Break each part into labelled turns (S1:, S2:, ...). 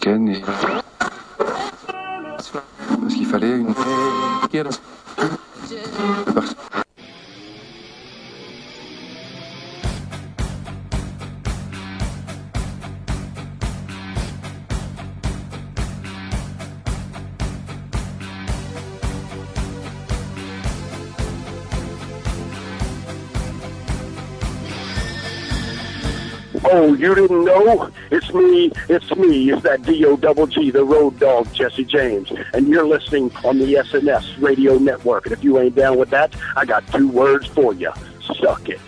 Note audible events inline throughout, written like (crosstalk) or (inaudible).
S1: Ken, Parce qu'il fallait une...
S2: you didn't know? It's me. It's me. It's that D-O double G, the road dog, Jesse James. And you're listening on the SNS radio network. And if you ain't down with that, I got two words for you. Suck it.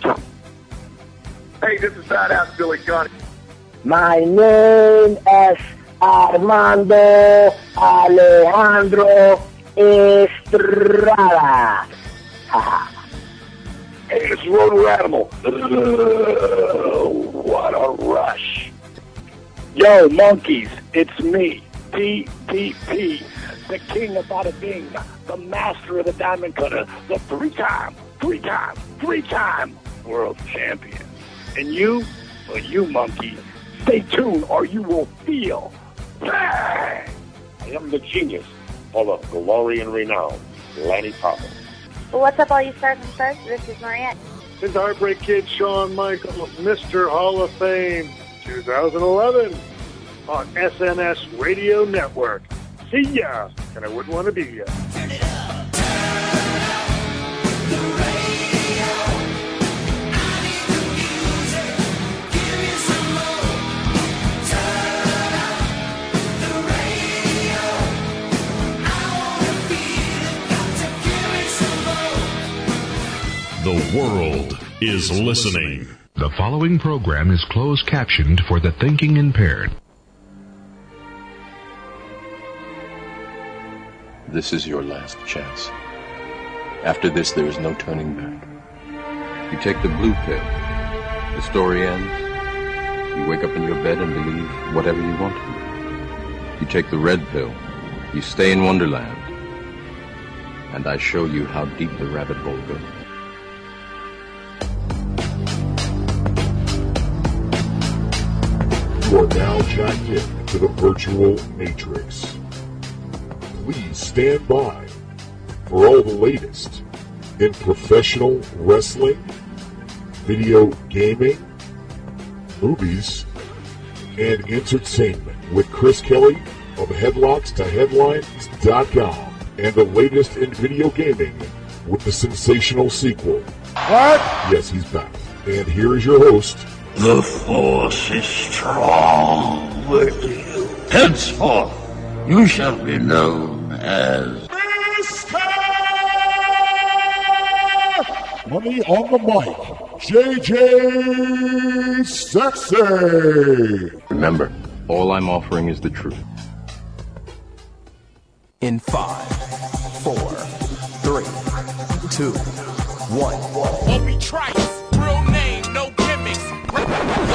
S3: Hey, this is Badass Billy Gunn.
S4: My name is Armando Alejandro Estrada.
S2: Hey, it's Roto Animal. what a rush. Yo, monkeys, it's me, DDP, the king of bada bing, the master of the diamond cutter, the three-time, three-time, three-time world champion. And you, well, you monkey, stay tuned or you will feel bang. I am the genius full of glory and renown, Lanny
S5: Poffo. What's up, all you stars and stars? This is Mariette.
S3: This is Heartbreak Kid Shawn Michael, Mr. Hall of Fame 2011 on SNS Radio Network. See ya, and I wouldn't want to be ya.
S6: The world is listening.
S7: The following program is closed captioned for the thinking impaired.
S8: This is your last chance. After this, there is no turning back. You take the blue pill. The story ends. You wake up in your bed and believe whatever you want to. You take the red pill. You stay in Wonderland. And I show you how deep the rabbit hole goes.
S9: You are now jacked in to the virtual matrix. Please stand by for all the latest in professional wrestling, video gaming, movies, and entertainment with Chris Kelly of headlocks2headlines.com and the latest in video gaming with the sensational sequel.
S3: What?
S9: Yes, he's back. And here is your host,
S10: The force is strong with you. Henceforth, you shall be known as
S9: Money on the mic, JJ $exay.
S8: Remember, all I'm offering is the truth.
S11: In five, four, three, two, one.
S12: Obi Trice, real name, Oh,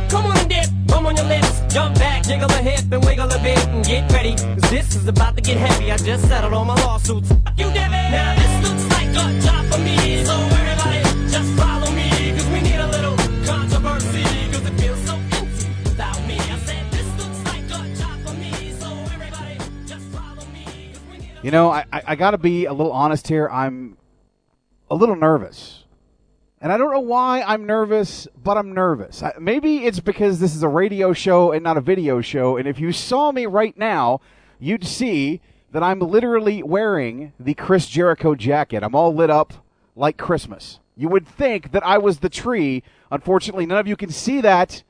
S12: on your lips. Jump back, jiggle a hip and wiggle a bit and get ready. Cause this is about to get heavy. I just settled on my lawsuits. You did it. Now this looks like a job for me. So everybody just follow me. Cause we need a little
S13: controversy. Cause it feels so empty without me. I said this you know, I, I gotta be a little honest here. I'm a little nervous and I don't know why I'm nervous, but I'm nervous. Maybe it's because this is a radio show and not a video show. And if you saw me right now, you'd see that I'm literally wearing the Chris Jericho jacket. I'm all lit up like Christmas. You would think that I was the tree. Unfortunately, none of you can see that.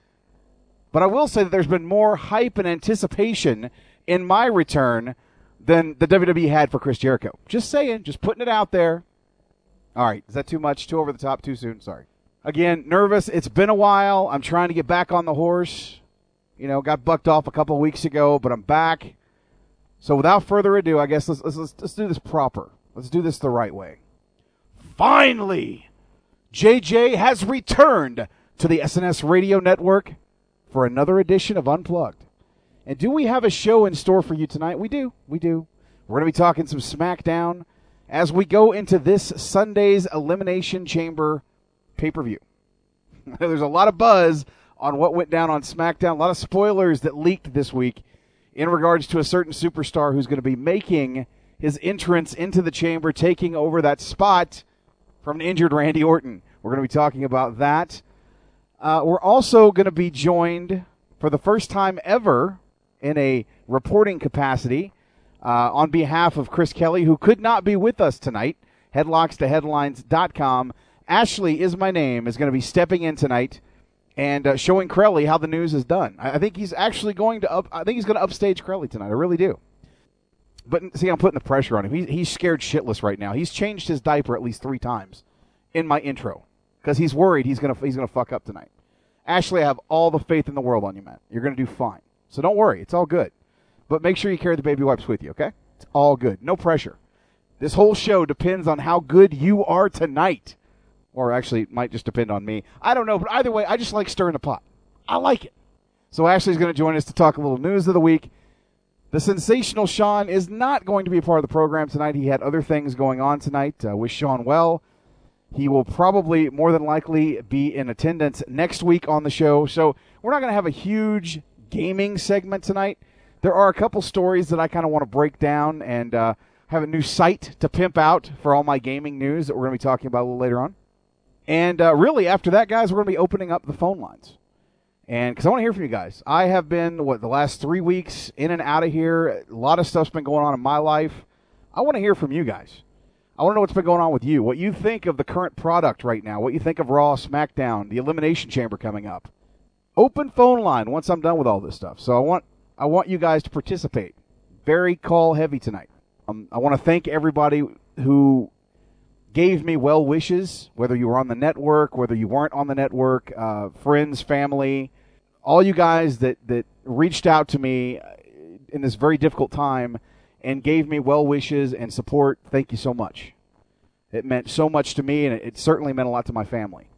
S13: But I will say that there's been more hype and anticipation in my return than the WWE had for Chris Jericho. Just saying, just putting it out there. All right, is that too much? Too over the top? Too soon? Sorry. Again, nervous. It's been a while. I'm trying to get back on the horse. You know, got bucked off a couple of weeks ago, but I'm back. So without further ado, I guess let's, let's, let's, let's do this proper. Let's do this the right way. Finally, JJ has returned to the SNS radio network for another edition of Unplugged. And do we have a show in store for you tonight? We do. We do. We're going to be talking some SmackDown as we go into this Sunday's Elimination Chamber pay per view. (laughs) There's a lot of buzz on what went down on SmackDown, a lot of spoilers that leaked this week in regards to a certain superstar who's going to be making his entrance into the chamber, taking over that spot from an injured Randy Orton. We're going to be talking about that. Uh, we're also going to be joined for the first time ever in a reporting capacity uh, on behalf of Chris Kelly, who could not be with us tonight. Headlockstoheadlines.com. Ashley is my name, is going to be stepping in tonight and uh, showing Crowley how the news is done. I, I think he's actually going to up. I think he's going to upstage Crowley tonight. I really do. But see, I'm putting the pressure on him. He's, he's scared shitless right now. He's changed his diaper at least three times in my intro because he's worried he's gonna he's gonna fuck up tonight. Ashley, I have all the faith in the world on you, man. You're gonna do fine. So don't worry. It's all good. But make sure you carry the baby wipes with you, okay? It's all good. No pressure. This whole show depends on how good you are tonight. Or actually, it might just depend on me. I don't know, but either way, I just like stirring the pot. I like it. So Ashley's going to join us to talk a little news of the week. The sensational Sean is not going to be a part of the program tonight. He had other things going on tonight. Uh, wish Sean well. He will probably, more than likely, be in attendance next week on the show. So we're not going to have a huge gaming segment tonight. There are a couple stories that I kind of want to break down and uh, have a new site to pimp out for all my gaming news that we're going to be talking about a little later on. And uh, really, after that, guys, we're going to be opening up the phone lines. And because I want to hear from you guys. I have been, what, the last three weeks in and out of here. A lot of stuff's been going on in my life. I want to hear from you guys. I want to know what's been going on with you. What you think of the current product right now. What you think of Raw, SmackDown, the Elimination Chamber coming up. Open phone line once I'm done with all this stuff. So I want I want you guys to participate. Very call heavy tonight. Um, I want to thank everybody who gave me well wishes, whether you were on the network, whether you weren't on the network, uh, friends, family, all you guys that, that reached out to me in this very difficult time and gave me well wishes and support. Thank you so much. It meant so much to me, and it, it certainly meant a lot to my family.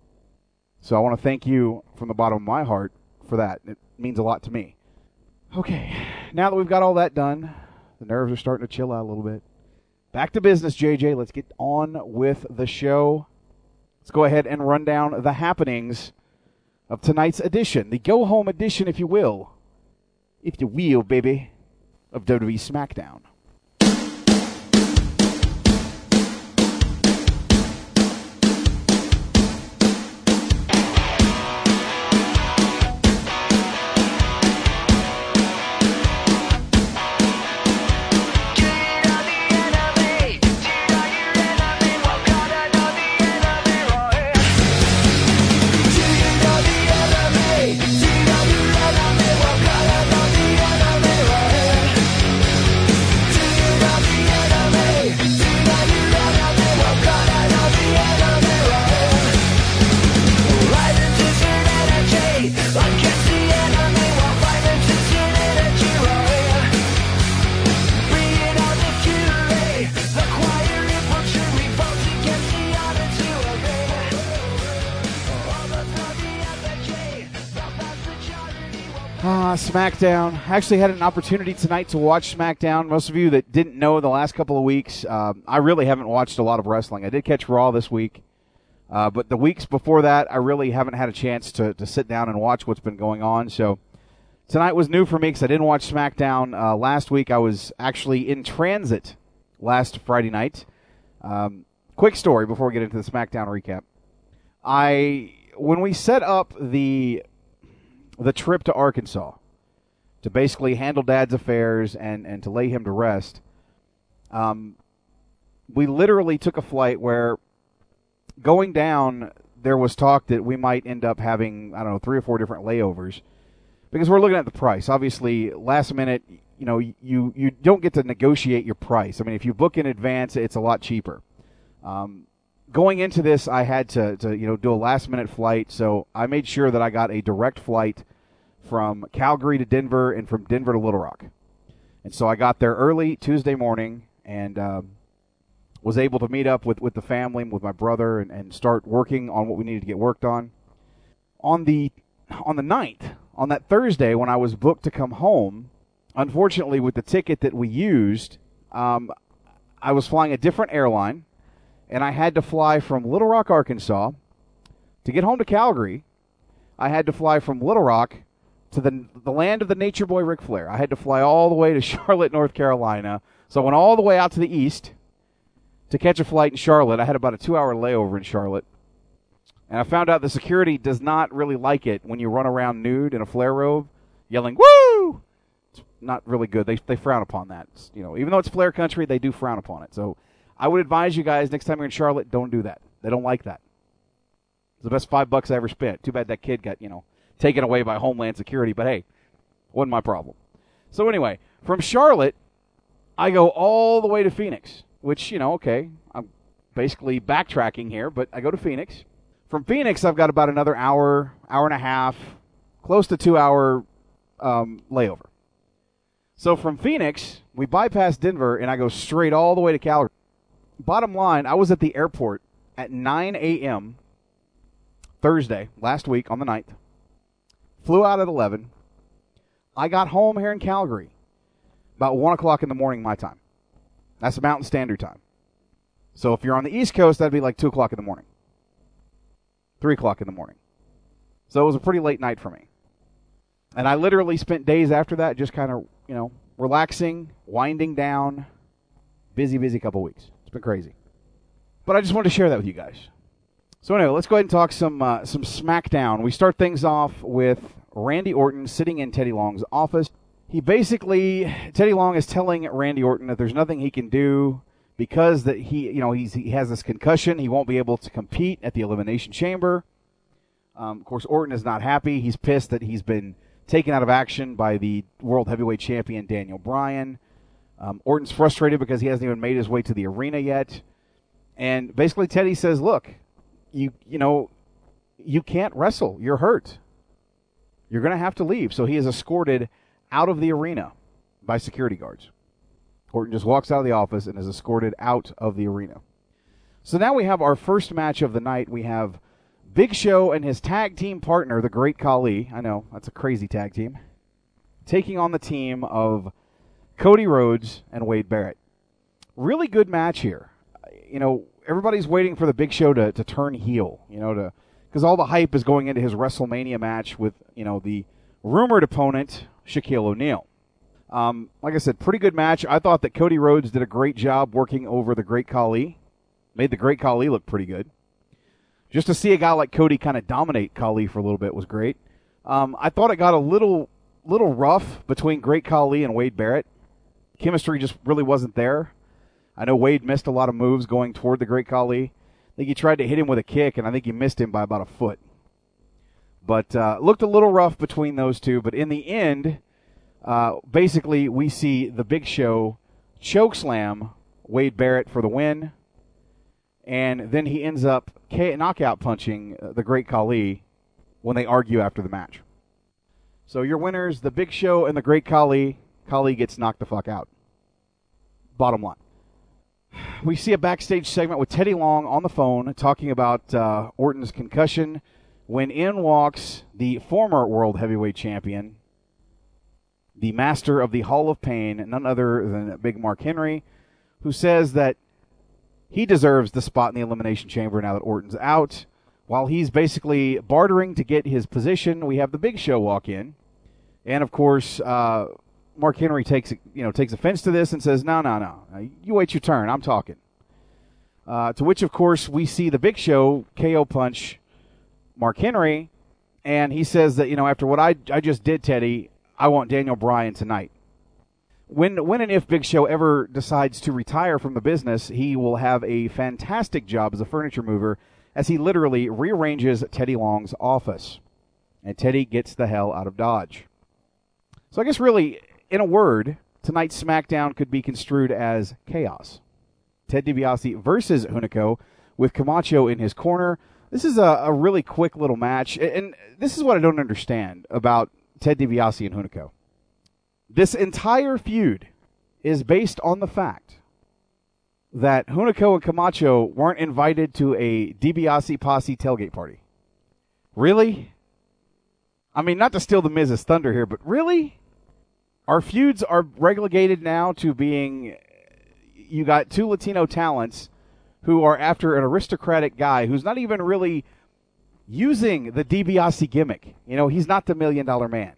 S13: So I want to thank you from the bottom of my heart for that. It means a lot to me. Okay, now that we've got all that done, the nerves are starting to chill out a little bit. Back to business, JJ. Let's get on with the show. Let's go ahead and run down the happenings of tonight's edition, the go home edition, if you will, if you will, baby, of WWE SmackDown. Ah, SmackDown. I actually had an opportunity tonight to watch SmackDown. Most of you that didn't know the last couple of weeks, um, I really haven't watched a lot of wrestling. I did catch Raw this week, uh, but the weeks before that, I really haven't had a chance to, to sit down and watch what's been going on. So tonight was new for me because I didn't watch SmackDown uh, last week. I was actually in transit last Friday night. Um, quick story before we get into the SmackDown recap. I when we set up the the trip to Arkansas to basically handle Dad's affairs and and to lay him to rest. Um, we literally took a flight where going down there was talk that we might end up having I don't know three or four different layovers because we're looking at the price. Obviously, last minute, you know, you you don't get to negotiate your price. I mean, if you book in advance, it's a lot cheaper. Um, going into this, I had to, to you know do a last minute flight, so I made sure that I got a direct flight from Calgary to Denver and from Denver to Little Rock. And so I got there early Tuesday morning and um, was able to meet up with, with the family, with my brother, and, and start working on what we needed to get worked on. On the on the 9th, on that Thursday when I was booked to come home, unfortunately with the ticket that we used, um, I was flying a different airline, and I had to fly from Little Rock, Arkansas, to get home to Calgary. I had to fly from Little Rock to the the land of the Nature Boy Ric Flair. I had to fly all the way to (laughs) Charlotte, North Carolina. So I went all the way out to the east to catch a flight in Charlotte. I had about a two hour layover in Charlotte. And I found out the security does not really like it when you run around nude in a Flair robe, yelling "Woo!" It's not really good. They they frown upon that. It's, you know, even though it's Flair country, they do frown upon it. So I would advise you guys next time you're in Charlotte, don't do that. They don't like that. It's the best five bucks I ever spent. Too bad that kid got you know taken away by Homeland Security, but hey, wasn't my problem. So anyway, from Charlotte, I go all the way to Phoenix, which you know, okay, I'm basically backtracking here, but I go to Phoenix. From Phoenix, I've got about another hour, hour and a half, close to two hour um, layover. So from Phoenix, we bypass Denver, and I go straight all the way to Calgary. Bottom line, I was at the airport at 9 a.m. Thursday last week on the 9th. Flew out at 11. I got home here in Calgary about 1 o'clock in the morning, my time. That's Mountain Standard Time. So if you're on the East Coast, that'd be like 2 o'clock in the morning, 3 o'clock in the morning. So it was a pretty late night for me. And I literally spent days after that just kind of, you know, relaxing, winding down. Busy, busy couple weeks. Been crazy. But I just wanted to share that with you guys. So anyway, let's go ahead and talk some uh, some SmackDown. We start things off with Randy Orton sitting in Teddy Long's office. He basically Teddy Long is telling Randy Orton that there's nothing he can do because that he you know he's he has this concussion. He won't be able to compete at the Elimination Chamber. Um, of course, Orton is not happy. He's pissed that he's been taken out of action by the World Heavyweight Champion Daniel Bryan. Um, Orton's frustrated because he hasn't even made his way to the arena yet. And basically, Teddy says, "Look, you you know, you can't wrestle. You're hurt. You're going to have to leave." So he is escorted out of the arena by security guards. Orton just walks out of the office and is escorted out of the arena. So now we have our first match of the night. We have Big Show and his tag team partner, the Great Khali. I know that's a crazy tag team. Taking on the team of Cody Rhodes and Wade Barrett. Really good match here. You know, everybody's waiting for the Big Show to, to turn heel. You know, to because all the hype is going into his WrestleMania match with you know the rumored opponent Shaquille O'Neal. Um, like I said, pretty good match. I thought that Cody Rhodes did a great job working over the Great Khali. Made the Great Khali look pretty good. Just to see a guy like Cody kind of dominate Khali for a little bit was great. Um, I thought it got a little little rough between Great Khali and Wade Barrett. Chemistry just really wasn't there. I know Wade missed a lot of moves going toward the Great Khali. I think he tried to hit him with a kick, and I think he missed him by about a foot. But uh, looked a little rough between those two. But in the end, uh, basically, we see the Big Show choke slam Wade Barrett for the win, and then he ends up K- knockout punching uh, the Great Khali when they argue after the match. So your winners, the Big Show and the Great Khali. Khali gets knocked the fuck out. Bottom line. We see a backstage segment with Teddy Long on the phone talking about uh, Orton's concussion when in walks the former World Heavyweight Champion, the master of the Hall of Pain, none other than Big Mark Henry, who says that he deserves the spot in the Elimination Chamber now that Orton's out. While he's basically bartering to get his position, we have the Big Show walk in. And of course, uh, Mark Henry takes you know takes offense to this and says, "No, no, no, you wait your turn. I'm talking." Uh, to which, of course, we see the Big Show KO punch Mark Henry, and he says that you know after what I I just did, Teddy, I want Daniel Bryan tonight. When when and if Big Show ever decides to retire from the business, he will have a fantastic job as a furniture mover, as he literally rearranges Teddy Long's office, and Teddy gets the hell out of Dodge. So I guess really, in a word, tonight's SmackDown could be construed as chaos. Ted DiBiase versus Hunico with Camacho in his corner. This is a, a really quick little match, and- this is what I don't understand about Ted DiBiase and Hunico. This entire feud is based on the fact that Hunico and Camacho weren't invited to a DiBiase posse tailgate party. Really? I mean, not to steal the Miz's thunder here, but really? Our feuds are relegated now to being you got two Latino talents who are after an aristocratic guy who's not even really using the DiBiase gimmick. You know, he's not the million dollar man.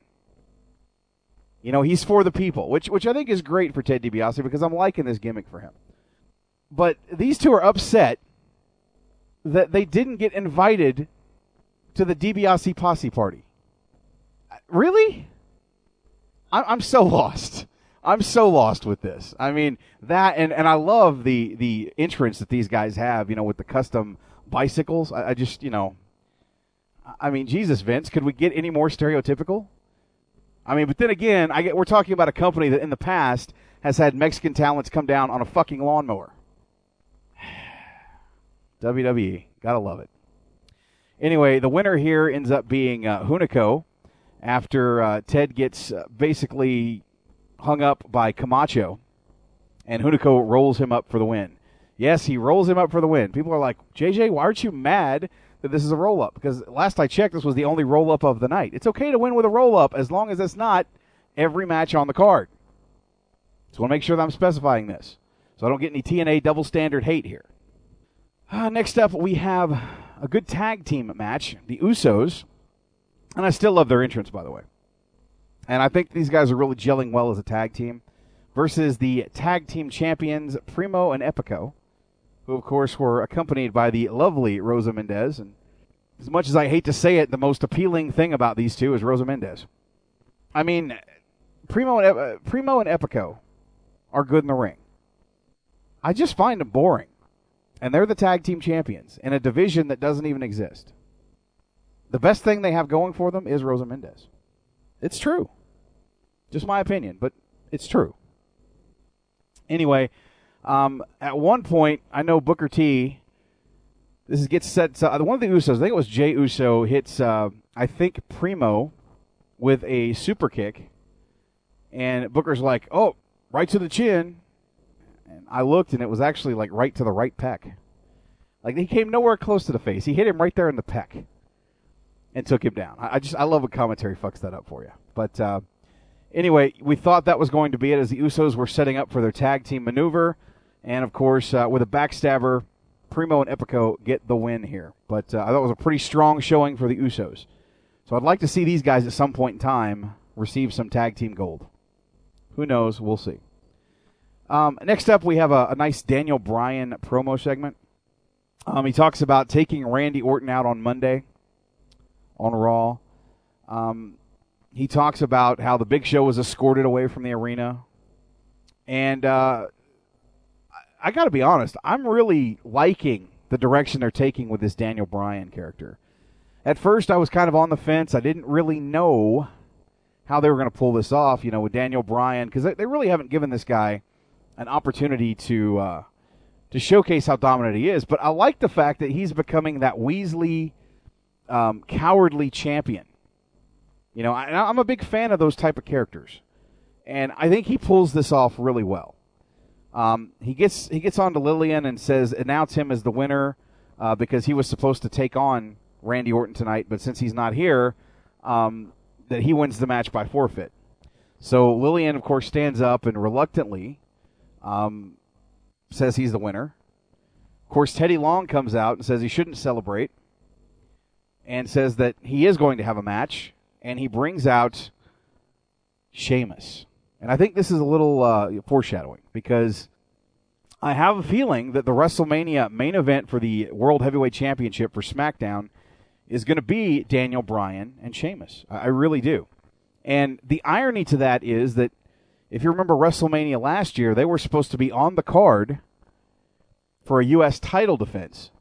S13: You know, he's for the people, which which I think is great for Ted DiBiase because I'm liking this gimmick for him. But these two are upset that they didn't get invited to the DiBiase posse party. Uh, really? I'm so lost. I'm so lost with this. I mean that, and, and I love the the entrance that these guys have. You know, with the custom bicycles. I, I just, you know, I mean, Jesus, Vince, could we get any more stereotypical? I mean, but then again, I get we're talking about a company that in the past has had Mexican talents come down on a fucking lawnmower. (sighs) WWE, gotta love it. Anyway, the winner here ends up being uh, Hunico after uh, Ted gets uh, basically hung up by Camacho, and Hunico rolls him up for the win. Yes, he rolls him up for the win. People are like, JJ, why aren't you mad that this is a roll up? Because last I checked, this was the only roll up of the night. It's okay to win with a roll up as long as it's not every match on the card. Just want to make sure that I'm specifying this so I don't get any TNA double standard hate here. Uh, next up, we have a good tag team match the Usos. And I still love their entrance, by the way. And I think these guys are really gelling well as a tag team versus the tag team champions Primo and Epico, who of course were accompanied by the lovely Rosa Mendez. And as much as I hate to say it, the most appealing thing about these two is Rosa Mendez. I mean, Primo and uh, Primo and Epico are good in the ring. I just find them boring, and they're the tag team champions in a division that doesn't even exist. The best thing they have going for them is Rosa Mendez. It's true. Just my opinion, but it's true. Anyway, um, at one point, I know Booker T. This is gets set. Uh, one of the Usos, I think it was Jey Uso, hits uh, I think Primo with a super kick, and Booker's like, "Oh, right to the chin," and I looked, and it was actually like right to the right pec. Like he came nowhere close to the face. He hit him right there in the pec and took him down. I, just I love when commentary fucks that up for you. But uh, anyway, we thought that was going to be it as the Usos were setting up for their tag team maneuver, and of course uh, with a backstabber, Primo and Epico get the win here. But uh, I thought it was a pretty strong showing for the Usos. So I'd like to see these guys at some point in time receive some tag team gold. Who knows? We'll see. Um, next up, we have a, a nice Daniel Bryan promo segment. Um, he talks about taking Randy Orton out on Monday on Raw. Um, he talks about how the Big Show was escorted away from the arena, and uh, I, I got to be honest, I'm really liking the direction they're taking with this Daniel Bryan character. At first, I was kind of on the fence. I didn't really know how they were going to pull this off, you know, with Daniel Bryan, because they, they really haven't given this guy an opportunity to uh, to showcase how dominant he is. But I like the fact that he's becoming that Weasley um, cowardly champion. You know, I, I'm a big fan of those type of characters, and I think he pulls this off really well. Um, he gets he gets on to Lilian and says announce him as the winner uh, because he was supposed to take on Randy Orton tonight, but since he's not here, um, that he wins the match by forfeit. So Lilian, of course, stands up and reluctantly um, says he's the winner. Of course, Teddy Long comes out and says he shouldn't celebrate and says that he is going to have a match, and he brings out Sheamus. And I think this is a little uh, foreshadowing because I have a feeling that the WrestleMania main event for the World Heavyweight Championship for SmackDown is going to be Daniel Bryan and Sheamus. I I really do. And the irony to that is that if you remember WrestleMania last year, they were supposed to be on the card for a U.S. title defense.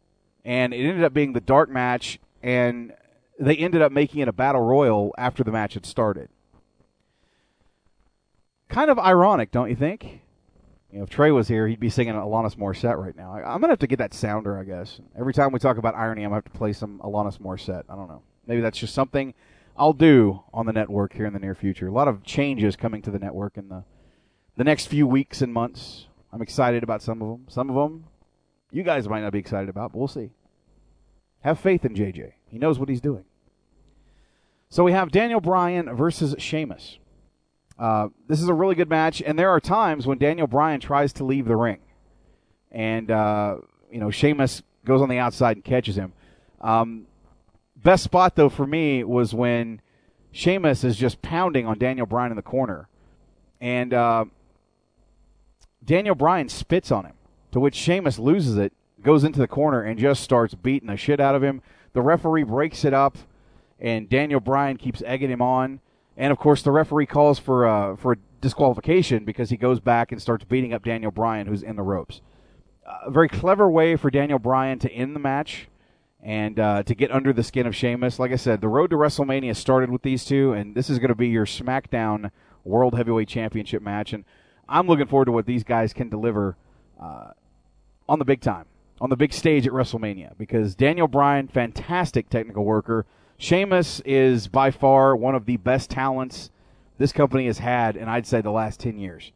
S13: And it ended up being the dark match, and they ended up making it a battle royal after the match had started. Kind of ironic, don't you think? You know, if Trey was here, he'd be singing Alanis Morissette right now. I, I'm gonna have to get that sounder, I guess. Every time we talk about irony, I'm gonna have to play some Alanis Morissette. I don't know. Maybe that's just something I'll do on the network here in the near future. A lot of changes coming to the network in the the next few weeks and months. I'm excited about some of them. Some of them, you guys might not be excited about, but we'll see. Have faith in JJ. He knows what he's doing. So we have Daniel Bryan versus Sheamus. Uh, this is a really good match, and there are times when Daniel Bryan tries to leave the ring, and uh, you know Sheamus goes on the outside and catches him. Um, best spot though for me was when Sheamus is just pounding on Daniel Bryan in the corner, and uh, Daniel Bryan spits on him, to which Sheamus loses it, goes into the corner, and just starts beating the shit out of him. The referee breaks it up, and Daniel Bryan keeps egging him on. And of course, the referee calls for uh, for disqualification because he goes back and starts beating up Daniel Bryan, who's in the ropes. A very clever way for Daniel Bryan to end the match and uh, to get under the skin of Sheamus. Like I said, the road to WrestleMania started with these two, and this is going to be your SmackDown World Heavyweight Championship match. And I'm looking forward to what these guys can deliver uh, on the big time, on the big stage at WrestleMania, because Daniel Bryan, fantastic technical worker. Sheamus is by far one of the best talents this company has had, and I'd say the last 10 years.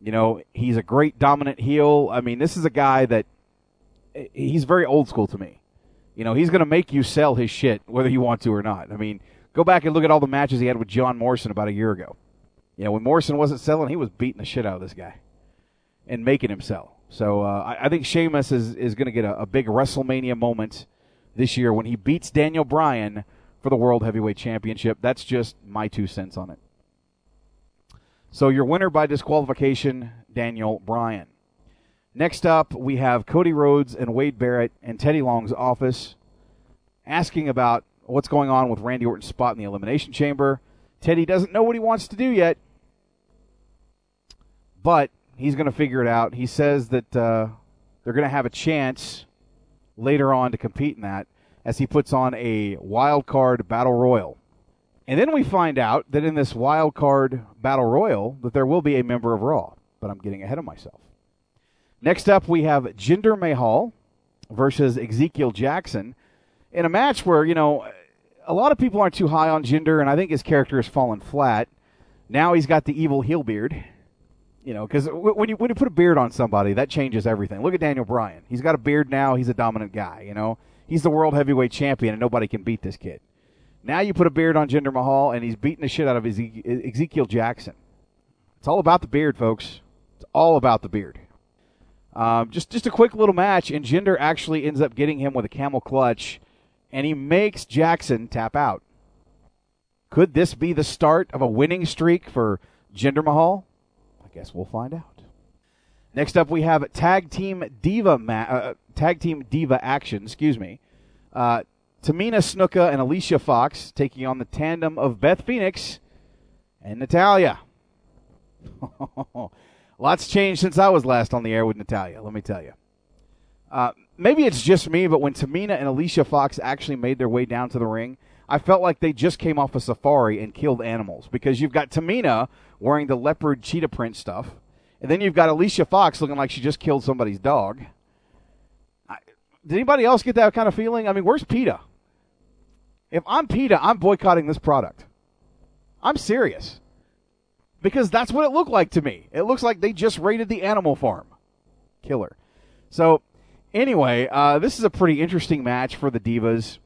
S13: You know, he's a great dominant heel. I mean, this is a guy that he's very old school to me. You know, he's going to make you sell his shit whether you want to or not. I mean, go back and look at all the matches he had with John Morrison about a year ago. You know, when Morrison wasn't selling, he was beating the shit out of this guy and making him sell. So uh, I, I think Sheamus is, is going to get a, a big WrestleMania moment this year when he beats Daniel Bryan for the World Heavyweight Championship. That's just my two cents on it. So your winner by disqualification, Daniel Bryan. Next up, we have Cody Rhodes and Wade Barrett in Teddy Long's office asking about what's going on with Randy Orton's spot in the Elimination Chamber. Teddy doesn't know what he wants to do yet, but he's going to figure it out. He says that uh, they're going to have a chance later on to compete in that as he puts on a wild card battle royal. And then we find out that in this wild card battle royal that there will be a member of Raw, but I'm getting ahead of myself. Next up, we have Jinder Mahal versus Ezekiel Jackson in a match where, you know, a lot of people aren't too high on Jinder, and I think his character has fallen flat. Now he's got the evil heel beard, you know, because when you when you put a beard on somebody, that changes everything. Look at Daniel Bryan; he's got a beard now. He's a dominant guy, you know. He's the world heavyweight champion, and nobody can beat this kid. Now you put a beard on Jinder Mahal, and he's beating the shit out of Eze- Ezekiel Jackson. It's all about the beard, folks. It's all about the beard. Um, just just a quick little match, and Jinder actually ends up getting him with a camel clutch, and he makes Jackson tap out. Could this be the start of a winning streak for Jinder Mahal? Guess we'll find out. Next up, we have tag team diva ma- uh, tag team diva action. Excuse me. Uh, Tamina Snuka and Alicia Fox taking on the tandem of Beth Phoenix and Natalya. (laughs) Lots changed since I was last on the air with Natalya, let me tell you. Uh, maybe it's just me, but when Tamina and Alicia Fox actually made their way down to the ring, I felt like they just came off a safari and killed animals because you've got Tamina wearing the leopard cheetah print stuff, and then you've got Alicia Fox looking like she just killed somebody's dog. I, did anybody else get that kind of feeling? I mean, where's PETA? If I'm PETA, I'm boycotting this product. I'm serious. Because that's what it looked like to me. It looks like they just raided the animal farm. Killer. So, anyway, uh, this is a pretty interesting match for the Divas.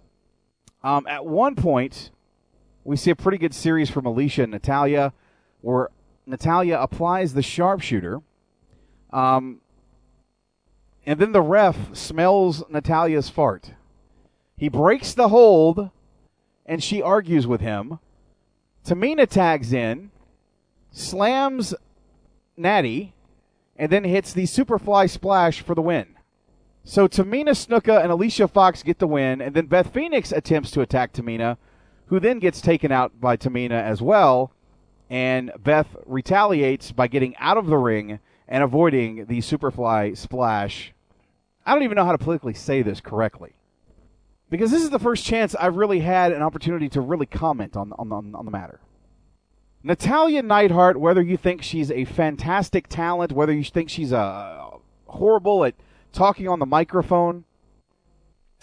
S13: Um, at one point, we see a pretty good series from Alicia and Natalya, where Natalya applies the sharpshooter. Um, and then the ref smells Natalya's fart. He breaks the hold, and she argues with him. Tamina tags in, slams Natty, and then hits the Superfly Splash for the win. So Tamina Snuka and Alicia Fox get the win, and then Beth Phoenix attempts to attack Tamina, who then gets taken out by Tamina as well. And Beth retaliates by getting out of the ring and avoiding the Superfly Splash. I don't even know how to politically say this correctly. Because this is the first chance I've really had an opportunity to really comment on, on, on, on the matter. Natalya Neidhart, whether you think she's a fantastic talent, whether you think she's a horrible at talking on the microphone,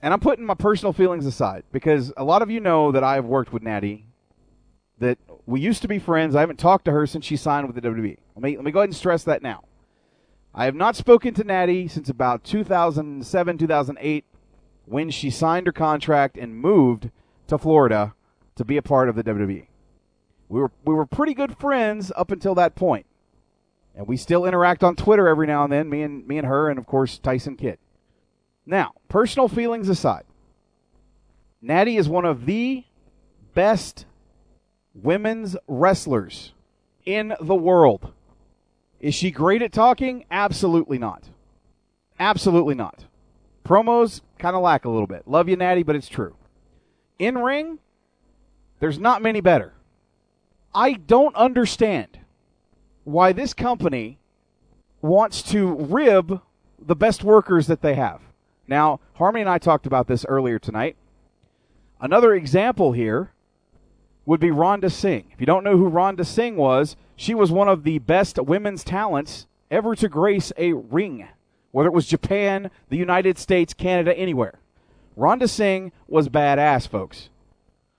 S13: and I'm putting my personal feelings aside because a lot of you know that I've worked with Natty, that we used to be friends. I haven't talked to her since she signed with the WWE. Let me let me go ahead and stress that now. I have not spoken to Natty since about 2007, 2008, when she signed her contract and moved to Florida to be a part of the WWE. We were we were pretty good friends up until that point. And we still interact on Twitter every now and then, me and me and her and of course Tyson Kidd. Now, personal feelings aside, Natty is one of the best women's wrestlers in the world. Is she great at talking? Absolutely not. Absolutely not. Promos kind of lack a little bit. Love you, Natty, but it's true. In ring, there's not many better. I don't understand why this company wants to rib the best workers that they have. Now, Harmony and I talked about this earlier tonight. Another example here would be Rhonda Singh. If you don't know who Rhonda Singh was, she was one of the best women's talents ever to grace a ring, whether it was Japan, the United States, Canada, anywhere. Rhonda Singh was badass, folks.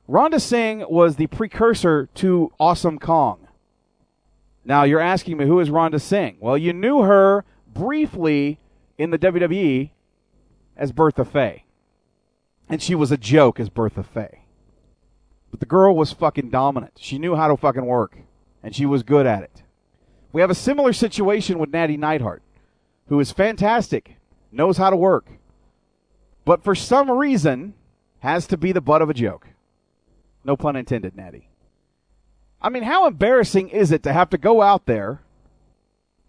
S13: Rhonda Singh was the precursor to Awesome Kong. Now, you're asking me, who is Rhonda Singh? Well, you knew her briefly in the WWE as Bertha Faye. And she was a joke as Bertha Faye. But the girl was fucking dominant. She knew how to fucking work, and she was good at it. We have a similar situation with Natty Neidhart, who is fantastic, knows how to work, but for some reason has to be the butt of a joke. No pun intended, Natty. I mean, how embarrassing is it to have to go out there,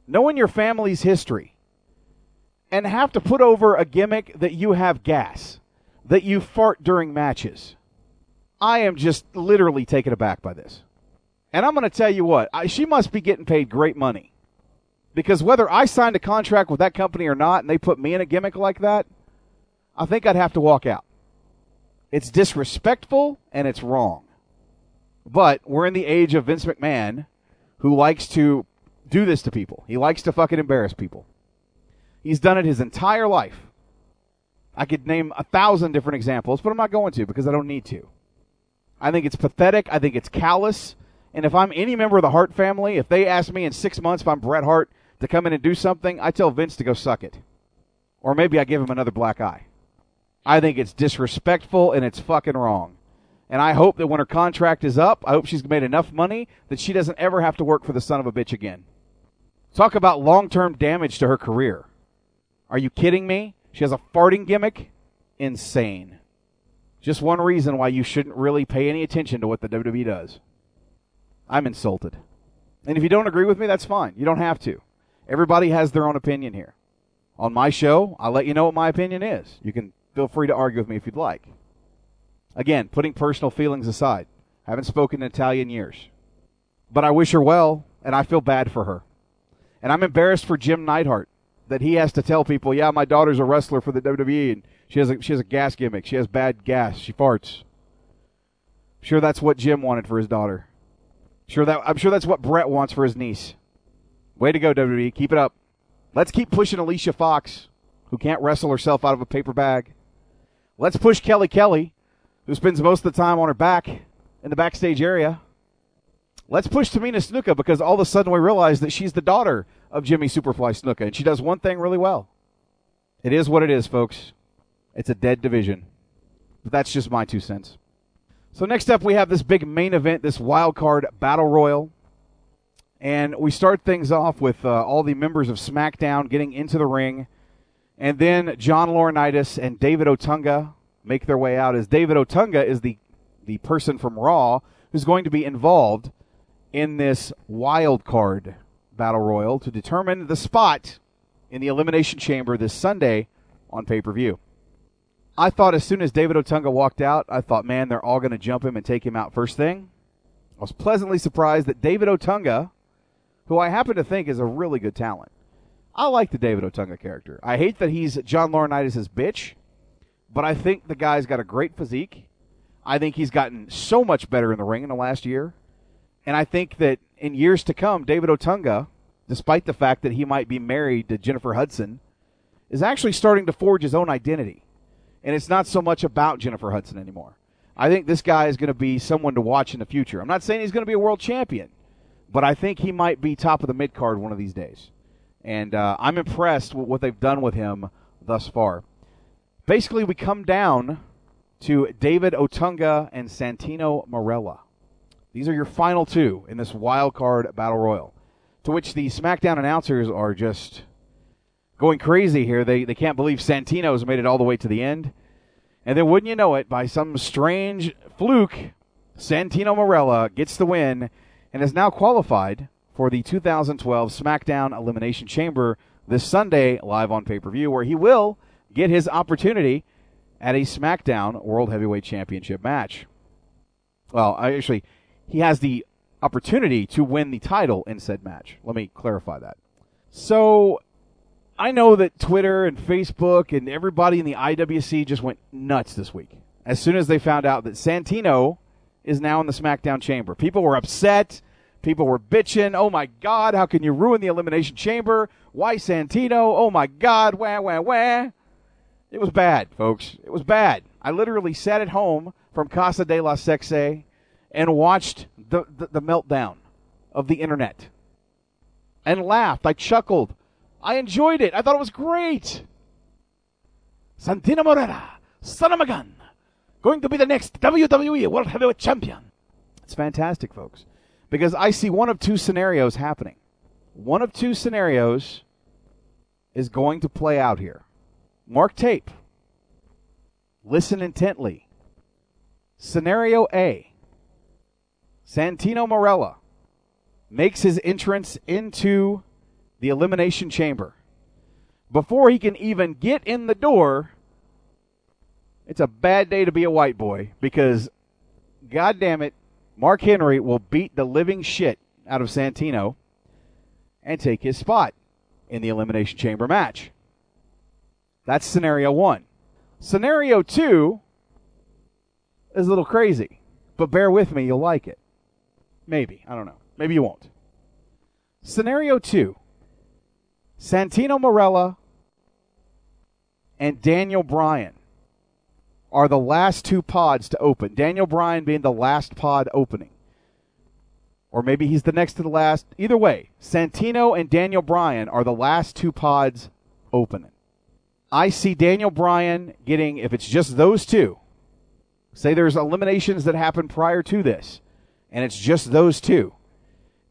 S13: knowing your family's history, and have to put over a gimmick that you have gas, that you fart during matches? I am just literally taken aback by this. And I'm going to tell you what, I, she must be getting paid great money. Because whether I signed a contract with that company or not, and they put me in a gimmick like that, I think I'd have to walk out. It's disrespectful and it's wrong. But we're in the age of Vince McMahon, who likes to do this to people. He likes to fucking embarrass people. He's done it his entire life. I could name a thousand different examples, but I'm not going to because I don't need to. I think it's pathetic. I think it's callous. And if I'm any member of the Hart family, if they ask me in six months if I'm Bret Hart to come in and do something, I tell Vince to go suck it. Or maybe I give him another black eye. I think it's disrespectful and it's fucking wrong. And I hope that when her contract is up, I hope she's made enough money that she doesn't ever have to work for the son of a bitch again. Talk about long term damage to her career. Are you kidding me? She has a farting gimmick? Insane. Just one reason why you shouldn't really pay any attention to what the WWE does. I'm insulted. And if you don't agree with me, that's fine. You don't have to. Everybody has their own opinion here. On my show, I'll let you know what my opinion is. You can feel free to argue with me if you'd like. Again, putting personal feelings aside, I haven't spoken in years. But I wish her well, and I feel bad for her. And I'm embarrassed for Jim Neidhart that he has to tell people, yeah, my daughter's a wrestler for the WWE, and she has a, she has a gas gimmick. She has bad gas. She farts. Sure, that's what Jim wanted for his daughter. Sure that I'm sure that's what Bret wants for his niece. Way to go, WWE. Keep it up. Let's keep pushing Alicia Fox, who can't wrestle herself out of a paper bag. Let's push Kelly Kelly, who spends most of the time on her back in the backstage area. Let's push Tamina Snuka because all of a sudden we realize that she's the daughter of Jimmy Superfly Snuka, and she does one thing really well. It is what it is, folks. It's a dead division. But that's just my two cents. So next up, we have this big main event, this wild card battle royal, and we start things off with uh, all the members of SmackDown getting into the ring, and then John Laurinaitis and David Otunga make their way out. As David Otunga is the the person from Raw who's going to be involved in this wild card battle royal to determine the spot in the Elimination Chamber this Sunday on pay per view. I thought as soon as David Otunga walked out, I thought, man, they're all going to jump him and take him out first thing. I was pleasantly surprised that David Otunga, who I happen to think is a really good talent, I like the David Otunga character. I hate that he's John Laurinaitis' bitch, but I think the guy's got a great physique. I think he's gotten so much better in the ring in the last year. And I think that in years to come, David Otunga, despite the fact that he might be married to Jennifer Hudson, is actually starting to forge his own identity. And it's not so much about Jennifer Hudson anymore. I think this guy is going to be someone to watch in the future. I'm not saying he's going to be a world champion, but I think he might be top of the mid card one of these days. And uh, I'm impressed with what they've done with him thus far. Basically, we come down to David Otunga and Santino Marella. These are your final two in this wild card battle royal, to which the SmackDown announcers are just going crazy here. They they can't believe Santino's made it all the way to the end. And then wouldn't you know it, by some strange fluke, Santino Marella gets the win and is now qualified for the 2012 SmackDown Elimination Chamber this Sunday live on pay-per-view where he will get his opportunity at a SmackDown World Heavyweight Championship match. Well, actually he has the opportunity to win the title in said match. Let me clarify that. So I know that Twitter and Facebook and everybody in the IWC just went nuts this week as soon as they found out that Santino is now in the SmackDown chamber. People were upset. People were bitching. Oh my God, how can you ruin the Elimination Chamber? Why Santino? Oh my God, wah, wah, wah. It was bad, folks. It was bad. I literally sat at home from Casa de la Sexe and watched the, the, the meltdown of the internet and laughed. I chuckled. I enjoyed it. I thought it was great. Santino Morera, son of a gun, going to be the next WWE World Heavyweight Champion. It's fantastic, folks, because I see one of two scenarios happening. One of two scenarios is going to play out here. Mark tape. Listen intently. Scenario A Santino Marella makes his entrance into the Elimination Chamber. Before he can even get in the door, it's a bad day to be a white boy because, God damn it, Mark Henry will beat the living shit out of Santino and take his spot in the Elimination Chamber match. That's scenario one. Scenario two is a little crazy, but bear with me, you'll like it. Maybe. I don't know. Maybe you won't. Scenario two Santino Marella and Daniel Bryan are the last two pods to open. Daniel Bryan being the last pod opening. Or maybe he's the next to the last. Either way, Santino and Daniel Bryan are the last two pods opening. I see Daniel Bryan getting, if it's just those two, say there's eliminations that happen prior to this, and it's just those two.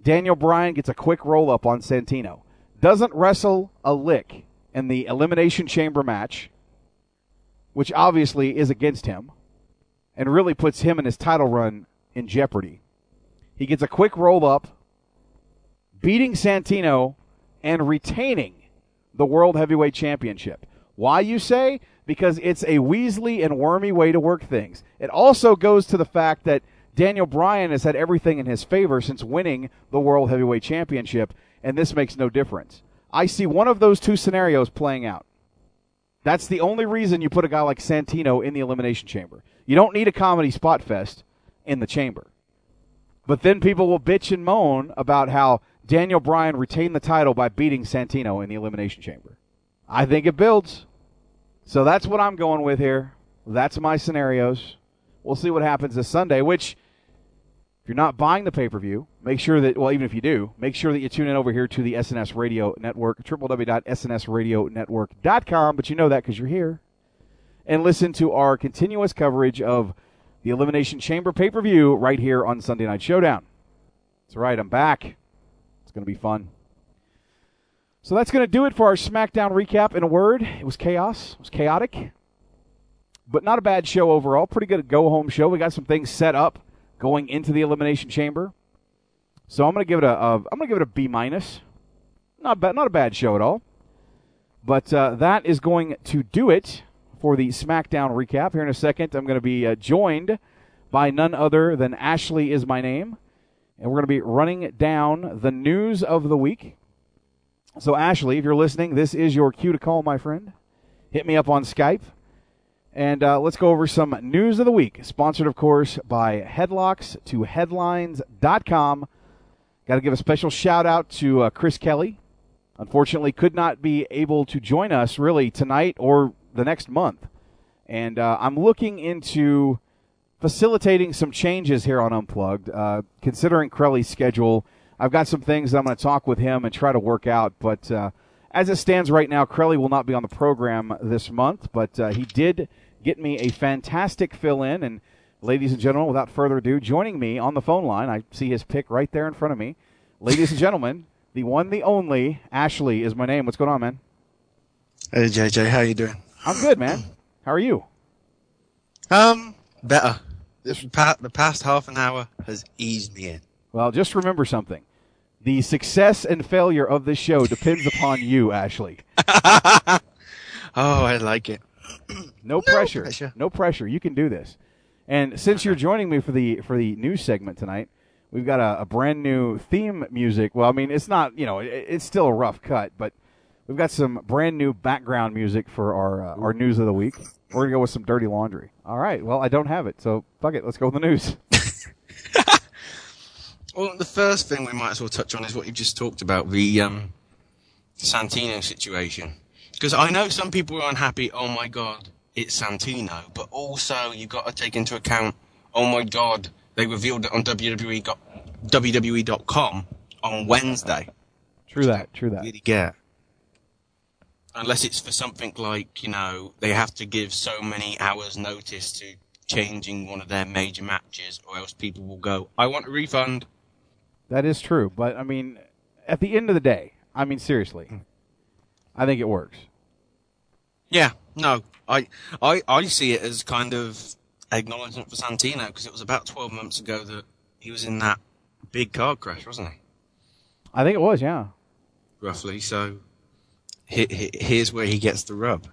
S13: Daniel Bryan gets a quick roll up on Santino. Doesn't wrestle a lick in the Elimination Chamber match, which obviously is against him, and really puts him and his title run in jeopardy. He gets a quick roll up, beating Santino and retaining the World Heavyweight Championship. Why, you say? Because it's a Weasley and wormy way to work things. It also goes to the fact that Daniel Bryan has had everything in his favor since winning the World Heavyweight Championship, and this makes no difference. I see one of those two scenarios playing out. That's the only reason you put a guy like Santino in the Elimination Chamber. You don't need a comedy spot fest in the chamber. But then people will bitch and moan about how Daniel Bryan retained the title by beating Santino in the Elimination Chamber. I think it builds. So that's what I'm going with here. That's my scenarios. We'll see what happens this Sunday, which, you're not buying the pay per view, make sure that, well, even if you do, make sure that you tune in over here to the SNS Radio Network, www.snsradionetwork.com. But you know that because you're here. And listen to our continuous coverage of the Elimination Chamber pay per view right here on Sunday Night Showdown. That's right, I'm back. It's going to be fun. So that's going to do it for our SmackDown recap. In a word, it was chaos. It was chaotic, but not a bad show overall. Pretty good go home show. We got some things set up going into the Elimination Chamber. So I'm going to give it a, a I'm going to give it a B minus. Not bad, not a bad show at all. But uh, that is going to do it for the SmackDown recap. Here in a second, I'm going to be uh, joined by none other than Ashley is my name, and we're going to be running down the news of the week. So Ashley, if you're listening, this is your cue to call, my friend. Hit me up on Skype. And uh, let's go over some news of the week, sponsored, of course, by Headlocks to Headlines.com. Got to give a special shout out to uh, Chris Kelly. Unfortunately, could not be able to join us really tonight or the next month. And uh, I'm looking into facilitating some changes here on Unplugged, uh, considering Crowley's schedule. I've got some things that I'm going to talk with him and try to work out, but uh, as it stands right now, Crowley will not be on the program this month, but uh, he did get me a fantastic fill in. And ladies and gentlemen, without further ado, joining me on the phone line, I see his pick right there in front of me. Ladies and gentlemen, the one, the only, Ashley is my name. What's going on, man?
S14: Hey JJ, how you doing?
S13: I'm good, man. How are you?
S14: Um, better. This pa- the past half an hour has eased me in.
S13: Well, just remember something. The success and failure of this show depends upon you, Ashley. (laughs)
S14: oh, I like it. (clears throat)
S13: No, pressure. No pressure. You can do this. And since you're joining me for the for the news segment tonight, we've got a, a brand new theme music. Well, I mean, it's not you know it, it's still a rough cut, but we've got some brand new background music for our uh, our news of the week. We're gonna go with some dirty laundry. All right. Well, I don't have it, so fuck it. Let's go with the news. (laughs)
S14: Well, the first thing we might as well touch on is what you just talked about the um, Santino situation. Because I know some people are unhappy. Oh my god, it's Santino, but also you've got to take into account. Oh my god, they revealed it on WWE got, WWE.com on Wednesday.
S13: True that. True that.
S14: Really get. Unless it's for something like you know they have to give so many hours notice to changing one of their major matches, or else people will go, "I want a refund."
S13: That is true, but I mean, at the end of the day, I mean seriously, hmm. I think it works.
S14: Yeah, no, I, I, I see it as kind of acknowledgement for Santino because it was about 12 months ago that he was in that big car crash, wasn't he?
S13: I think it was, yeah.
S14: Roughly. So he, he, here's where he gets the rub.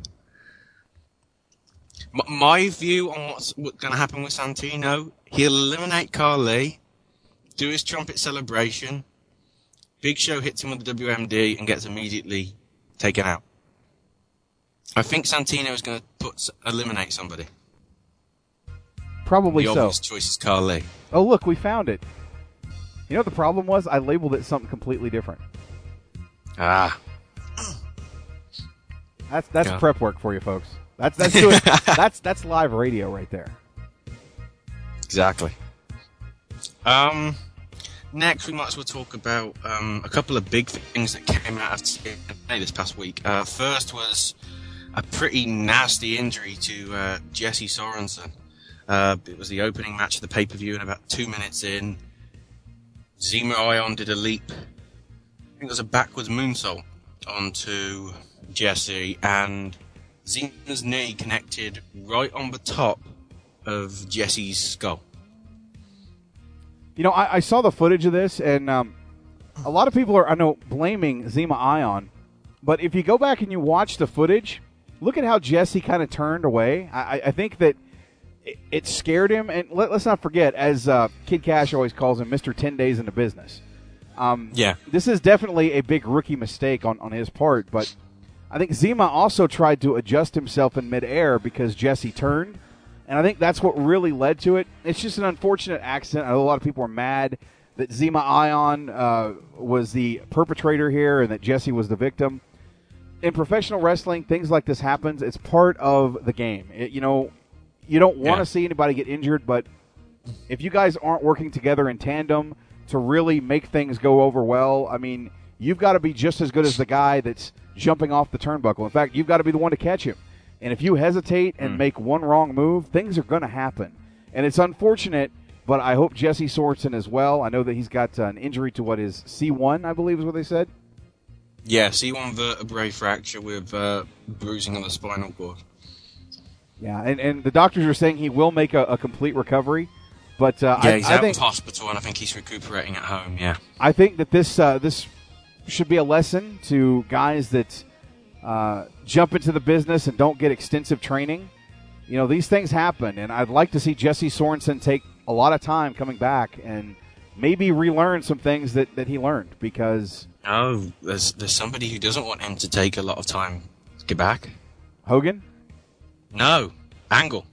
S14: M- my view on what's, what's going to happen with Santino, he'll eliminate Carly, do his trumpet celebration. Big Show hits him with the WMD and gets immediately taken out. I think Santino is going to put eliminate somebody.
S13: Probably
S14: the
S13: so.
S14: obvious choice is Carly.
S13: Oh, look, we found it. You know what the problem was? I labeled it something completely different.
S14: Ah.
S13: That's that's prep work for you folks. That's that's doing, (laughs) that's that's live radio right there.
S14: Exactly. Um, next, we might as well talk about um, a couple of big things that came out of TNA this past week. Uh, first was a pretty nasty injury to uh, Jesse Sorensen. Uh, it was the opening match of the pay per view, and about two minutes in, Zema Ion did a leap. I think it was a backwards moonsault onto Jesse, and Zema's knee connected right on the top of Jesse's skull.
S13: You know, I, I saw the footage of this, and um, a lot of people are, I know, blaming Zema Ion. But if you go back and you watch the footage, look at how Jesse kind of turned away. I, I- think that it, it scared him. And let, us not forget, as uh, Kid Kash always calls him, Mr. 10 Days in the Business. Um,
S14: Yeah.
S13: This is definitely a big rookie mistake on, on his part, but I think Zema also tried to adjust himself in midair because Jesse turned. And I think that's what really led to it. It's just an unfortunate accident. I know a lot of people are mad that Zema Ion uh, was the perpetrator here and that Jesse was the victim. In professional wrestling, things like this happens. It's part of the game. It- you know, you don't want to
S14: Yeah.
S13: see anybody get injured, but if you guys aren't working together in tandem to really make things go over well, I mean, you've got to be just as good as the guy that's jumping off the turnbuckle. In fact, you've got to be the one to catch him. And if you hesitate and make one wrong move, things are going to happen. And it's unfortunate, but I hope Jesse Sorensen as well. I know that he's got uh, an injury to what is C1, I believe is what they said.
S14: Yeah, C1 vertebrae fracture with uh, bruising on the spinal cord.
S13: Yeah, and, and the doctors are saying he will make a, a complete recovery. But uh,
S14: Yeah,
S13: I,
S14: he's
S13: I
S14: out
S13: think
S14: of hospital, and I think he's recuperating at home. Yeah.
S13: I think that this uh, this should be a lesson to guys that uh, jump into the business and don't get extensive training. You know, these things happen, and I'd like to see Jesse Sorensen take a lot of time coming back and maybe relearn some things that, that he learned because
S14: Oh, there's there's somebody who doesn't want him to take a lot of time to get back.
S13: Hogan.
S14: No, Angle.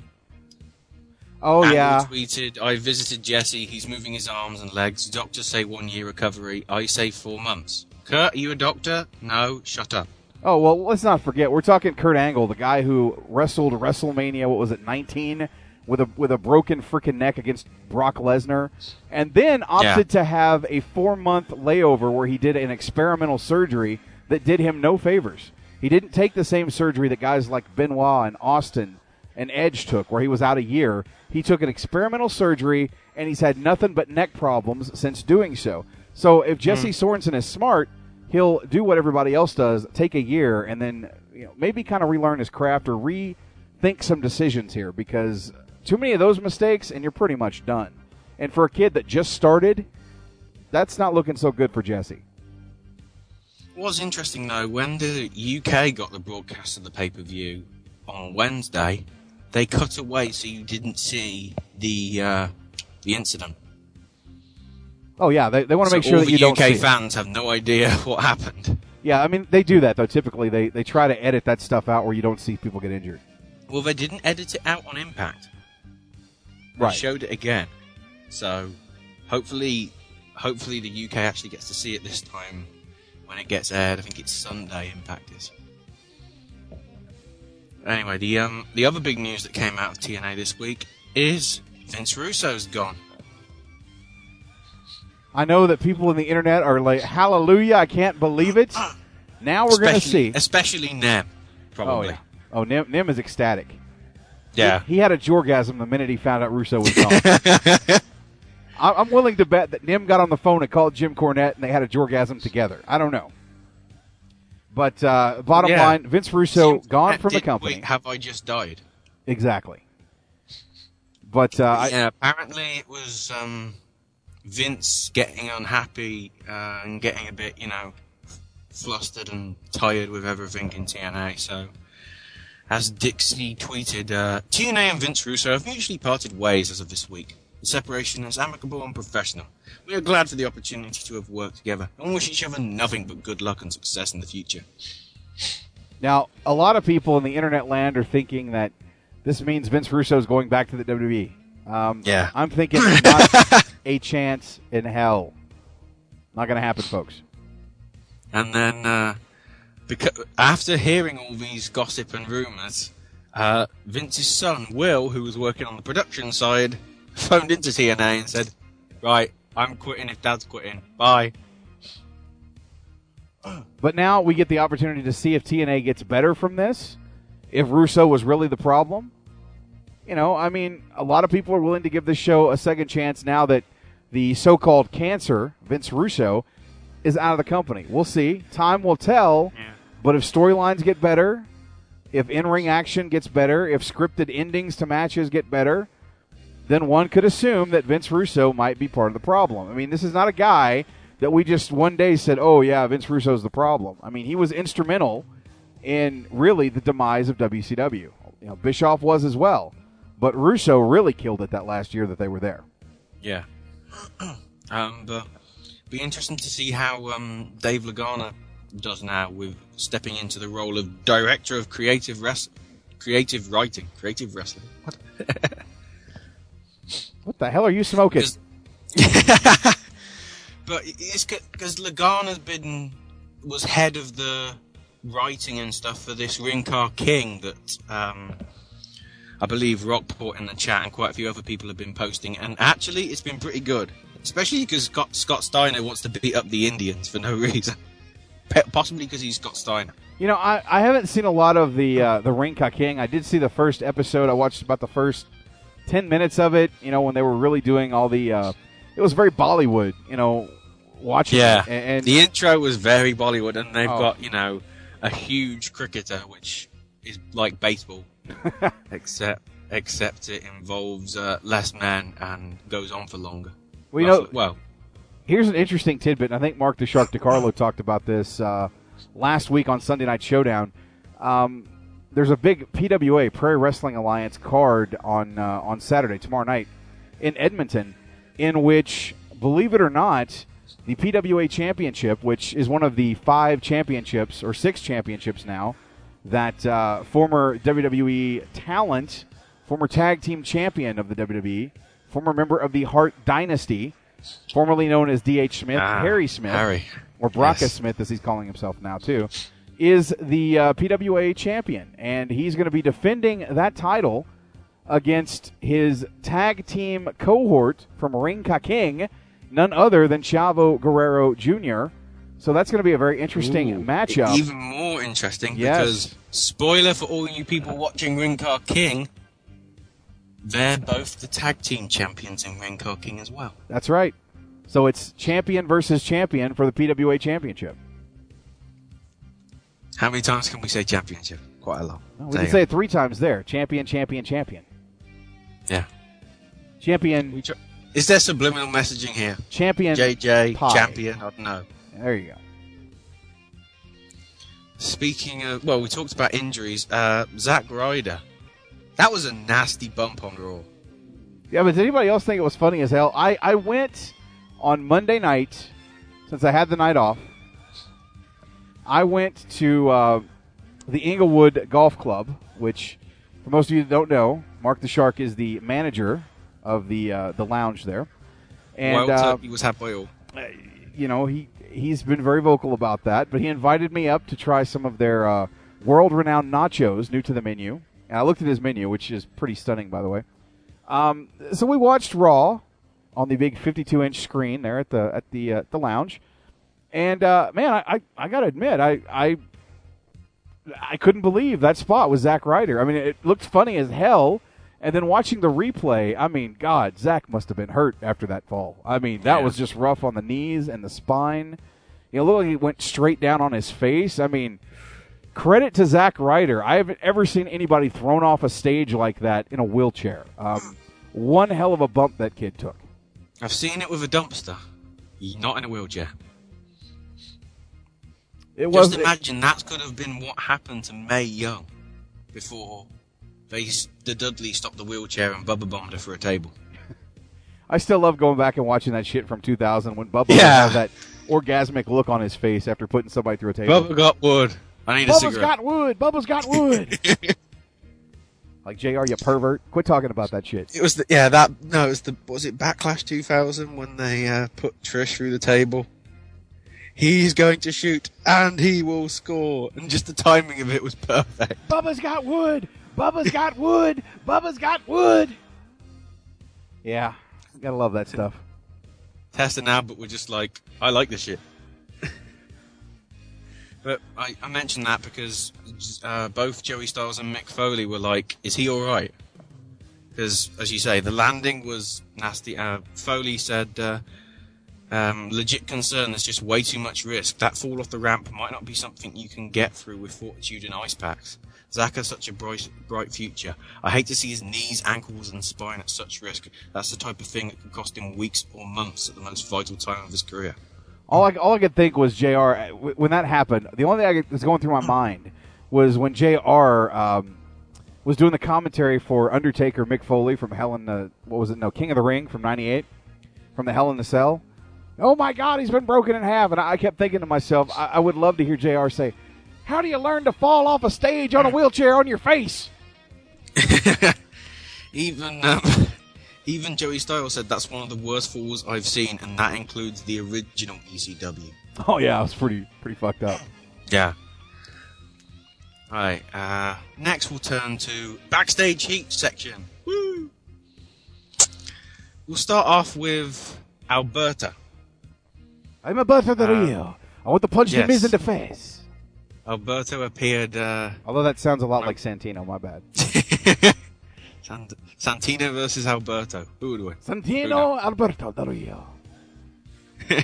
S13: Oh
S14: Angle
S13: yeah,
S14: tweeted, "I visited Jesse. He's moving his arms and legs. Doctors say one year recovery. I say four months." Kurt, are you a doctor? No, shut up.
S13: Oh well, let's not forget we're talking Kurt Angle, the guy who wrestled WrestleMania. What was it, 19, with a with a broken freaking neck against Brock Lesnar, and then opted to have a four month layover where he did an experimental surgery that did him no favors. He didn't take the same surgery that guys like Benoit and Austin and Edge took, where he was out a year. He took an experimental surgery, and he's had nothing but neck problems since doing so. So if hmm. Jesse Sorensen is smart, he'll do what everybody else does, take a year, and then you know maybe kind of relearn his craft or rethink some decisions here because too many of those mistakes, and you're pretty much done. And for a kid that just started, that's not looking so good for Jesse.
S14: Was interesting though, when the UK got the broadcast of the pay per view on Wednesday, they cut away so you didn't see the uh, the incident.
S13: Oh yeah, they, they want to
S14: So
S13: make sure that you
S14: the
S13: don't
S14: UK
S13: it.
S14: fans have no idea (laughs) what happened.
S13: Yeah, I mean they do that though. Typically, they they try to edit that stuff out where you don't see people get injured.
S14: Well, they didn't edit it out on Impact. They
S13: Right.
S14: showed it again. So hopefully, hopefully the UK actually gets to see it this time when it gets aired. I think it's Sunday. Impact is. Anyway, the um the other big news that came out of TNA this week is Vince Russo's gone.
S13: I know that people in the internet are like, "Hallelujah! I can't believe it." Now we're going to see.
S14: especially Nem, probably.
S13: Oh yeah. Oh, Nim, Nim is ecstatic.
S14: Yeah.
S13: He, he had a jorgasm the minute he found out Russo was gone. (laughs) I- I'm willing to bet that Nim got on the phone and called Jim Cornette, and they had a jorgasm together. I don't know. But uh, bottom
S14: Yeah.
S13: line, Vince Russo gone
S14: Cornette
S13: from the company.
S14: Wait, have I just died?
S13: Exactly. But uh, I,
S14: apparently it was um, Vince getting unhappy uh, and getting a bit, you know, flustered and tired with everything in TNA. So, as Dixie tweeted, uh, TNA and Vince Russo have mutually parted ways as of this week. The separation is amicable and professional. We are glad for the opportunity to have worked together and wish each other nothing but good luck and success in the future.
S13: now a lot of people in the internet land are thinking that this means Vince Russo is going back to the WWE. Um,
S14: Yeah.
S13: I'm thinking (laughs) not a chance in hell. Not going to happen, folks.
S14: And then, uh, because after hearing all these gossip and rumors, uh, Vince's son Will, who was working on the production side, phoned into TNA and said, "Right, I'm quitting if Dad's quitting. Bye." (clears throat)
S13: But now we get the opportunity to see if TNA gets better from this. If Russo was really the problem. You know, I mean, a lot of people are willing to give this show a second chance now that the so called cancer, Vince Russo, is out of the company. We'll see. Time will tell. But if storylines get better, if in ring action gets better, if scripted endings to matches get better, then one could assume that Vince Russo might be part of the problem. I mean, this is not a guy that we just one day said, "Oh yeah, Vince Russo's the problem." I mean, he was instrumental in really the demise of WCW. You know, Bischoff was as well, but Russo really killed it that last year that they were there.
S14: Yeah. (clears throat) um, but be interesting to see how um, Dave Lagana does now with stepping into the role of director of creative res- creative writing, creative wrestling. What?
S13: What the hell are you smoking? (laughs)
S14: But it's because Lagana's been was head of the writing and stuff for this Ring Ka King that um, I believe Rockport in the chat and quite a few other people have been posting, and actually it's been pretty good, especially because Scott, Scott Steiner wants to beat up the Indians for no (laughs) reason, possibly because he's Scott Steiner.
S13: You know, I, I haven't seen a lot of the uh, the Ring Ka King. I did see the first episode. I watched about the first ten minutes of it. You know, when they were really doing all the. Uh, it was very Bollywood. You know, watching.
S14: Yeah,
S13: it. And, and
S14: the intro was very Bollywood, and they've
S13: Oh.
S14: got you know a huge cricketer, which is like baseball, (laughs) except except it involves uh, less men and goes on for longer.
S13: Well, you know-
S14: well,
S13: Here's an interesting tidbit. I think Mark the Shark DiCarlo (laughs) talked about this uh, last week on Sunday Night Showdown. Um, there's a big PWA Prairie Wrestling Alliance card on uh, on Saturday tomorrow night in Edmonton, in which, believe it or not, the PWA Championship, which is one of the five championships or six championships now, that uh, former WWE talent, former tag team champion of the WWE, former member of the Hart Dynasty, formerly known as D.H. Smith,
S14: Ah,
S13: Harry Smith,
S14: Harry.
S13: or Brocka
S14: Yes.
S13: Smith as he's calling himself now too, is the uh, PWA champion, and he's going to be defending that title against his tag team cohort from Ring Ka King, none other than Chavo Guerrero Jr. So that's going to be a very interesting
S14: Ooh,
S13: matchup.
S14: Even more interesting
S13: Yes.
S14: because spoiler for all you people watching Ring Ka King, they're both the tag team champions in Ring Ka King as well.
S13: That's right. So it's champion versus champion for the PWA championship.
S14: How many times can we say championship? Quite a lot.
S13: No, we
S14: There
S13: can say
S14: go.
S13: it three times there: champion, champion, champion,
S14: Yeah.
S13: champion,
S14: Is there subliminal messaging here?
S13: champion.
S14: JJ,
S13: pie.
S14: champion, I don't know.
S13: There you go.
S14: Speaking of, well, we talked about injuries. Uh, Zack Ryder. That was a nasty bump on Raw.
S13: Yeah, but did anybody else think it was funny as hell? I, I went on Monday night, since I had the night off. I went to uh, the Inglewood Golf Club, which, for most of you that don't know, Mark the Shark is the manager of the uh, the lounge there. And
S14: Wild
S13: uh,
S14: Turkey was half by
S13: you know, he he's been very vocal about that. But he invited me up to try some of their uh, world-renowned nachos, new to the menu. And I looked at his menu, which is pretty stunning, by the way. Um, so we watched Raw on the big 52-inch screen there at the at the uh, the lounge. And uh, man, I, I, I gotta admit, I, I I couldn't believe that spot was Zack Ryder. I mean, it looked funny as hell. And then watching the replay, I mean, God, Zack must have been hurt after that fall. I mean, that
S14: Yeah.
S13: was just rough on the knees and the spine. You know, it looked like he went straight down on his face. I mean, credit to Zack Ryder. I haven't ever seen anybody thrown off a stage like that in a wheelchair. Um, one hell of a bump that kid took.
S14: I've seen it with a dumpster. Not in a wheelchair.
S13: It
S14: Just
S13: was
S14: imagine that could have been what happened to Mae Young before they the Dudley stopped the wheelchair and Bubba bombed her for a table. (laughs)
S13: I still love going back and watching that shit from 2000 when Bubba
S14: Yeah.
S13: had that orgasmic look on his face after putting somebody through a table.
S14: Bubba got wood. I need a
S13: Bubba's
S14: cigarette.
S13: got wood. Bubba's got wood. (laughs) like Jr. You pervert. Quit talking about that shit.
S14: It was the, yeah that no it was the was it Backlash 2000 when they uh, put Trish through the table. He's going to shoot and he will score, and just the timing of it was perfect.
S13: Bubba's got wood. Bubba's got wood. Bubba's got wood. Yeah, gotta love that stuff.
S14: Test and Albert were just like, I like this shit. but I, I mentioned that because uh, both Joey Styles and Mick Foley were like, is he alright? Because, as you say, the landing was nasty. Uh, Foley said, uh, um, legit concern, there's just way too much risk. That fall off the ramp might not be something you can get through with fortitude and ice packs. Zack has such a bright, bright future. I hate to see his knees, ankles, and spine at such risk. That's the type of thing that could cost him weeks or months at the most vital time of his career.
S13: All I, all I could think was Jr. uh, When that happened, the only thing could- was going through my mind was when Jr. Um, was doing the commentary for Undertaker Mick Foley from Hell in the what was it? No, King of the Ring from '98, from the Hell in the Cell. Oh my God, he's been broken in half, and I kept thinking to myself, I, I would love to hear Jr. say, "How do you learn to fall off a stage on a wheelchair on your face?" (laughs)
S14: Even um, (laughs) even Joey Styles said that's one of the worst falls I've seen, and that includes the original ECW.
S13: Oh yeah, it was pretty pretty fucked up.
S14: Yeah. Alright, uh, next we'll turn to backstage heat section. Woo! We'll start off with Alberta.
S13: I'm about to the
S14: Uh,
S13: Rio. I want to punch
S14: yes.
S13: the Miz in the face.
S14: Alberto appeared, uh,
S13: Although that sounds a lot like Santino, my bad. (laughs)
S14: Sant- Santino versus Alberto. Who would win?
S13: Santino Alberto Del Rio. (laughs)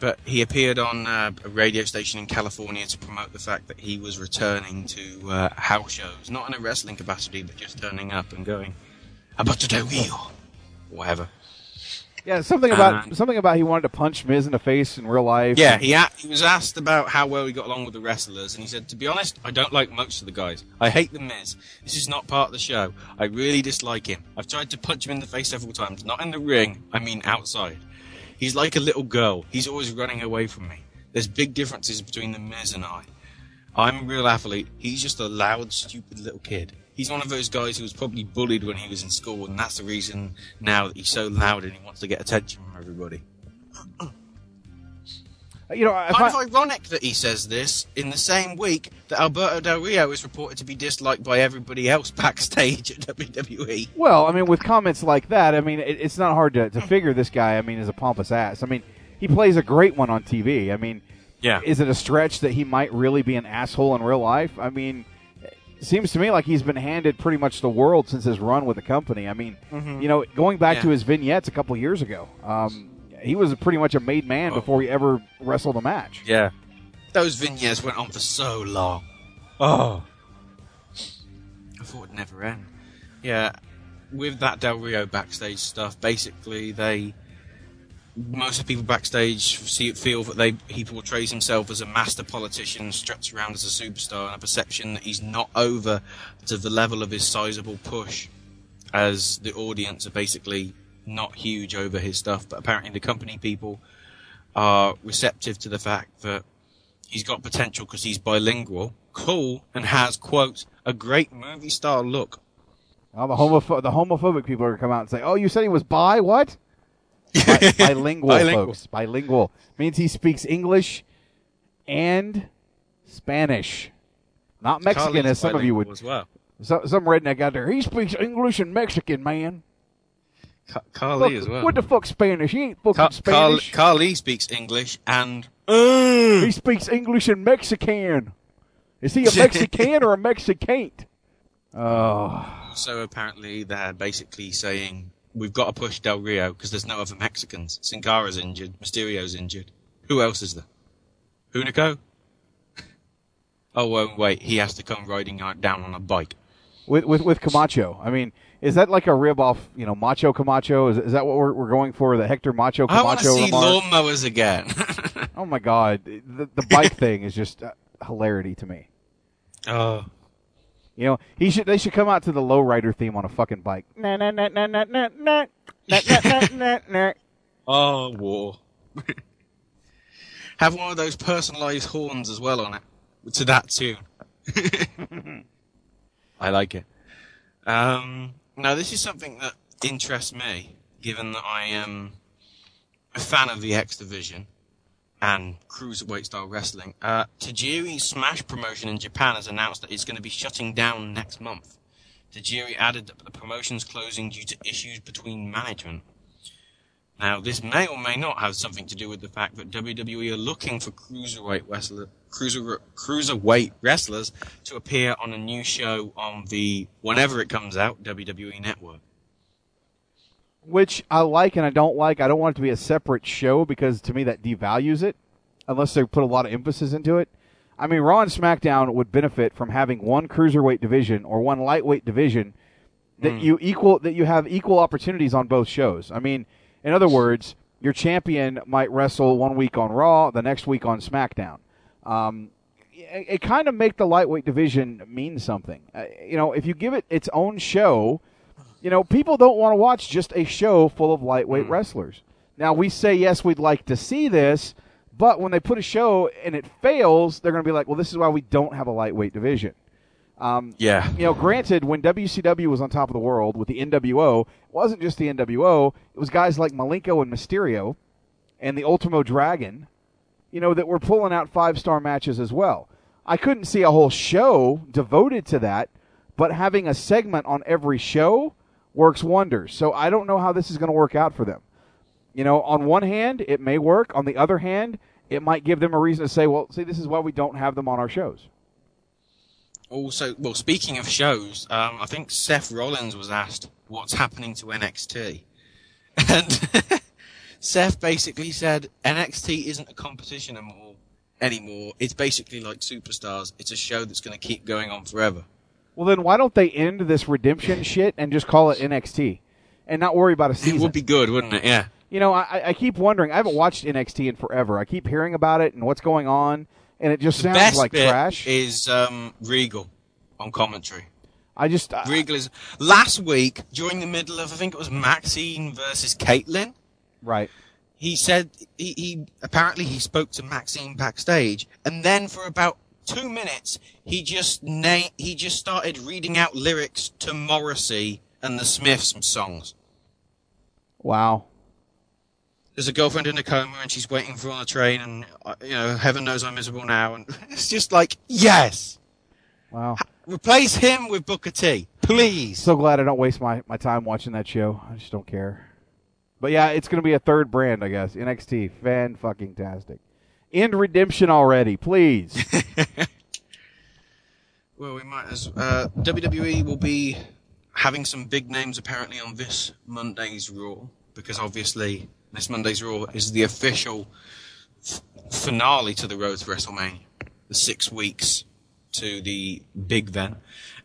S14: but he appeared on uh, a radio station in California to promote the fact that he was returning to uh, house shows, not in a wrestling capacity, but just turning up and going, about to do wheel, whatever.
S13: Yeah, something about
S14: And-
S13: something about he wanted to punch Miz in the face in real life.
S14: Yeah, he a- he was asked about how well he got along with the wrestlers, and he said, "To be honest, I don't like most of the guys. I hate the Miz. This is not part of the show. I really dislike him. I've tried to punch him in the face several times, not in the ring. I mean outside. He's like a little girl. He's always running away from me. There's big differences between the Miz and I. I'm a real athlete. He's just a loud, stupid little kid." He's one of those guys who was probably bullied when he was in school, and that's the reason now that he's so loud and he wants to get attention from everybody.
S13: You know, I
S14: kind
S13: find-
S14: of ironic that he says this in the same week that Alberto Del Rio is reported to be disliked by everybody else (laughs) backstage at. WWE.
S13: Well, I mean, with comments like that, I mean, it, it's not hard to, to figure this guy. I mean, is a pompous ass. I mean, he plays a great one on TV. I mean,
S14: Yeah.
S13: is it a stretch that he might really be an asshole in real life? I mean, seems to me like he's been handed pretty much the world since his run with the company. I mean,
S14: Mhm.
S13: you know, going back to his vignettes a couple years ago, um, he was pretty much a made man
S14: Oh.
S13: before he ever wrestled a match.
S14: Yeah. Those vignettes went on for so long. Oh. I thought it'd never end. Yeah. With that Del Rio backstage stuff, basically they most of the people backstage see feel that they he portrays himself as a master politician, struts around as a superstar, and a perception that he's not over to the level of his sizable push, as the audience are basically not huge over his stuff. But apparently, the company people are receptive to the fact that he's got potential because he's bilingual, cool, and has quote a great movie star look.
S13: All the homopho- the homophobic people are going to come out and say, "Oh, you said he was bi? What?" Bi- (laughs) bilingual,
S14: Bilingual.
S13: folks. Bilingual means he speaks English and Spanish, not Mexican,
S14: Carly's
S13: as some of you would.
S14: as well.
S13: So, some redneck out there, he speaks English and Mexican, man.
S14: Ca- Carly
S13: Fuck-
S14: as well.
S13: What the fuck Spanish? He ain't fucking
S14: Ca- Carl-
S13: Spanish.
S14: Carly speaks English and
S13: he uh. speaks English and Mexican. Is he a (laughs) Mexican or a Mexicate? Oh,
S14: so apparently they're basically saying we've got to push Del Rio because there's no other Mexicans. Sin Cara's injured, Mysterio's injured. Who else is there? Hunico? (laughs) Oh well, wait, he has to come riding down on a bike.
S13: with with with Camacho. I mean, is that like a rib off? You know, Macho Camacho. Is, is that what we're, we're going for? The Hector Macho Camacho
S14: I want to
S13: Camacho
S14: see
S13: remark?
S14: lawnmowers again. (laughs)
S13: Oh my God, the, the bike thing is just uh, hilarity to me.
S14: oh,
S13: You know, he should they should come out to the lowrider theme on a fucking bike. Nah, nah, nah, nah, nah, nah, nah, nah, nah, nah, nah, nah.
S14: oh, war. Have one of those personalised horns as well on it to that tune. I like it. Um, now, this is something that interests me, given that I am a fan of the X Division and cruiserweight style wrestling. Uh, Tajiri Smash promotion in Japan has announced that it's going to be shutting down next month. Tajiri added that the promotion's closing due to issues between management. Now, this may or may not have something to do with the fact that WWE are looking for cruiserweight wrestler, cruiser, cruiserweight wrestlers to appear on a new show on the whenever it comes out WWE Network.
S13: Which I like and I don't like. I don't want it to be a separate show because to me that devalues it, unless they put a lot of emphasis into it. I mean, Raw and SmackDown would benefit from having one cruiserweight division or one lightweight division that
S14: Mm.
S13: you equal that you have equal opportunities on both shows. I mean, in other words, your champion might wrestle one week on Raw, the next week on SmackDown. Um, it, it kind of make the lightweight division mean something. Uh, you know, if you give it its own show, you know, people don't want to watch just a show full of lightweight wrestlers. Now we say yes, we'd like to see this, but when they put a show and it fails, they're going to be like, well, this is why we don't have a lightweight division. Um,
S14: Yeah.
S13: you know, granted, when WCW was on top of the world with the NWO, it wasn't just the NWO. It was guys like Malenko and Mysterio and the Ultimo Dragon, you know, that were pulling out five star matches as well. I couldn't see a whole show devoted to that, but having a segment on every show works wonders. So I don't know how this is going to work out for them. You know, on one hand, it may work. On the other hand, it might give them a reason to say, well, see, this is why we don't have them on our shows.
S14: Also, well, speaking of shows, um, I think Seth Rollins was asked what's happening to NXT, (laughs) and (laughs) Seth basically said NXT isn't a competition anymore. Anymore, it's basically like Superstars. It's a show that's going to keep going on forever.
S13: Well, then why don't they end this redemption shit and just call it NXT and not worry about a season?
S14: It would be good, wouldn't it? Yeah.
S13: You know, I, I keep wondering. I haven't watched NXT in forever. I keep hearing about it and what's going on, and it just
S14: The
S13: sounds like trash.
S14: is um, Regal on commentary.
S13: I just I,
S14: Regal is last week during the middle of I think it was Maxine versus Kaitlyn.
S13: right.
S14: He said he, he apparently he spoke to Maxine backstage, and then for about two minutes he just na- he just started reading out lyrics to Morrissey and the Smiths songs.
S13: Wow.
S14: There's a girlfriend in a coma and she's waiting for on the train, and uh, you know heaven knows I'm miserable now, and (laughs) it's just like yes,
S13: Wow.
S14: replace him with Booker T, please.
S13: So glad I don't waste my, my time watching that show. I just don't care. But yeah, it's going to be a third brand, I guess. NXT. Fan fucking tastic. End redemption already, please. (laughs)
S14: Well, we might as uh, WWE will be having some big names apparently on this Monday's Raw because obviously this Monday's Raw is the official f- finale to the road to WrestleMania, the six weeks to the big event,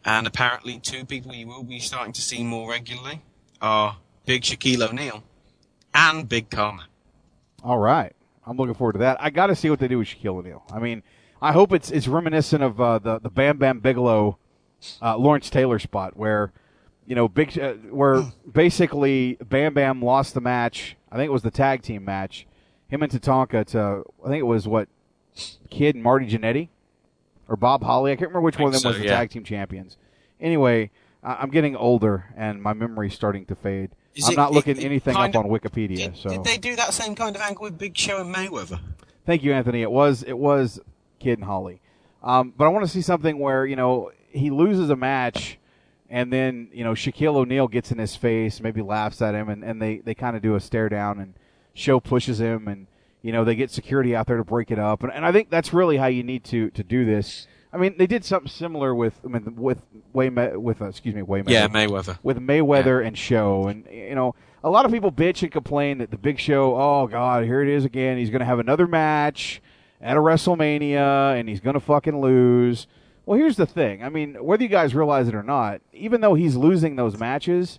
S14: and apparently two people you will be starting to see more regularly are Big Shaquille O'Neal and Big Kharma.
S13: All right. I'm looking forward to that. I got to see what they do with Shaquille O'Neal. I mean, I hope it's it's reminiscent of uh, the the Bam Bam Bigelow, uh, Lawrence Taylor spot where, you know, big uh, where (clears throat) basically Bam Bam lost the match. I think it was the tag team match. Him and Tatanka to I think it was what Kid and Marty Jannetty or Bob Holly. I can't remember which one of them
S14: so,
S13: was the
S14: yeah.
S13: tag team champions. Anyway, I- I'm getting older and my memory's starting to fade.
S14: Is
S13: I'm
S14: it-
S13: not looking
S14: it- it
S13: anything up
S14: of-
S13: on Wikipedia. so
S14: Did they do that same kind of angle with Big Show and Mayweather?
S13: Thank you, Anthony. It was it was Kid and Holly, um, but I want to see something where you know he loses a match, and then you know Shaquille O'Neal gets in his face, maybe laughs at him, and, and they they kind of do a stare down, and Show pushes him, and you know they get security out there to break it up, and, and I think that's really how you need to to do this. I mean, they did something similar with I mean with Way with uh, excuse me
S14: Yeah, Mayweather.
S13: with Mayweather and Show, and you know, a lot of people bitch and complain that the Big Show, oh God, here it is again. He's going to have another match at a WrestleMania, and he's going to fucking lose. Well, here's the thing. I mean, whether you guys realize it or not, even though he's losing those matches,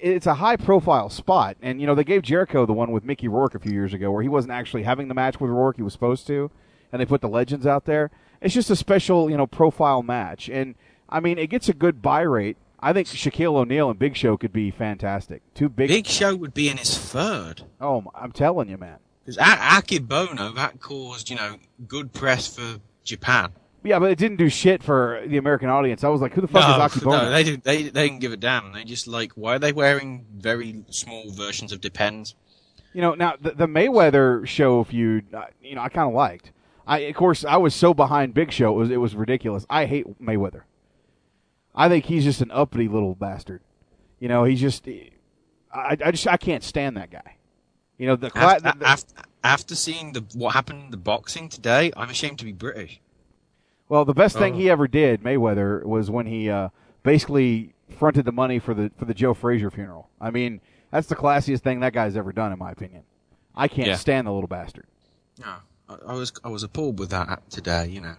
S13: it's a high profile spot. And, you know, they gave Jericho the one with Mickey Rourke a few years ago where he wasn't actually having the match with Rourke. He was supposed to. And they put the legends out there. It's just a special, you know, profile match. And, I mean, it gets a good buy rate. I think Shaquille O'Neal and Big Show could be fantastic. Two big.
S14: Big Show would be in his third.
S13: Oh, I'm telling you, man.
S14: Because Akebono, that caused, you know, good press for Japan.
S13: Yeah, but it didn't do shit for the American audience. I was like, who the fuck
S14: no,
S13: is Akebono?
S14: no, they, do, they, they didn't give a damn. They just like, why are they wearing very small versions of Depends?
S13: You know, now the, the Mayweather show feud, uh, you know, I kind of liked. I, of course, I was so behind Big Show, it was it was ridiculous. I hate Mayweather. I think he's just an uppity little bastard. You know, he's just, I, I just, I can't stand that guy. You know, the,
S14: After,
S13: the- the-
S14: after, after seeing the what happened in the boxing today, I'm ashamed to be British.
S13: well, the best thing
S14: Oh.
S13: he ever did, Mayweather, was when he uh, basically fronted the money for the for the Joe Frazier funeral. I mean, that's the classiest thing that guy's ever done, in my opinion. I can't
S14: Yeah.
S13: stand the little bastard.
S14: No, I, I was I was appalled with that today. You know,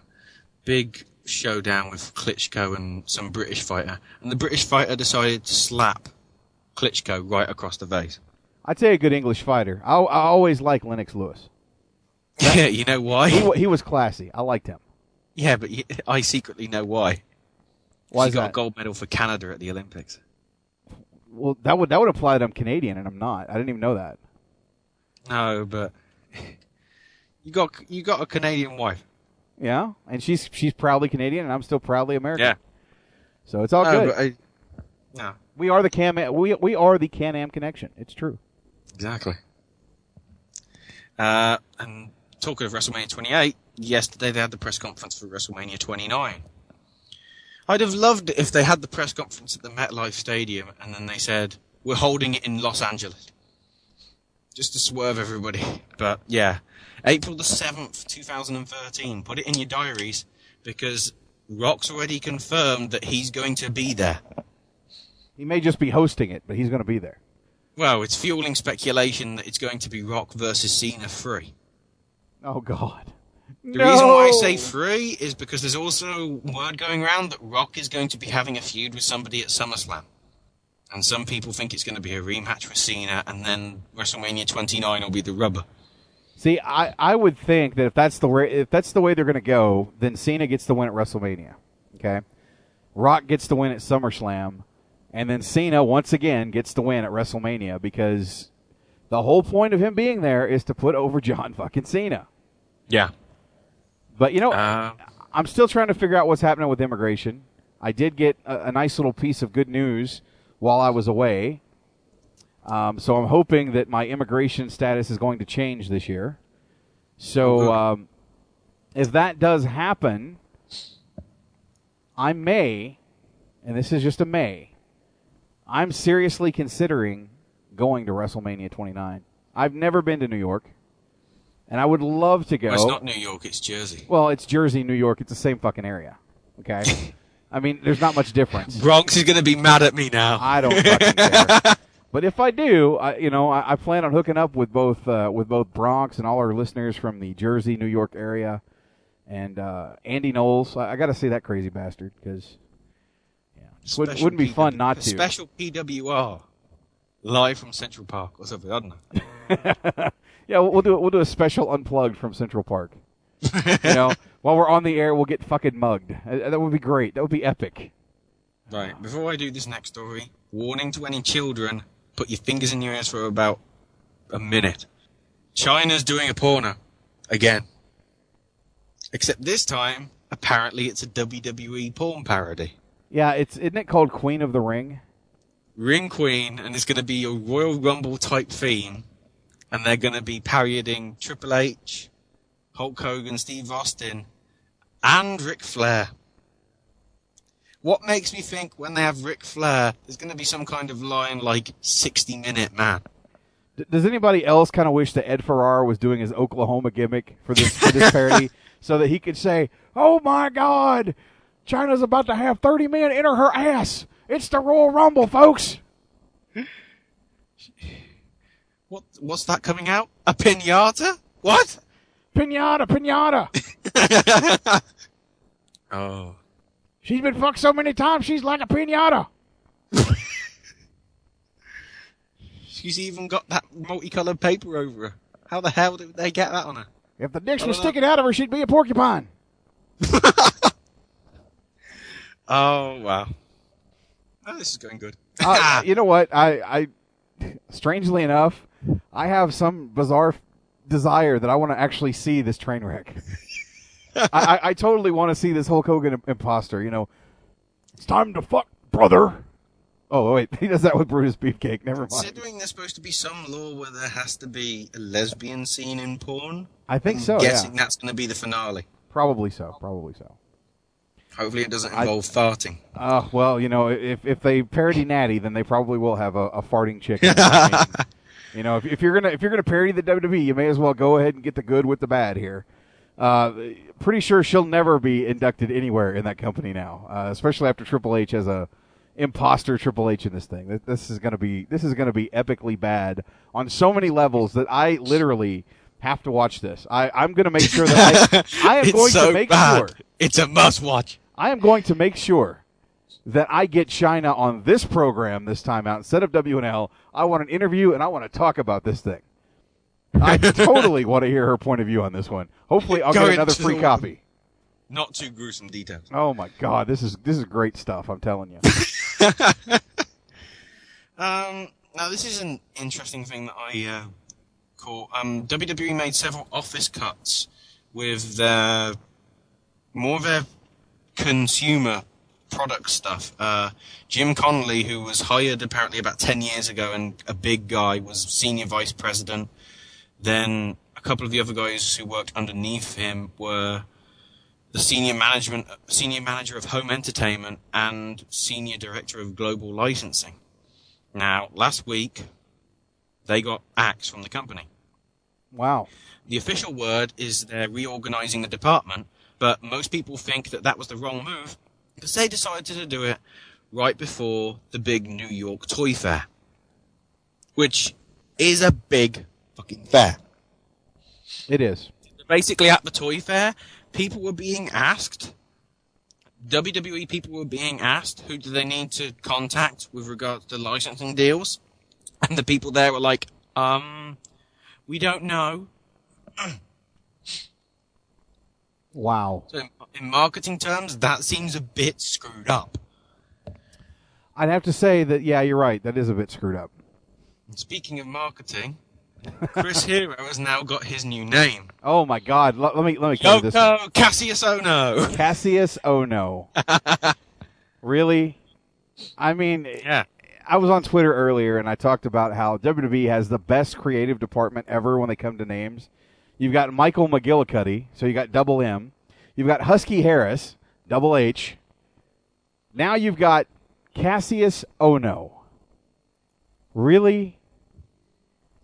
S14: big showdown with Klitschko and some British fighter, and the British fighter decided to slap Klitschko right across the face.
S13: I'd say a good English fighter. I, I always like Lennox Lewis.
S14: Yeah, (laughs) you know why?
S13: He, he was classy. I liked him.
S14: Yeah, but (laughs) I secretly know why.
S13: Why
S14: he got
S13: that?
S14: a gold medal for Canada at the Olympics.
S13: Well, that would that would apply that I'm Canadian and I'm not. I didn't even know that.
S14: No, but you got you got a Canadian wife.
S13: Yeah, and she's she's proudly Canadian and I'm still proudly American.
S14: Yeah.
S13: So it's all
S14: No,
S13: good.
S14: I- no,
S13: we are the Cam we we are the Can Am connection. It's true.
S14: exactly. Uh, and talking of WrestleMania 28, yesterday they had the press conference for WrestleMania 29. I'd have loved it if they had the press conference at the MetLife Stadium and then they said, we're holding it in Los Angeles. Just to swerve everybody. But yeah, April the 7th, 2013. Put it in your diaries because Rock's already confirmed that he's going to be there.
S13: He may just be hosting it, but he's going to be there.
S14: Well, it's fueling speculation that it's going to be Rock versus Cena free.
S13: Oh God.
S14: The reason why I say free is because there's also word going around that Rock is going to be having a feud with somebody at SummerSlam. And some people think it's going to be a rematch with Cena, and then WrestleMania 29 will be the rubber.
S13: See, I, I would think that if that's the way if that's the way they're going to go, then Cena gets the win at WrestleMania. Okay, Rock gets the win at SummerSlam, and then Cena once again gets the win at WrestleMania because the whole point of him being there is to put over John fucking Cena.
S14: Yeah.
S13: But you know,
S14: Uh,
S13: I'm still trying to figure out what's happening with immigration. I did get a, a nice little piece of good news while I was away. Um, so I'm hoping that my immigration status is going to change this year. So um, if that does happen, I may, and this is just a may, I'm seriously considering going to WrestleMania 29. I've never been to New York, and I would love to go.
S14: Well, it's not New York, it's Jersey.
S13: Well, it's Jersey, New York. It's the same fucking area. Okay. (laughs) I mean, there's not much difference. (laughs)
S14: Bronx is going to be mad at me now.
S13: I don't fucking care. (laughs) But if I do, I, you know, I, I plan on hooking up with both uh, with both Bronx and all our listeners from the Jersey, New York area, and uh, Andy Knowles. I, I got to see that crazy bastard because yeah, it Would, wouldn't be fun not
S14: a
S13: to.
S14: Special PWR. Live from Central Park or something, I don't know. (laughs)
S13: yeah, we'll, we'll do we'll do a special unplugged from Central Park. You know, while we're on the air, we'll get fucking mugged. Uh, that would be great. That would be epic.
S14: Right, before I do this next story, warning to any children, put your fingers in your ears for about a minute. Chyna's doing a porno. Again. Except this time, apparently it's a WWE porn parody.
S13: Yeah, it's isn't it called Queen of the Ring?
S14: Ring Queen, and it's going to be a Royal Rumble type theme, and they're going to be parodying Triple H, Hulk Hogan, Steve Austin, and Ric Flair. What makes me think when they have Ric Flair, there's going to be some kind of line like 60 minute man.
S13: D- does anybody else kind of wish that Ed Ferrara was doing his Oklahoma gimmick for this for this parody, (laughs) so that he could say, "Oh my God, Chyna's about to have thirty men enter her ass. It's the Royal Rumble, folks."
S14: What? What's that coming out? A pinata? What?
S13: Pinata, pinata. (laughs)
S14: Oh.
S13: She's been fucked so many times, she's like a pinata. (laughs)
S14: She's even got that multicolored paper over her. How the hell did they get that on her?
S13: If the dicks were
S14: know.
S13: sticking out of her, she'd be a porcupine. (laughs)
S14: Oh, wow. Oh, this is going good.
S13: uh, you know what? I, I, strangely enough, I have some bizarre desire that I want to actually see this train wreck. (laughs) I, I, I totally want to see this Hulk Hogan imposter. You know, it's time to fuck, brother. Oh wait, (laughs) he does that with Brutus Beefcake. Never mind.
S14: Considering there's supposed to be some law where there has to be a lesbian scene in porn,
S13: I think
S14: I'm
S13: so.
S14: guessing
S13: Yeah,
S14: that's going to be the finale.
S13: probably so. Probably so.
S14: Hopefully, it doesn't
S13: I-
S14: involve farting.
S13: Uh, well, you know, if if they parody Natty, then they probably will have a, a farting chicken. (laughs) You know, if, if you're gonna if you're gonna parody the WWE, you may as well go ahead and get the good with the bad here. Uh, pretty sure she'll never be inducted anywhere in that company now, uh, especially after Triple H has a imposter Triple H in this thing. This is gonna be this is gonna be epically bad on so many levels that I literally have to watch this. I I'm gonna make sure that I, (laughs) I am
S14: It's
S13: going
S14: so
S13: to make
S14: bad.
S13: sure
S14: It's a must watch.
S13: I am going to make sure that I get Chyna on this program this time out instead of WNL. I want an interview and I want to talk about this thing. I (laughs) totally want to hear her point of view on this one. Hopefully, I'll
S14: Go
S13: get another free copy.
S14: Not too gruesome details.
S13: Oh my god, this is this is great stuff. I'm telling you. (laughs)
S14: Um, now this is an interesting thing that I uh, caught. Um, WWE made several office cuts with their more of their consumer product stuff. Uh, Jim Connolly, who was hired apparently about ten years ago and a big guy, was senior vice president. Then a couple of the other guys who worked underneath him were the senior management, senior manager of home entertainment and senior director of global licensing. Now, last week, they got axed from the company.
S13: Wow.
S14: The official word is they're reorganizing the department, but most people think that that was the wrong move because they decided to do it right before the big New York Toy Fair. which is a big fucking fair.
S13: It is.
S14: Basically, at the toy fair, people were being asked. WWE people were being asked who do they need to contact with regards to licensing deals, and the people there were like, um, we don't know.
S13: Wow.
S14: So in, in marketing terms, that seems a bit screwed up.
S13: I'd have to say that yeah, you're right. That is a bit screwed up.
S14: Speaking of marketing, Chris Hero has now got his new name.
S13: Oh my God! Let, let me let me cover this.
S14: Yoko Kassius Ohno.
S13: Kassius Ohno. (laughs) really? I mean,
S14: yeah.
S13: I was on Twitter earlier and I talked about how WWE has the best creative department ever when they come to names. You've got Michael McGillicutty, so you got double M. You've got Husky Harris, double H. Now you've got Kassius Ohno. Really?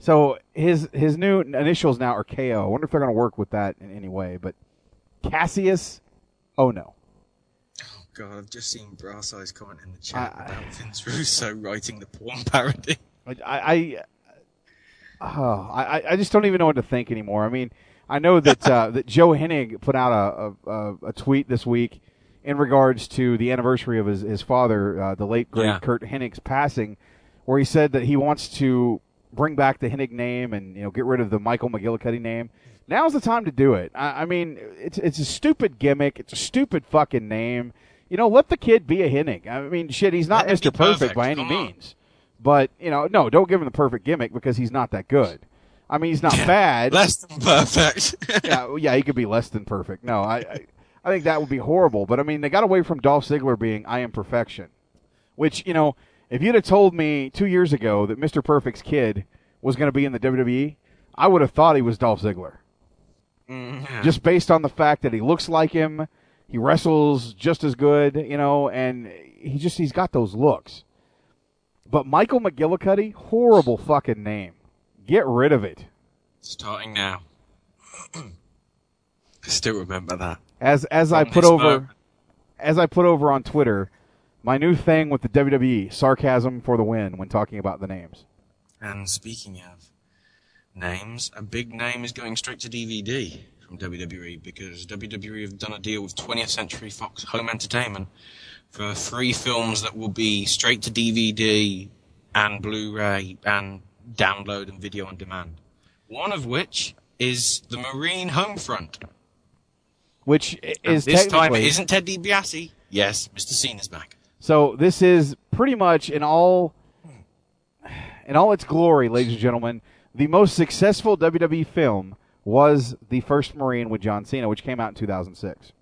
S13: So his his new initials now are KO. I wonder if they're going to work with that in any way. But Kassius Ohno.
S14: Oh God, I've just seen Brass Eyes comment in the chat about Vince Russo writing the porn parody.
S13: I, I, oh, I, I just don't even know what to think anymore. I mean, I know that uh, (laughs) that Joe Hennig put out a, a, a tweet this week in regards to the anniversary of his his father, uh, the late great
S14: Yeah.
S13: Curt Hennig's passing, where he said that he wants to bring back the Hennig name and you know get rid of the Michael McGillicutty name. Now's the time to do it. I, I mean, it's it's a stupid gimmick. It's a stupid fucking name. You know, let the kid be a Hennig. I mean, shit, he's not
S14: him
S13: Mr. Perfect,
S14: perfect.
S13: by any means. But you know, no, don't give him the perfect gimmick because he's not that good. I mean, he's not bad.
S14: Less than perfect. (laughs)
S13: yeah, well, yeah, he could be less than perfect. No, I, I, I think that would be horrible. But I mean, they got away from Dolph Ziggler being "I am perfection," which you know, if you'd have told me two years ago that Mr. Perfect's kid was going to be in the WWE, I would have thought he was Dolph Ziggler,
S14: Mm,
S13: just based on the fact that he looks like him, he wrestles just as good, you know, and he just he's got those looks. But Michael McGillicutty, horrible fucking name. Get rid of it.
S14: Starting now. (clears throat) I still remember that.
S13: As as I put over
S14: moment.
S13: as I put over on Twitter, my new thing with the WWE, sarcasm for the win when talking about the names.
S14: And speaking of names, a big name is going straight to DVD from WWE because WWE have done a deal with 20th Century Fox Home Entertainment for three films that will be straight to DVD and Blu-ray and download and video on demand. One of which is the Marine Homefront.
S13: Which i-
S14: And
S13: is
S14: this time it isn't Ted DiBiase. Yes, Mr. Cena's back.
S13: so this is pretty much in all in all its glory, ladies and gentlemen, the most successful WWE film was The First Marine with John Cena, which came out in 2006.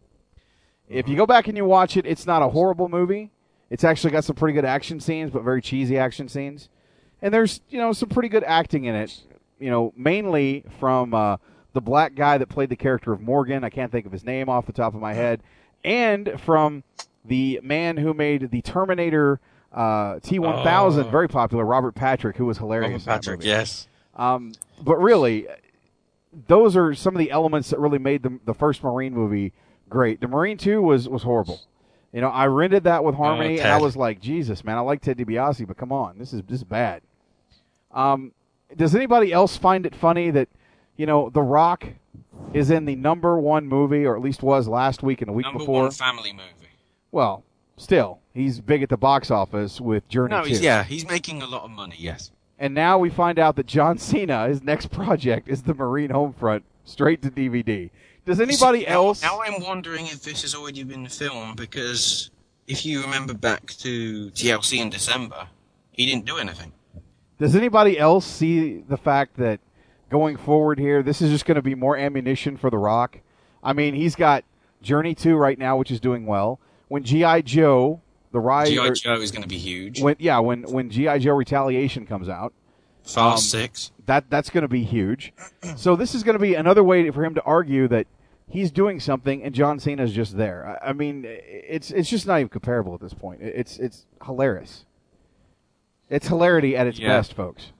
S13: If you go back and you watch it, it's not a horrible movie. It's actually got some pretty good action scenes, but very cheesy action scenes. And there's, you know, some pretty good acting in it. You know, mainly from uh, the black guy that played the character of Morgan. I can't think of his name off the top of my head. And from the man who made the Terminator uh, T1000
S14: Oh.
S13: very popular, Robert Patrick, who was hilarious.
S14: Robert Patrick, yes.
S13: Um, but really, those are some of the elements that really made the the first Marine movie great. The Marine Two was was horrible. You know, I rented that with Harmony, and I was like, Jesus, man, I like Ted DiBiase, but come on, this is this is bad. Um, does anybody else find it funny that you know The Rock is in the number one movie, or at least was last week and the week
S14: Number
S13: before?
S14: one family movie.
S13: Well, still, he's big at the box office with Journey
S14: No,
S13: 2.
S14: he's, yeah, he's making a lot of money, yes.
S13: And now we find out that John (laughs) Cena, his next project is the Marine Homefront, straight to DVD. Does anybody
S14: See, now-
S13: else?
S14: Now, I'm wondering if this has already been filmed because if you remember back to TLC in December, he didn't do anything.
S13: Does anybody else see the fact that going forward here, this is just going to be more ammunition for The Rock? I mean, he's got Journey 2 right now, which is doing well. When G.I. Joe, the ride.
S14: G.I. Joe is going to be huge.
S13: When, yeah, when, when G.I. Joe Retaliation comes out.
S14: Fast
S13: um,
S14: Six.
S13: That, that's going to be huge. So this is going to be another way for him to argue that he's doing something and John Cena's just there. I, I mean, it's it's just not even comparable at this point. It's it's hilarious. It's hilarity at its
S14: Yeah.
S13: best, folks.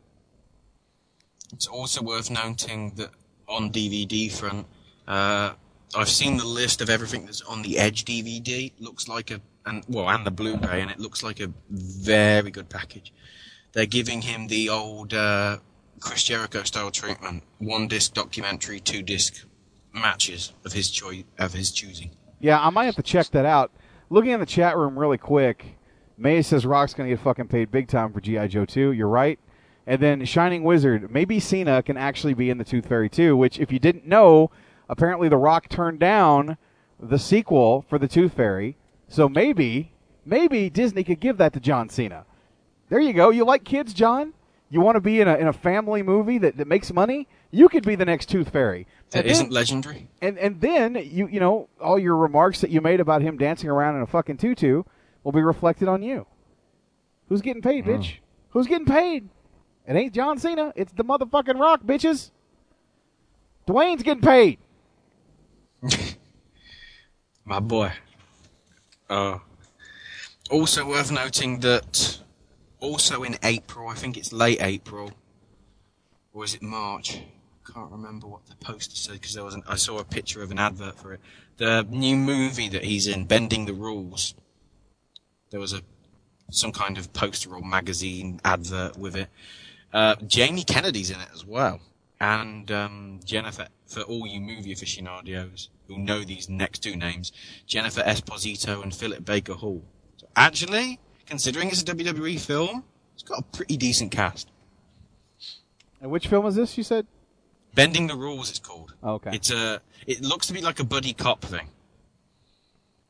S14: It's also worth noting that on DVD front, uh, I've seen the list of everything that's on the Edge DVD. Looks like a and well, and the Blu-ray, and it looks like a very good package. they're giving him the old uh, Chris Jericho style treatment: one disc documentary, two disc matches of his choice of his choosing.
S13: Yeah, I might have to check that out. Looking in the chat room really quick, May says Rock's going to get fucking paid big time for G.I. Joe 2. You're right. And then Shining Wizard, maybe Cena can actually be in the Tooth Fairy 2, which, if you didn't know, apparently The Rock turned down the sequel for the Tooth Fairy. So maybe, maybe Disney could give that to John Cena. There you go. You like kids, John? You want to be in a, in a family movie that, that makes money? You could be the next Tooth Fairy.
S14: That
S13: then-
S14: legendary.
S13: and and then you you know all your remarks that you made about him dancing around in a fucking tutu will be reflected on you. Who's getting paid, bitch? Who's getting paid? It ain't John Cena. It's the motherfucking Rock, bitches. Dwayne's getting paid. (laughs)
S14: My boy. Uh, also worth noting that also in April, I think it's late April, or is it March? I can't remember what the poster said because there was an, I saw a picture of an advert for it. The new movie that he's in, Bending the Rules. There was a some kind of poster or magazine advert with it. Uh, Jamie Kennedy's in it as well, and um, Jennifer. For all you movie aficionados who know these next two names, Jennifer Esposito and Philip Baker Hall. So actually, considering it's a WWE film, it's got a pretty decent cast.
S13: And which film is this? You said.
S14: Bending the Rules, it's called.
S13: Okay.
S14: It's a. It looks to be like a buddy cop thing.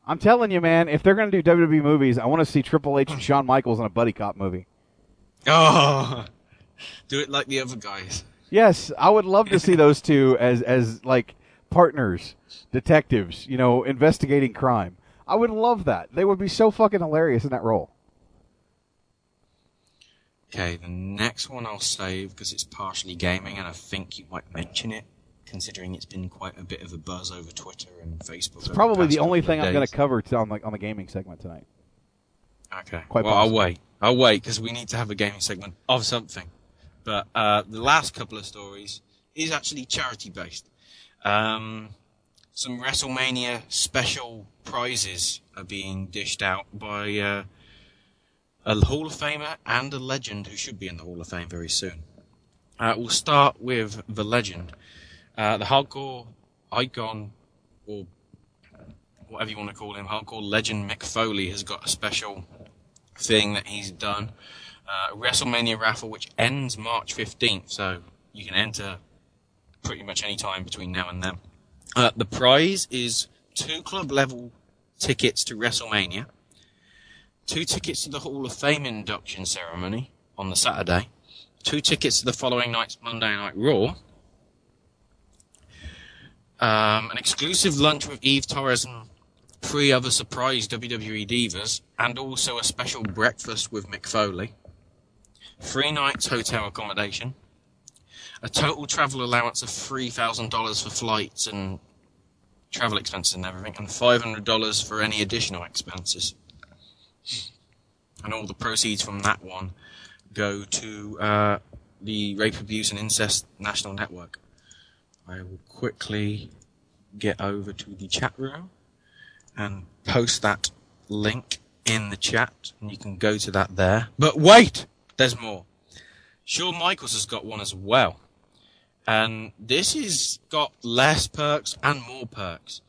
S13: I'm telling you, man. If they're gonna do WWE movies, I want to see Triple H and Shawn Michaels in a buddy cop movie.
S14: Oh, (laughs) do it like the other guys.
S13: Yes, I would love to see those two as as like partners, detectives, you know, investigating crime. I would love that. They would be so fucking hilarious in that role.
S14: Okay, the next one I'll save because it's partially gaming, and I think you might mention it, considering it's been quite a bit of a buzz over Twitter and Facebook.
S13: It's probably the only thing I'm going to cover on the on the gaming segment tonight.
S14: Okay.
S13: Quite
S14: well, I'll wait. I'll wait because we need to have a gaming segment of something. But uh, the last couple of stories is actually charity based. Um, some WrestleMania special prizes are being dished out by uh, a Hall of Famer and a legend who should be in the Hall of Fame very soon. Uh, we'll start with the legend, uh, the hardcore icon, or whatever you want to call him, hardcore legend Mick Foley has got a special thing that he's done. Uh, WrestleMania raffle, which ends March 15th, so you can enter pretty much any time between now and then. Uh, the prize is two club level tickets to WrestleMania, two tickets to the Hall of Fame induction ceremony on the Saturday, two tickets to the following night's Monday Night Raw, um, an exclusive lunch with Eve Torres and three other surprise WWE divas, and also a special breakfast with Mick Foley, three nights hotel accommodation, a total travel allowance of $3,000 for flights and travel expenses and everything, and $500 for any additional expenses. And all the proceeds from that one go to uh, the Rape, Abuse, and Incest National Network. I will quickly get over to the chat room and post that link in the chat, and you can go to that there. But wait, there's more. Shawn Michaels has got one as well, and this has got less perks and more perks.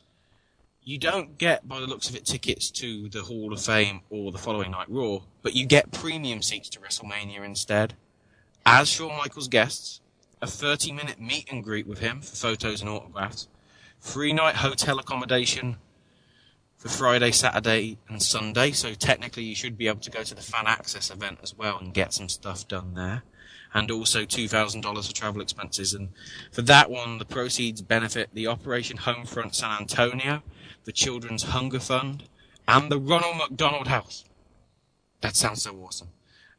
S14: You don't get, by the looks of it, tickets to the Hall of Fame or the following night Raw, but you get premium seats to WrestleMania instead. As Shawn Michaels guests, a 30 minute meet and greet with him for photos and autographs, free night hotel accommodation for Friday, Saturday, and Sunday. So technically, you should be able to go to the fan access event as well and get some stuff done there. And also $2,000 for travel expenses. And for that one, the proceeds benefit the Operation Homefront San Antonio, the Children's Hunger Fund, and the Ronald McDonald House. That sounds so awesome.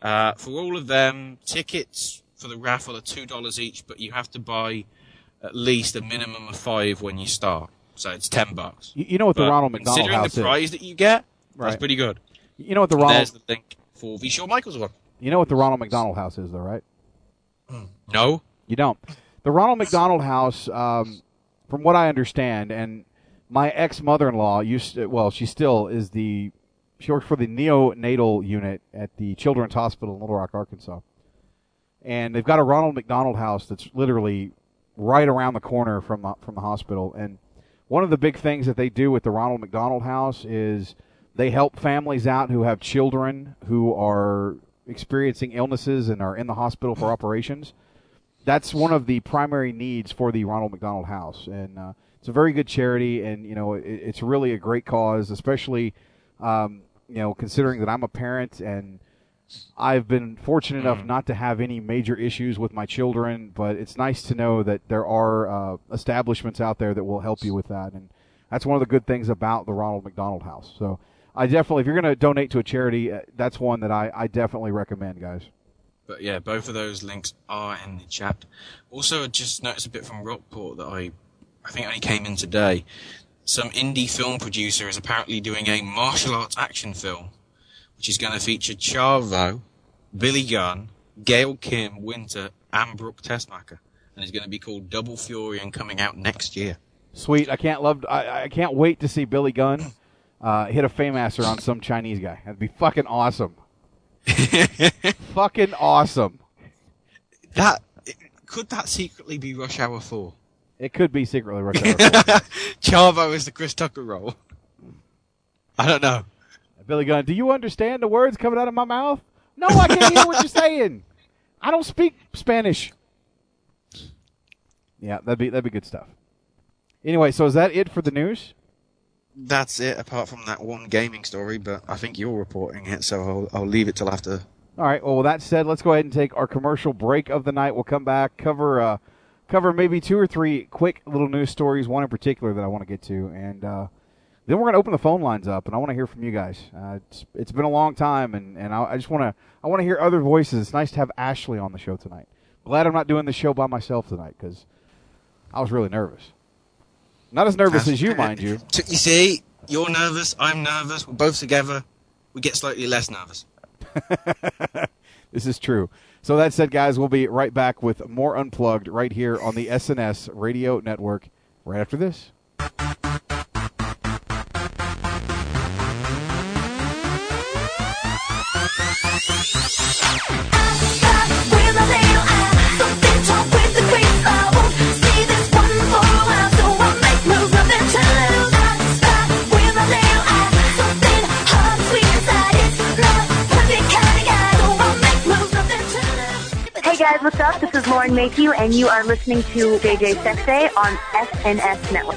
S14: Uh, for all of them, tickets for the raffle are $2 each, but you have to buy at least a minimum of five when you start. So it's 10 bucks.
S13: You, you know what the Ronald McDonald
S14: Considering
S13: House
S14: the
S13: is?
S14: prize that you get,
S13: Right.
S14: that's pretty good.
S13: You know what the Ronald
S14: There's the link for the Shawn Michaels one.
S13: You know what the Ronald McDonald House is, though, right?
S14: No.
S13: You don't. The Ronald McDonald House, um, from what I understand, and my ex mother in law used to, well, she still is the she works for the neonatal unit at the Children's Hospital in Little Rock, Arkansas. And they've got a Ronald McDonald House that's literally right around the corner from the, from the hospital. And one of the big things that they do with the Ronald McDonald House is they help families out who have children who are experiencing illnesses and are in the hospital for operations. That's one of the primary needs for the Ronald McDonald House, and uh, it's a very good charity, and you know it, it's really a great cause, especially um, you know considering that I'm a parent and I've been fortunate enough not to have any major issues with my children, but it's nice to know that there are uh, establishments out there that will help you with that, and that's one of the good things about the Ronald McDonald House. So I definitely, if you're going to donate to a charity, uh, that's one that I, I definitely recommend, guys.
S14: But yeah, both of those links are in the chat. Also, I just noticed a bit from Rockport that I, I think only came in today. Some indie film producer is apparently doing a martial arts action film, which is going to feature Chavo, Billy Gunn, Gail Kim, Winter, and Brooke Tessmacher, and it's going to be called Double Fury and coming out next year.
S13: Sweet. I can't love. I, I can't wait to see Billy Gunn uh, hit a Fameasser on some Chinese guy. That'd be fucking awesome. (laughs) fucking awesome.
S14: That could that secretly be Rush Hour Four?
S13: It could be secretly Rush Hour. (laughs) 4.
S14: Chavo is the Chris Tucker role. I don't know.
S13: Billy Gunn, do you understand the words coming out of my mouth? No, I can't hear what you're (laughs) saying. I don't speak Spanish. Yeah, that'd be that'd be good stuff. Anyway, so is that it for the news?
S14: That's it, apart from that one gaming story. But I think you're reporting it, so I'll, I'll leave it till after.
S13: All right. Well, with that said, let's go ahead and take our commercial break of the night. We'll come back, cover uh, cover maybe two or three quick little news stories, one in particular that I want to get to, and uh, then we're going to open the phone lines up, and I want to hear from you guys. Uh, it's, it's been a long time, and, and I, I just want to I want to hear other voices. It's nice to have Ashley on the show tonight. Glad I'm not doing the show by myself tonight because I was really nervous. Not as nervous as you, mind you. (laughs)
S14: You see, you're nervous. I'm nervous. We're both together. We get slightly less nervous. (laughs)
S13: This is true. So that said, guys, we'll be right back with more Unplugged right here on the SNS Radio Network right after this.
S5: Guys, what's up? This is Lauren Mayhew, and you are listening to JJ $exay on SNS Network.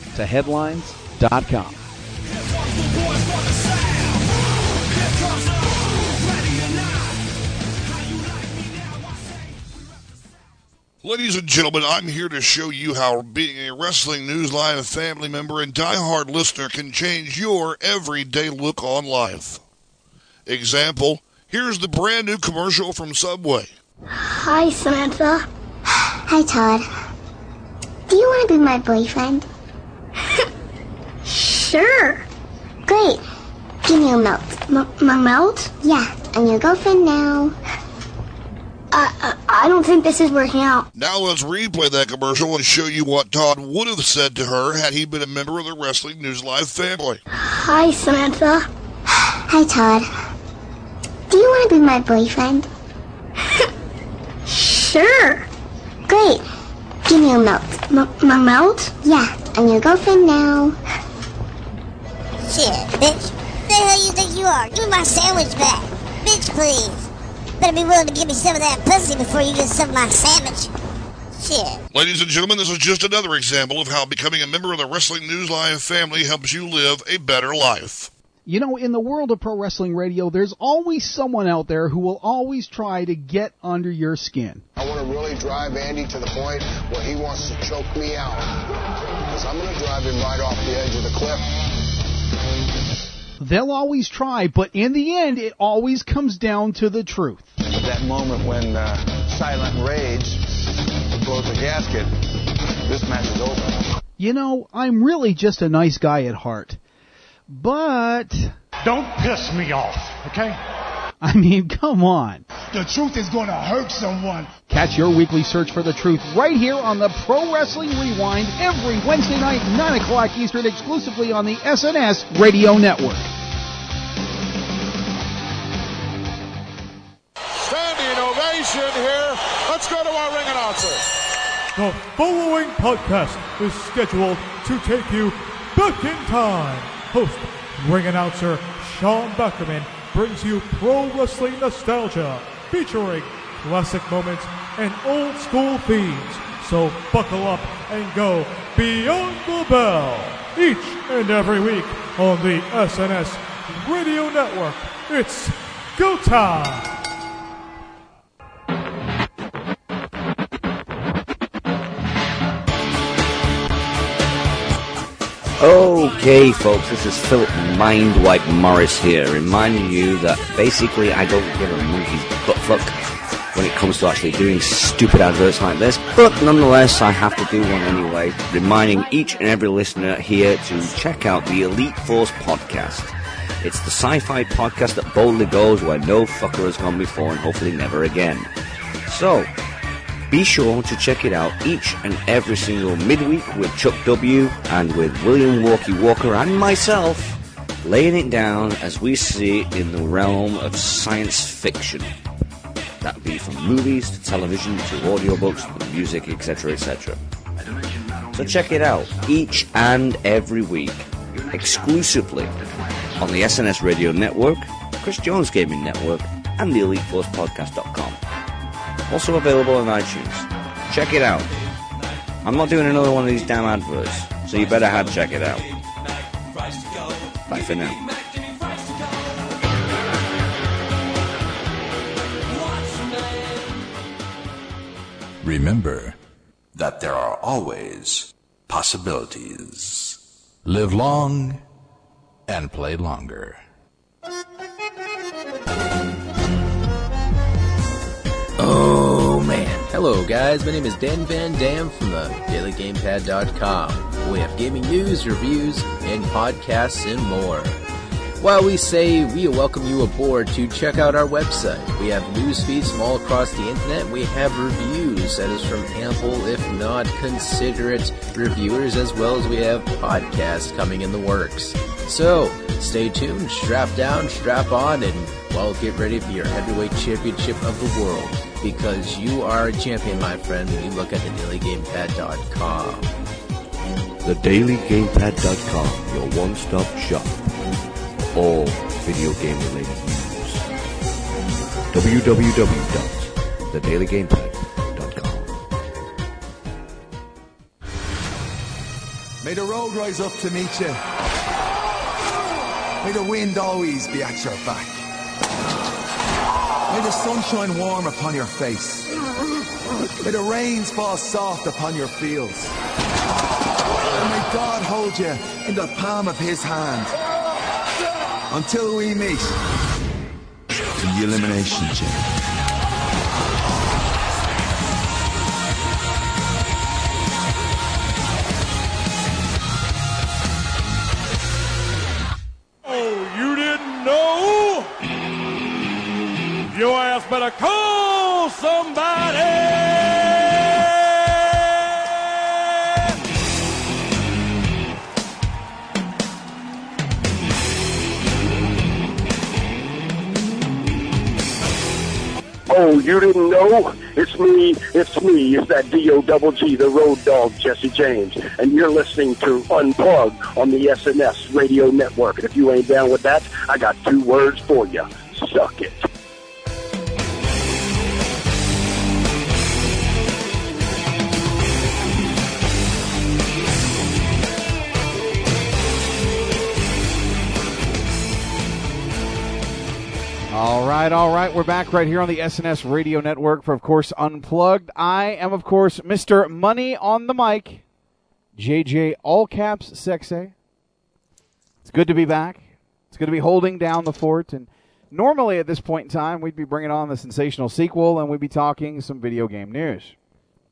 S13: www.headlocks2headlines.com.
S15: Ladies and gentlemen, I'm here to show you how being a Wrestling News Live family member and diehard listener can change your everyday look on life. Example, here's the brand new commercial from Subway.
S16: Hi, Samantha. (sighs) Hi, Todd. Do you want to be my boyfriend? Sure. Great. Give me a melt. M- my melt? Yeah, I'm your girlfriend now. I, I, I don't think this is working out.
S15: Now let's replay that commercial and show you what Todd would have said to her had he been a member of the Wrestling News Live family.
S16: Hi, Samantha. Hi, Todd. Do you want to be my boyfriend? (laughs) sure. Great. Give me a melt. M- my melt? Yeah, I'm your girlfriend now.
S17: Shit, bitch. The hell you think you are? Give me my sandwich back. Bitch, please.
S16: Better be willing to give me some of that pussy before you get some of my sandwich. Shit.
S15: Ladies and gentlemen, this is just another example of how becoming a member of the Wrestling News Live family helps you live a better life.
S17: You know, in the world of pro wrestling radio, there's always someone out there who will always try to get under your skin.
S18: I want to really drive Andy to the point where he wants to choke me out. Because I'm going to drive him right off the edge of the cliff.
S17: They'll always try, but in the end, it always comes down to the truth.
S18: At that moment when uh, Silent Rage blows the gasket, this match is over.
S17: You know, I'm really just a nice guy at heart. But.
S2: Don't piss me off, okay?
S17: I mean, come on.
S2: The truth is going to hurt someone.
S17: Catch your weekly search for the truth right here on the Pro Wrestling Rewind every Wednesday night, 9 o'clock Eastern, exclusively on the SNS Radio Network.
S19: Standing ovation here. Let's go to our ring announcer.
S20: The following podcast is scheduled to take you back in time. Host, ring announcer Sean Beckerman brings you pro wrestling nostalgia featuring classic moments and old school themes. So buckle up and go beyond the bell each and every week on the SNS Radio Network. It's go time!
S21: Okay, folks, this is Philip Mindwipe Morris here, reminding you that basically I don't give a monkey's butt fuck when it comes to actually doing stupid adverts like this, but nonetheless, I have to do one anyway, reminding each and every listener here to check out the Elite Force podcast. It's the sci-fi podcast that boldly goes where no fucker has gone before and hopefully never again. So, be sure to check it out each and every single midweek with Chuck W. and with William Walkie Walker and myself, laying it down as we see it in the realm of science fiction. That be from movies to television to audiobooks to music, etc., etc. So check it out each and every week, exclusively on the SNS Radio Network, Chris Jones Gaming Network, and the EliteForcePodcast.com. Also available on iTunes. Check it out. I'm not doing another one of these damn adverts, so you better have check it out. Bye for now.
S22: Remember that there are always possibilities. Live long and play longer.
S23: Oh man. Hello guys, my name is Dan Van Dam from the DailyGamePad.com. We have gaming news, reviews, and podcasts and more. While we say we welcome you aboard to check out our website, we have news feeds from all across the internet. We have reviews that is from ample, if not considerate, reviewers, as well as we have podcasts coming in the works. So stay tuned, strap down, strap on, and well, get ready for your heavyweight championship of the world because you are a champion, my friend, when you look at the dailygamepad.com.
S21: TheDailyGamepad.com, your one-stop shop for all video game related news. www.thedailygamepad.com.
S24: May the road rise up to meet you. May the wind always be at your back. May the sun shine warm upon your face. May the rains fall soft upon your fields. And may God hold you in the palm of his hand. Until we meet in the Elimination Chamber.
S20: You didn't know?
S2: It's me, it's me, it's that D-O double G, the road dog, Jesse James. And you're listening to Unplug on the SNS radio network. And if you ain't down with that, I got two words for you. Suck it.
S13: Right, all right. We're back right here on the SNS Radio Network for, of course, Unplugged. I am, of course, Mr. Money on the Mic, JJ All Caps $exay. It's good to be back. It's good to be holding down the fort. And normally at this point in time, we'd be bringing on the sensational sequel and we'd be talking some video game news.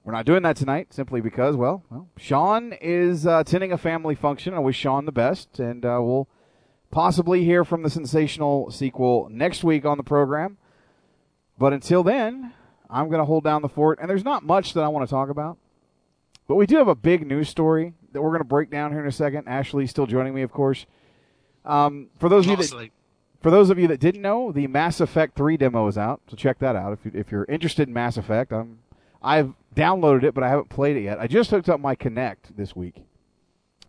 S13: We're not doing that tonight simply because, well, well Sean is uh, attending a family function. I wish Sean the best, and uh, we'll possibly hear from the sensational sequel next week on the program. But until then, I'm going to hold down the fort, and there's not much that I want to talk about. But we do have a big news story that we're going to break down here in a second. Ashley's still joining me, of course. Um, for those of you that for those of you that didn't know, the Mass Effect 3 demo is out, so check that out if, you, if you're interested in Mass Effect. I'm, I've downloaded it, but I haven't played it yet. I just hooked up my Kinect this week,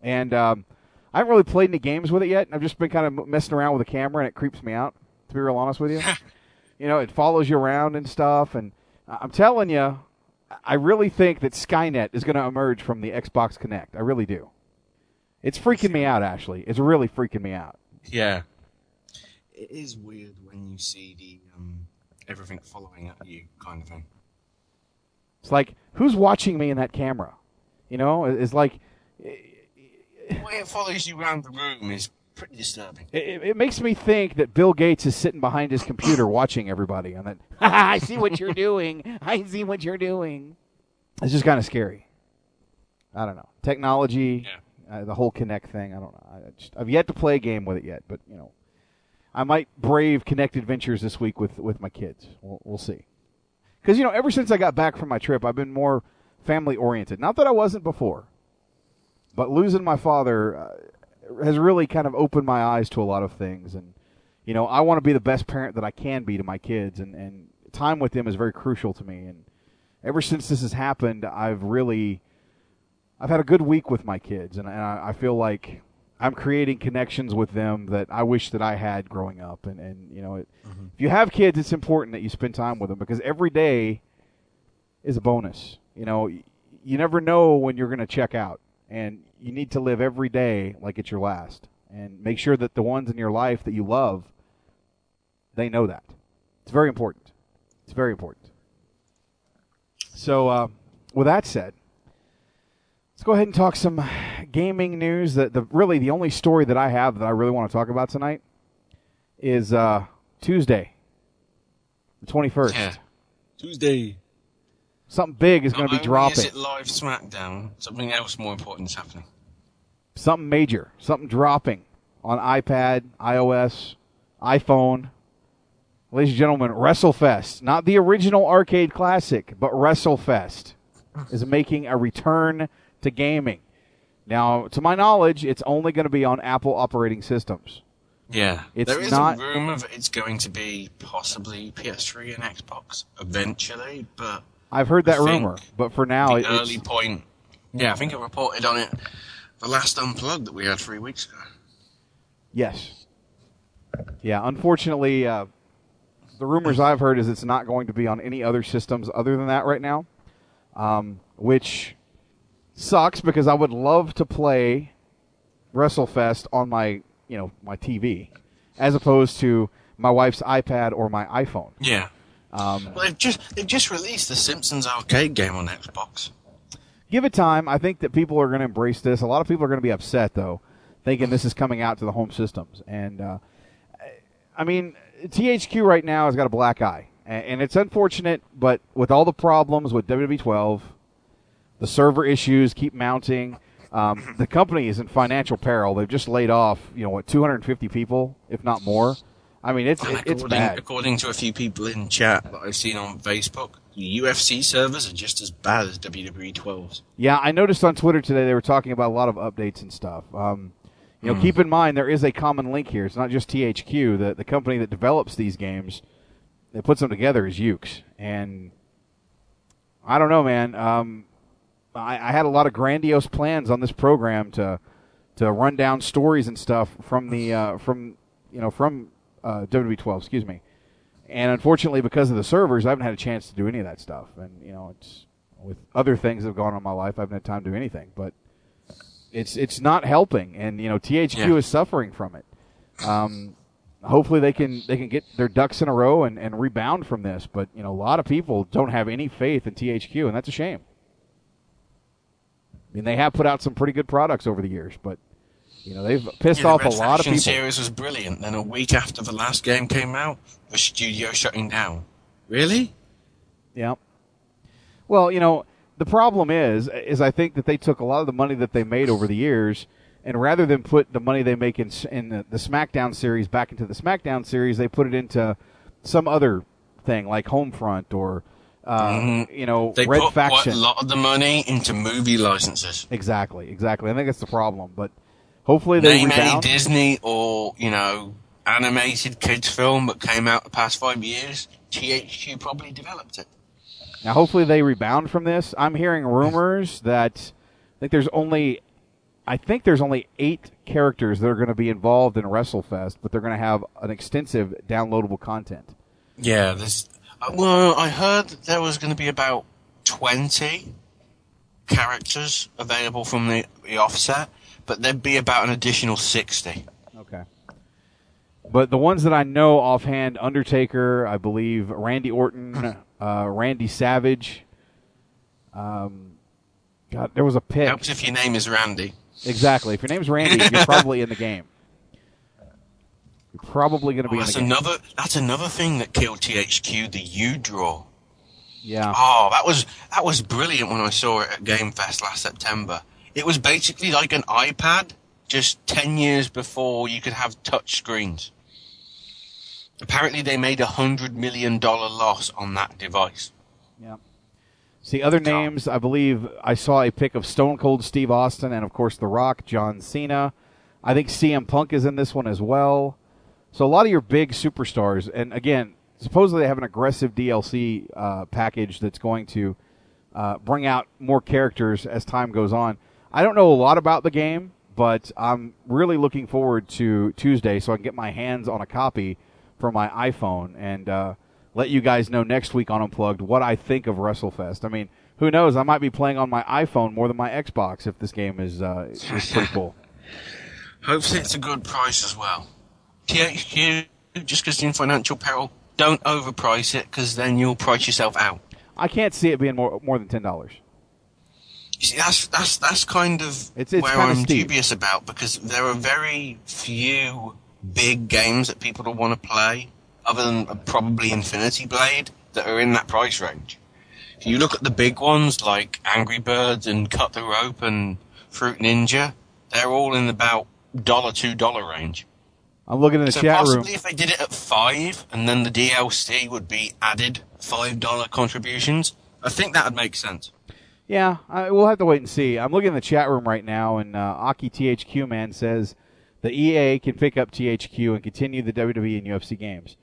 S13: and um, I haven't really played any games with it yet. I've just been kind of messing around with the camera, and it creeps me out. To be real honest with you, (laughs) you know, it follows you around and stuff, and I'm telling you, I really think that Skynet is going to emerge from the Xbox Kinect. I really do. It's freaking me out, Ashley. It's really freaking me out.
S14: Yeah. It is weird when you see the um, everything following at you kind of thing.
S13: It's like, who's watching me in that camera? You know, it's like.
S14: The way it follows you around the room is pretty disturbing.
S13: It, it makes me think that Bill Gates is sitting behind his computer (laughs) watching everybody, and that (laughs) I see what you're doing. I see what you're doing. It's just kind of scary. I don't know technology, uh, the whole Kinect thing. I don't know. I just, I've yet to play a game with it yet, but you know, I might brave Kinect Adventures this week with with my kids. We'll, we'll see. Because you know, ever since I got back from my trip, I've been more family oriented. Not that I wasn't before, but losing my father uh, has really kind of opened my eyes to a lot of things. And you know, I want to be the best parent that I can be to my kids, and and time with them is very crucial to me. And ever since this has happened, I've really I've had a good week with my kids, and, and I, I feel like I'm creating connections with them that I wish that I had growing up. And, and you know, it, if you have kids, it's important that you spend time with them because every day is a bonus. You know, you never know when you're going to check out, and you need to live every day like it's your last, and make sure that the ones in your life that you love, they know that. It's very important. It's very important. So, uh, with that said, let's go ahead and talk some gaming news. That the really the only story that I have that I really want to talk about tonight is uh, Tuesday, the twenty first.
S14: Tuesday.
S13: Something big is going to be dropping.
S14: Is it live SmackDown? Something else more important is happening.
S13: Something major. Something dropping on iPad, iOS, iPhone. Ladies and gentlemen, WrestleFest, not the original arcade classic, but WrestleFest is making a return to gaming. Now, to my knowledge, it's only going to be on Apple operating systems.
S14: Yeah.
S13: It's
S14: there is
S13: not-
S14: a rumor that it's going to be possibly PS3 and Xbox eventually, but
S13: I've heard that
S14: think
S13: rumor, but for now,
S14: the
S13: it,
S14: early
S13: it's
S14: point. Yeah, I think I reported on it the last unplugged that we had three weeks ago.
S13: yes, yeah. Unfortunately, uh, the rumors I've heard is it's not going to be on any other systems other than that right now, um, which sucks because I would love to play WrestleFest on my you know my TV, as opposed to my wife's iPad or my iPhone.
S14: Yeah.
S13: Um,
S14: Well, they've just they've just released the Simpsons arcade game on Xbox.
S13: give it time. I think that people are going to embrace this. A lot of people are going to be upset though, thinking this is coming out to the home systems. And uh, I mean, THQ right now has got a black eye, and it's unfortunate. But with all the problems with WWE 12, the server issues keep mounting. Um, the company is in financial peril. They've just laid off, you know, what 250 people, if not more. I mean, it's it, it's
S14: according,
S13: bad.
S14: according to a few people in chat that I've seen on Facebook, the UFC servers are just as bad as WWE 12s.
S13: Yeah, I noticed on Twitter today they were talking about a lot of updates and stuff. Um, you know,
S14: Hmm.
S13: keep in mind there is a common link here. It's not just THQ. The the company that develops these games, that puts them together is Yuke's, and I don't know, man. Um, I, I had a lot of grandiose plans on this program to to run down stories and stuff from the uh, from you know from uh, WWE 12. Excuse me. And unfortunately, because of the servers, I haven't had a chance to do any of that stuff. And you know, it's with other things that have gone on in my life, I haven't had time to do anything. But it's it's not helping, and you know, THQ
S14: Yeah.
S13: is suffering from it. Um, hopefully they can they can get their ducks in a row and, and rebound from this. But you know, a lot of people don't have any faith in THQ, and that's a shame. I mean, they have put out some pretty good products over the years, but you know they've pissed
S14: Yeah,
S13: off
S14: the
S13: a lot of people.
S14: series was brilliant. Then a week after the last game came out, the studio shutting down. Really?
S13: Yeah. Well, you know, the problem is, is I think that they took a lot of the money that they made over the years, and rather than put the money they make in in the, the SmackDown series back into the SmackDown series, they put it into some other thing like Homefront or, uh, you know,
S14: Mm-hmm. They
S13: Red
S14: put
S13: Faction.
S14: a lot of the money into movie licenses.
S13: Exactly, exactly. I think that's the problem, but hopefully they
S14: Name any. Disney or you know animated kids film that came out the past five years. THQ probably developed it.
S13: Now, hopefully they rebound from this. I'm hearing rumors that I think there's only, I think there's only eight characters that are going to be involved in WrestleFest, but they're going to have an extensive downloadable content.
S14: Yeah, there's. Uh, well, I heard that there was going to be about twenty characters available from the, the offset, but there'd be about an additional sixty.
S13: Okay. But the ones that I know offhand, Undertaker, I believe, Randy Orton, (laughs) uh, Randy Savage. Um, God, there was a pick.
S14: Helps if your name is Randy.
S13: Exactly. If your name's Randy, you're (laughs) probably in the game. You're probably going to be
S14: Oh,
S13: in the
S14: that's
S13: game.
S14: another. That's another thing that killed THQ. The uDraw.
S13: Yeah.
S14: Oh, that was that was brilliant when I saw it at Game Fest last September. It was basically like an iPad, just ten years before you could have touch screens. Apparently, they made a hundred million dollar loss on that device.
S13: Yeah. See other names. I believe I saw a pic of Stone Cold Steve Austin and of course The Rock, John Cena. I think CM Punk is in this one as well. So a lot of your big superstars, and again, supposedly they have an aggressive DLC uh, package that's going to uh, bring out more characters as time goes on. I don't know a lot about the game, but I'm really looking forward to Tuesday so I can get my hands on a copy for my iPhone and uh, let you guys know next week on Unplugged what I think of WrestleFest. I mean, who knows? I might be playing on my iPhone more than my Xbox if this game is uh, is pretty (laughs) cool.
S14: Hopefully, it's a good price as well. THQ, just because you're in financial peril, don't overprice it because then you'll price yourself out.
S13: I can't see it being more more than ten dollars.
S14: You see, that's that's that's kind of
S13: It's- it's
S14: where
S13: kinda
S14: I'm
S13: steep.
S14: dubious about because there are very few big games that people will want to play, other than uh, probably Infinity Blade, that are in that price range. If you look at the big ones like Angry Birds and Cut the Rope and Fruit Ninja, they're all in about dollar two dollar range.
S13: I'm looking in the
S14: so
S13: chat room.
S14: possibly if they did it at five, and then the DLC would be added five dollar contributions, I think that would make sense.
S13: Yeah, I, we'll have to wait and see. I'm looking in the chat room right now, and uh, Aki THQ man says the EA can pick up THQ and continue the WWE and UFC games,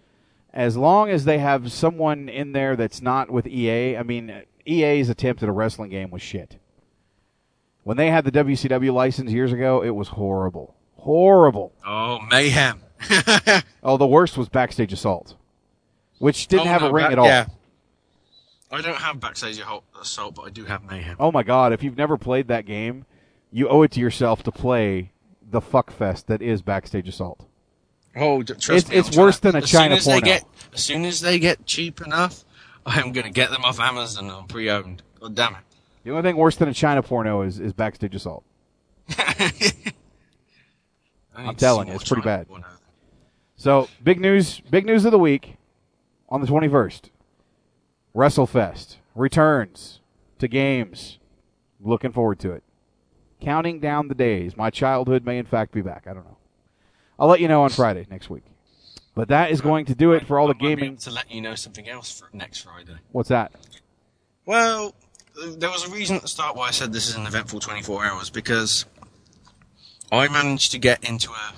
S13: as long as they have someone in there that's not with EA. I mean, EA's attempt at a wrestling game was shit. When they had the WCW license years ago, it was horrible, horrible.
S14: Oh, mayhem! (laughs)
S13: Oh, the worst was Backstage Assault, which didn't
S14: Oh,
S13: have
S14: no,
S13: a ring
S14: that-
S13: at all.
S14: yeah. I don't have Backstage Assault, but I do have Mayhem.
S13: Oh my god, if you've never played that game, you owe it to yourself to play the fuckfest that is Backstage Assault.
S14: Oh, trust
S13: It's-
S14: me,
S13: it's worse than a
S14: as
S13: China
S14: soon as they
S13: porno.
S14: get, as soon as they get cheap enough, I'm going to get them off Amazon on pre-owned. God damn it!
S13: The only thing worse than a China porno is, is Backstage Assault. (laughs)
S14: I
S13: I'm telling you, it's pretty bad.
S14: porno.
S13: So, big news, big news of the week on the 21st. WrestleFest returns to games. Looking forward to it. Counting down the days. My childhood may in fact be back. I don't know. I'll let you know on Friday next week. But that is going to do it for all the
S14: I might be
S13: gaming.
S14: to let you know something else for next Friday.
S13: What's that?
S14: Well, there was a reason at the start why I said this is an eventful 24 hours because I managed to get into a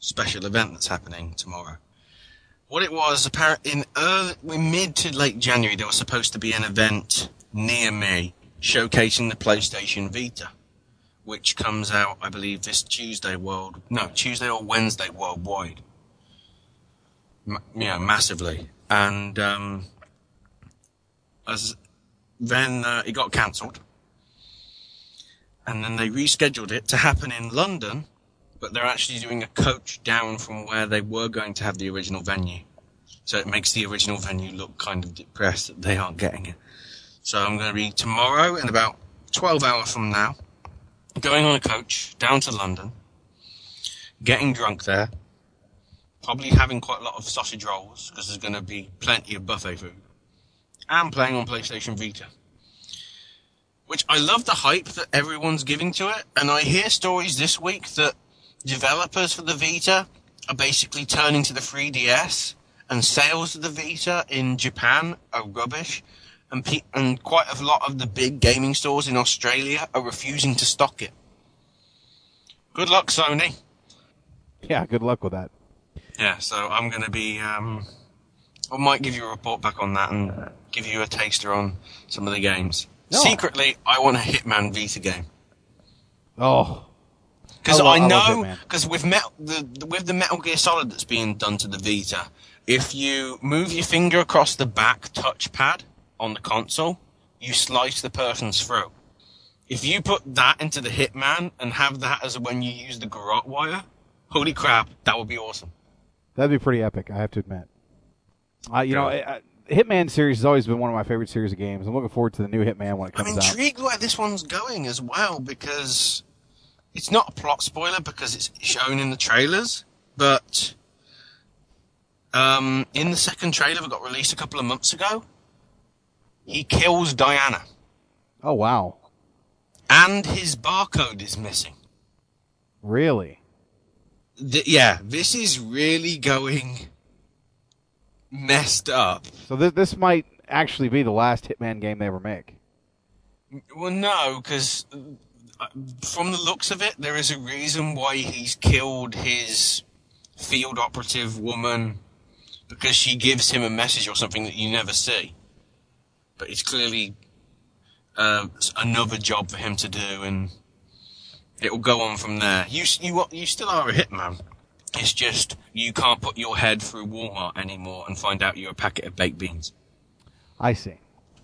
S14: special event that's happening tomorrow. What it was, apparently, in early, mid to late January, there was supposed to be an event near me showcasing the PlayStation Vita, which comes out, I believe, this Tuesday world, no, Tuesday or Wednesday worldwide. M- know, massively. And, um, as then uh, it got cancelled, and then they rescheduled it to happen in London but they're actually doing a coach down from where they were going to have the original venue. So it makes the original venue look kind of depressed that they aren't getting it. So I'm going to be tomorrow in about 12 hours from now, going on a coach down to London, getting drunk there, probably having quite a lot of sausage rolls because there's going to be plenty of buffet food, and playing on PlayStation Vita. Which I love the hype that everyone's giving to it, and I hear stories this week that developers for the Vita are basically turning to the 3DS, and sales of the Vita in Japan are rubbish, and pe- and quite a lot of the big gaming stores in Australia are refusing to stock it. Good luck, Sony.
S13: Yeah, good luck with that.
S14: Yeah, so I'm going to be. Um, I might give you a report back on that and give you a taster on some of the games.
S13: No.
S14: Secretly, I want a Hitman Vita game
S13: Oh,
S14: because
S13: I
S14: I, know because with Metal the, the- with the Metal Gear Solid that's being done to the Vita, if you move your finger across the back touchpad on the console, you slice the person's throat. If you put that into the Hitman and have that as when you use the garrote wire, holy crap, that would be awesome.
S13: that'd be pretty epic. I have to admit. Uh, you know, I, I, Hitman series has always been one of my favorite series of games. I'm looking forward to the new Hitman when it comes out.
S14: I'm
S13: comes out.
S14: intrigued where this one's going as well because it's not a plot spoiler because it's shown in the trailers, but um, in the second trailer that got released a couple of months ago, he kills Diana
S13: Oh wow,
S14: and his barcode is missing.
S13: really?
S14: Th- yeah, this is really going messed up.
S13: So this this might actually be the last Hitman game they ever make.
S14: Well, no, because from the looks of it, there is a reason why he's killed his field operative woman because she gives him a message or something that you never see. But it's clearly uh, another job for him to do, and it will go on from there. You you you still are a hitman. It's just you can't put your head through Walmart anymore and find out you're a packet of baked beans,
S13: I see.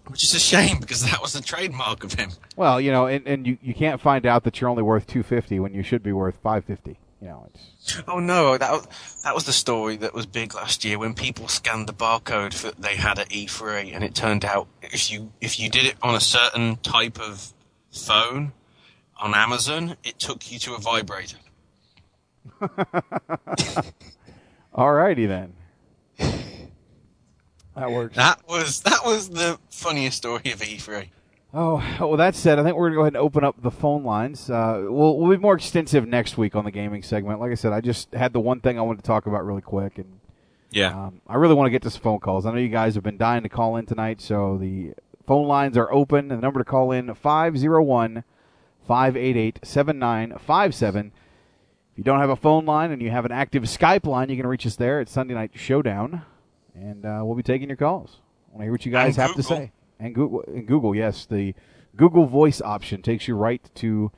S14: Which is a shame because that was the trademark of him.
S13: Well, you know, and, and you, you can't find out that you're only worth two fifty when you should be worth five fifty. You know, it's
S14: Oh no, that was, that was the story that was big last year when people scanned the barcode that they had at E3, and it turned out if you if you did it on a certain type of phone on Amazon, it took you to a vibrator. (laughs)
S13: alrighty then. That works.
S14: That was that was the funniest story of E E3.
S13: Oh, well, that said, I think we're going to go ahead and open up the phone lines. Uh, we'll, we'll be more extensive next week on the gaming segment. Like I said, I just had the one thing I wanted to talk about really quick, and
S14: Yeah.
S13: um, I really want to get to some phone calls. I know you guys have been dying to call in tonight, so the phone lines are open. The number to call in 501 588 7957. If you don't have a phone line and you have an active Skype line, you can reach us there at Sunday Night Showdown, and uh, we'll be taking your calls. I want to hear what you guys
S14: And
S13: have to say. And Google, and Google, yes, the Google Voice option takes you right to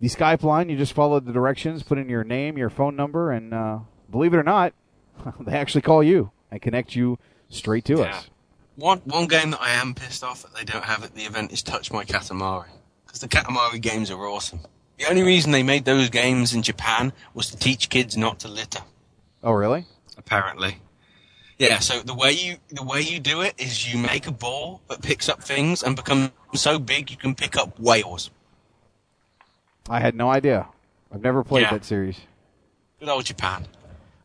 S13: the Skype line. You just follow the directions, put in your name, your phone number, and uh, believe it or not, (laughs) they actually call you and connect you straight to
S14: Yeah.
S13: us.
S14: One one game that I am pissed off that they don't have at the event is Touch My Katamari because the Katamari games are awesome. The only reason they made those games in Japan was to teach kids not to litter.
S13: Oh, really?
S14: apparently. Yeah, so the way you the way you do it is you make a ball that picks up things and becomes so big you can pick up whales.
S13: I had no idea. I've never played
S14: Yeah.
S13: that series.
S14: Good old Japan.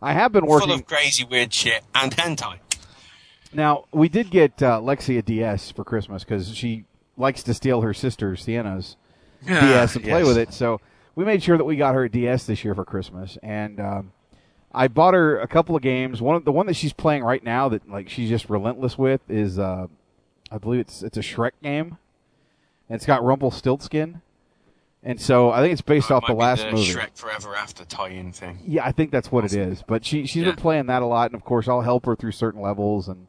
S13: I have been working Full
S14: of crazy weird shit and hentai.
S13: Now we did get uh, Lexi a DS for Christmas because she likes to steal her sister Sienna's DS and play
S14: yes.
S13: with it. So we made sure that we got her a DS this year for Christmas, and um, I bought her a couple of games. One of the one that she's playing right now that like she's just relentless with is uh, I believe it's it's a Shrek game, and it's got Rumpelstiltskin, and so I think it's based
S14: Oh, it
S13: off the last
S14: the
S13: movie.
S14: Shrek Forever After tie-in thing.
S13: Yeah, I think that's what it is. But she she's
S14: Yeah.
S13: been playing that a lot, and of course I'll help her through certain levels, and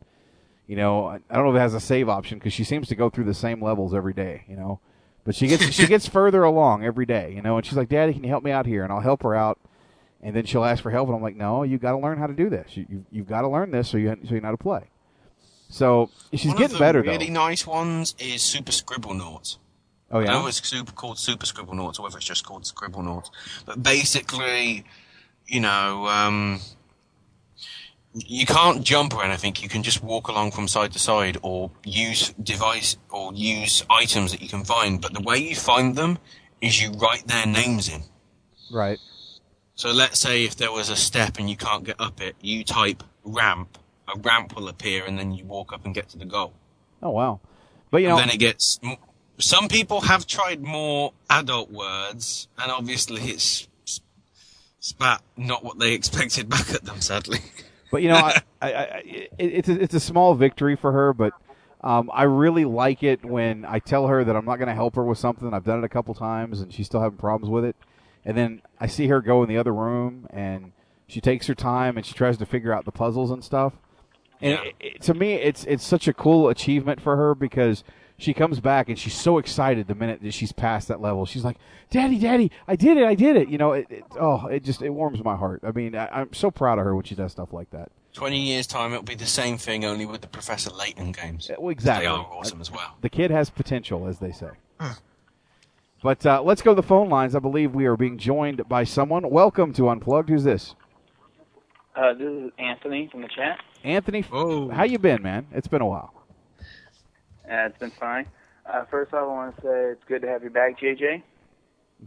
S13: you know I, I don't know if it has a save option because she seems to go through the same levels every day, you know. But she gets she (laughs) gets further along every day, you know, and she's like, "Daddy, can you help me out here?" And I'll help her out, and then she'll ask for help, and I'm like, "No, you got to learn how to do this. You, you you've got to learn this so you so you know how to play." So she's
S14: One
S13: getting
S14: of the
S13: better
S14: really
S13: though.
S14: nice ones is Super Scribblenauts.
S13: Oh, yeah?
S14: I know it's super called Super Scribblenauts, or whether it's just called Scribblenauts. But basically, you know, um, you can't jump or anything. You can just walk along from side to side, or use device or use items that you can find. But the way you find them is you write their names in.
S13: Right.
S14: So let's say if there was a step and you can't get up it, you type ramp, a ramp will appear, and then you walk up and get to the goal.
S13: Oh wow. But you know,
S14: and then it gets. Some people have tried more adult words, and obviously it's spat not what they expected back at them. Sadly.
S13: But you know, I, (laughs) I, I, it, it's a, it's a small victory for her, but um, I really like it when I tell her that I'm not going to help her with something. I've done it a couple times, and she's still having problems with it. And then I see her go in the other room, and she takes her time and she tries to figure out the puzzles and stuff. And it, it, to me, it's it's such a cool achievement for her because she comes back and she's so excited the minute that she's past that level. She's like, "Daddy, Daddy, I did it! I did it!" You know, it, it oh, it just it warms my heart. I mean, I, I'm so proud of her when she does stuff like that.
S14: Twenty years time, it'll be the same thing, only with the Professor Layton games.
S13: Well, exactly.
S14: They are awesome as well.
S13: The kid has potential, as they say. But uh, let's go to the phone lines. I believe we are being joined by someone. Welcome to Unplugged. Who's this?
S25: Uh, this is Anthony from the chat.
S13: Anthony. How you been, man? It's been a while.
S25: Uh, it's been fine. Uh, first off, I want to say it's good to have you back, JJ.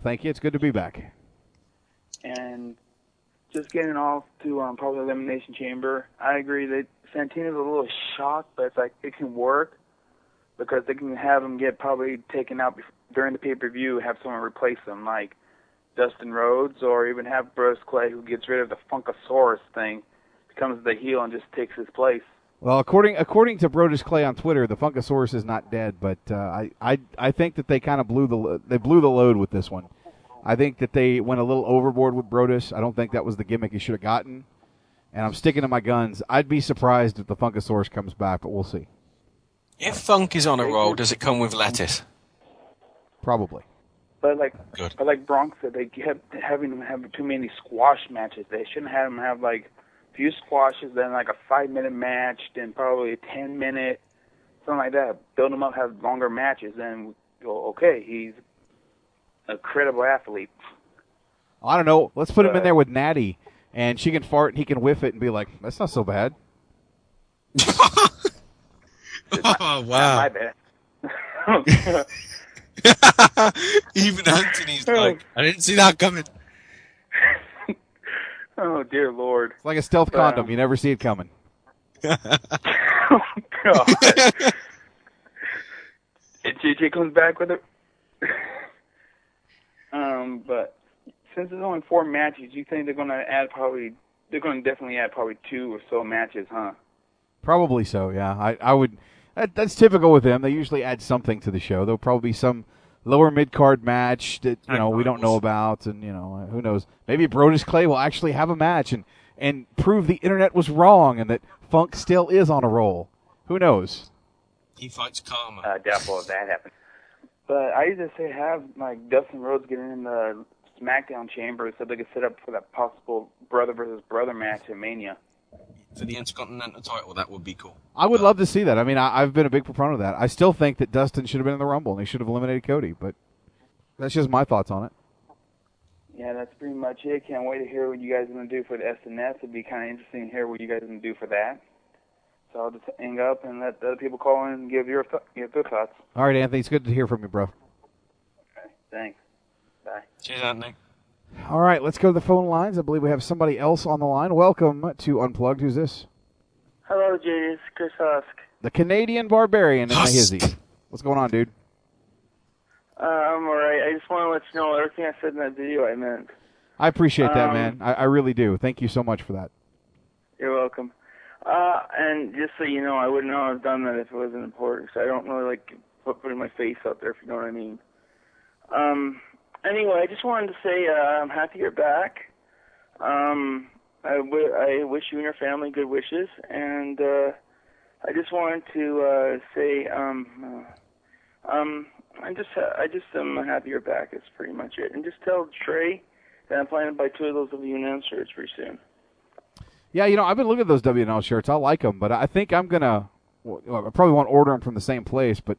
S13: Thank you. It's good to be back.
S25: And just getting off to um, probably Elimination Chamber, I agree that Santino's a little shocked, but it's like it can work because they can have him get probably taken out bef- during the pay-per-view, have someone replace him, like Dustin Rhodes, or even have Brodus Clay, who gets rid of the Funkasaurus thing, becomes the heel and just takes his place.
S13: Well, according according to Brodus Clay on Twitter, the Funkasaurus is not dead, but uh, I, I I think that they kind of blew the they blew the load with this one. I think that they went a little overboard with Brodus. I don't think that was the gimmick he should have gotten. And I'm sticking to my guns. I'd be surprised if the Funkasaurus comes back, but we'll see.
S14: If Funk is on a roll, does it come with lettuce?
S13: Probably.
S25: But like,
S14: Good.
S25: but like Bronx said, they kept having him have too many squash matches. They shouldn't have them have like a few squashes, then like a five-minute match, then probably a ten-minute, something like that. Build him up, have longer matches, then go, okay, he's a credible athlete.
S13: I don't know. Let's put him in there with Natty, and she can fart and he can whiff it and be like, "That's not so bad." (laughs)
S14: Oh wow!
S25: My bad. (laughs) (laughs)
S14: Even Anthony's like, I didn't see that coming. (laughs)
S25: oh dear lord.
S13: It's like a stealth
S25: But,
S13: condom.
S25: um,
S13: You never see it coming. (laughs)
S25: Oh god. If JJ comes back with it. um, but since there's only four matches, you think they're gonna add probably they're gonna definitely add probably two or so matches, huh?
S13: Probably so. Yeah, I, I would. That, that's typical with them. They usually add something to the show. There'll probably be some lower mid card match that you know we don't know about, and you know who knows. Maybe Brodus Clay will actually have a match and and prove the internet was wrong and that Funk still is on a roll. Who knows?
S14: He fights Kharma.
S25: Uh, doubtful if that happens. But I used to say have like Dustin Rhodes get in the SmackDown chamber so they could set up for that possible brother versus brother match at Mania.
S14: For the Intercontinental title, that would be cool.
S13: I would love to see that. I mean, I, I've been a big proponent of that. I still think that Dustin should have been in the Rumble and he should have eliminated Cody, but that's just my thoughts on it.
S25: Yeah, that's pretty much it. Can't wait to hear what you guys are going to do for the SNS. It'd be kind of interesting to hear what you guys are going to do for that. So I'll just hang up and let the other people call in and give your th- give their thoughts.
S13: All right, Anthony, it's good to hear from you, bro.
S25: Okay, thanks. Bye.
S14: Cheers, Anthony.
S13: All right, let's go to the phone lines. I believe we have somebody else on the line. Welcome to Unplugged. Who's this?
S26: Hello, Jay. It's Chris Husk.
S13: The Canadian Barbarian in the hizzy. What's going on, dude?
S26: Uh, I'm alright. I just want to let you know everything I said in that video I meant.
S13: I appreciate that,
S26: Um,
S13: man. I, I really do. Thank you so much for that.
S26: You're welcome. Uh, and just so you know, I wouldn't I've done that if it wasn't important. So I don't really like putting my face out there, if you know what I mean. Um, anyway, I just wanted to say uh, I'm happy you're back. Um, I, w- I wish you and your family good wishes, and uh, I just wanted to uh, say um, uh, um, I just ha- I just am happy you're back. That's pretty much it. And just tell Trey that I'm planning to buy two of those WNM shirts pretty soon.
S13: Yeah, you know, I've been looking at those WNL shirts. I like them, but I think I'm gonna. Well, I probably won't order them from the same place, but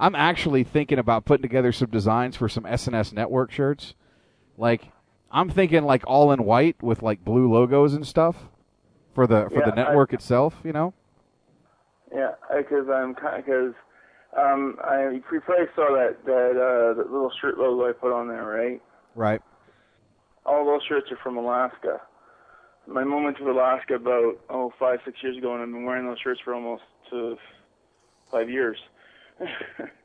S13: I'm actually thinking about putting together some designs for some SNS network shirts. Like I'm thinking like all in white with like blue logos and stuff for the for the
S26: Yeah, I-
S13: network itself. You know.
S26: Yeah, because I'm because um, I you probably saw that that uh, that little shirt logo I put on there, right?
S13: Right.
S26: All those shirts are from Alaska. My moment to Alaska about oh five six years ago, and I've been wearing those shirts for almost uh, five years. (laughs)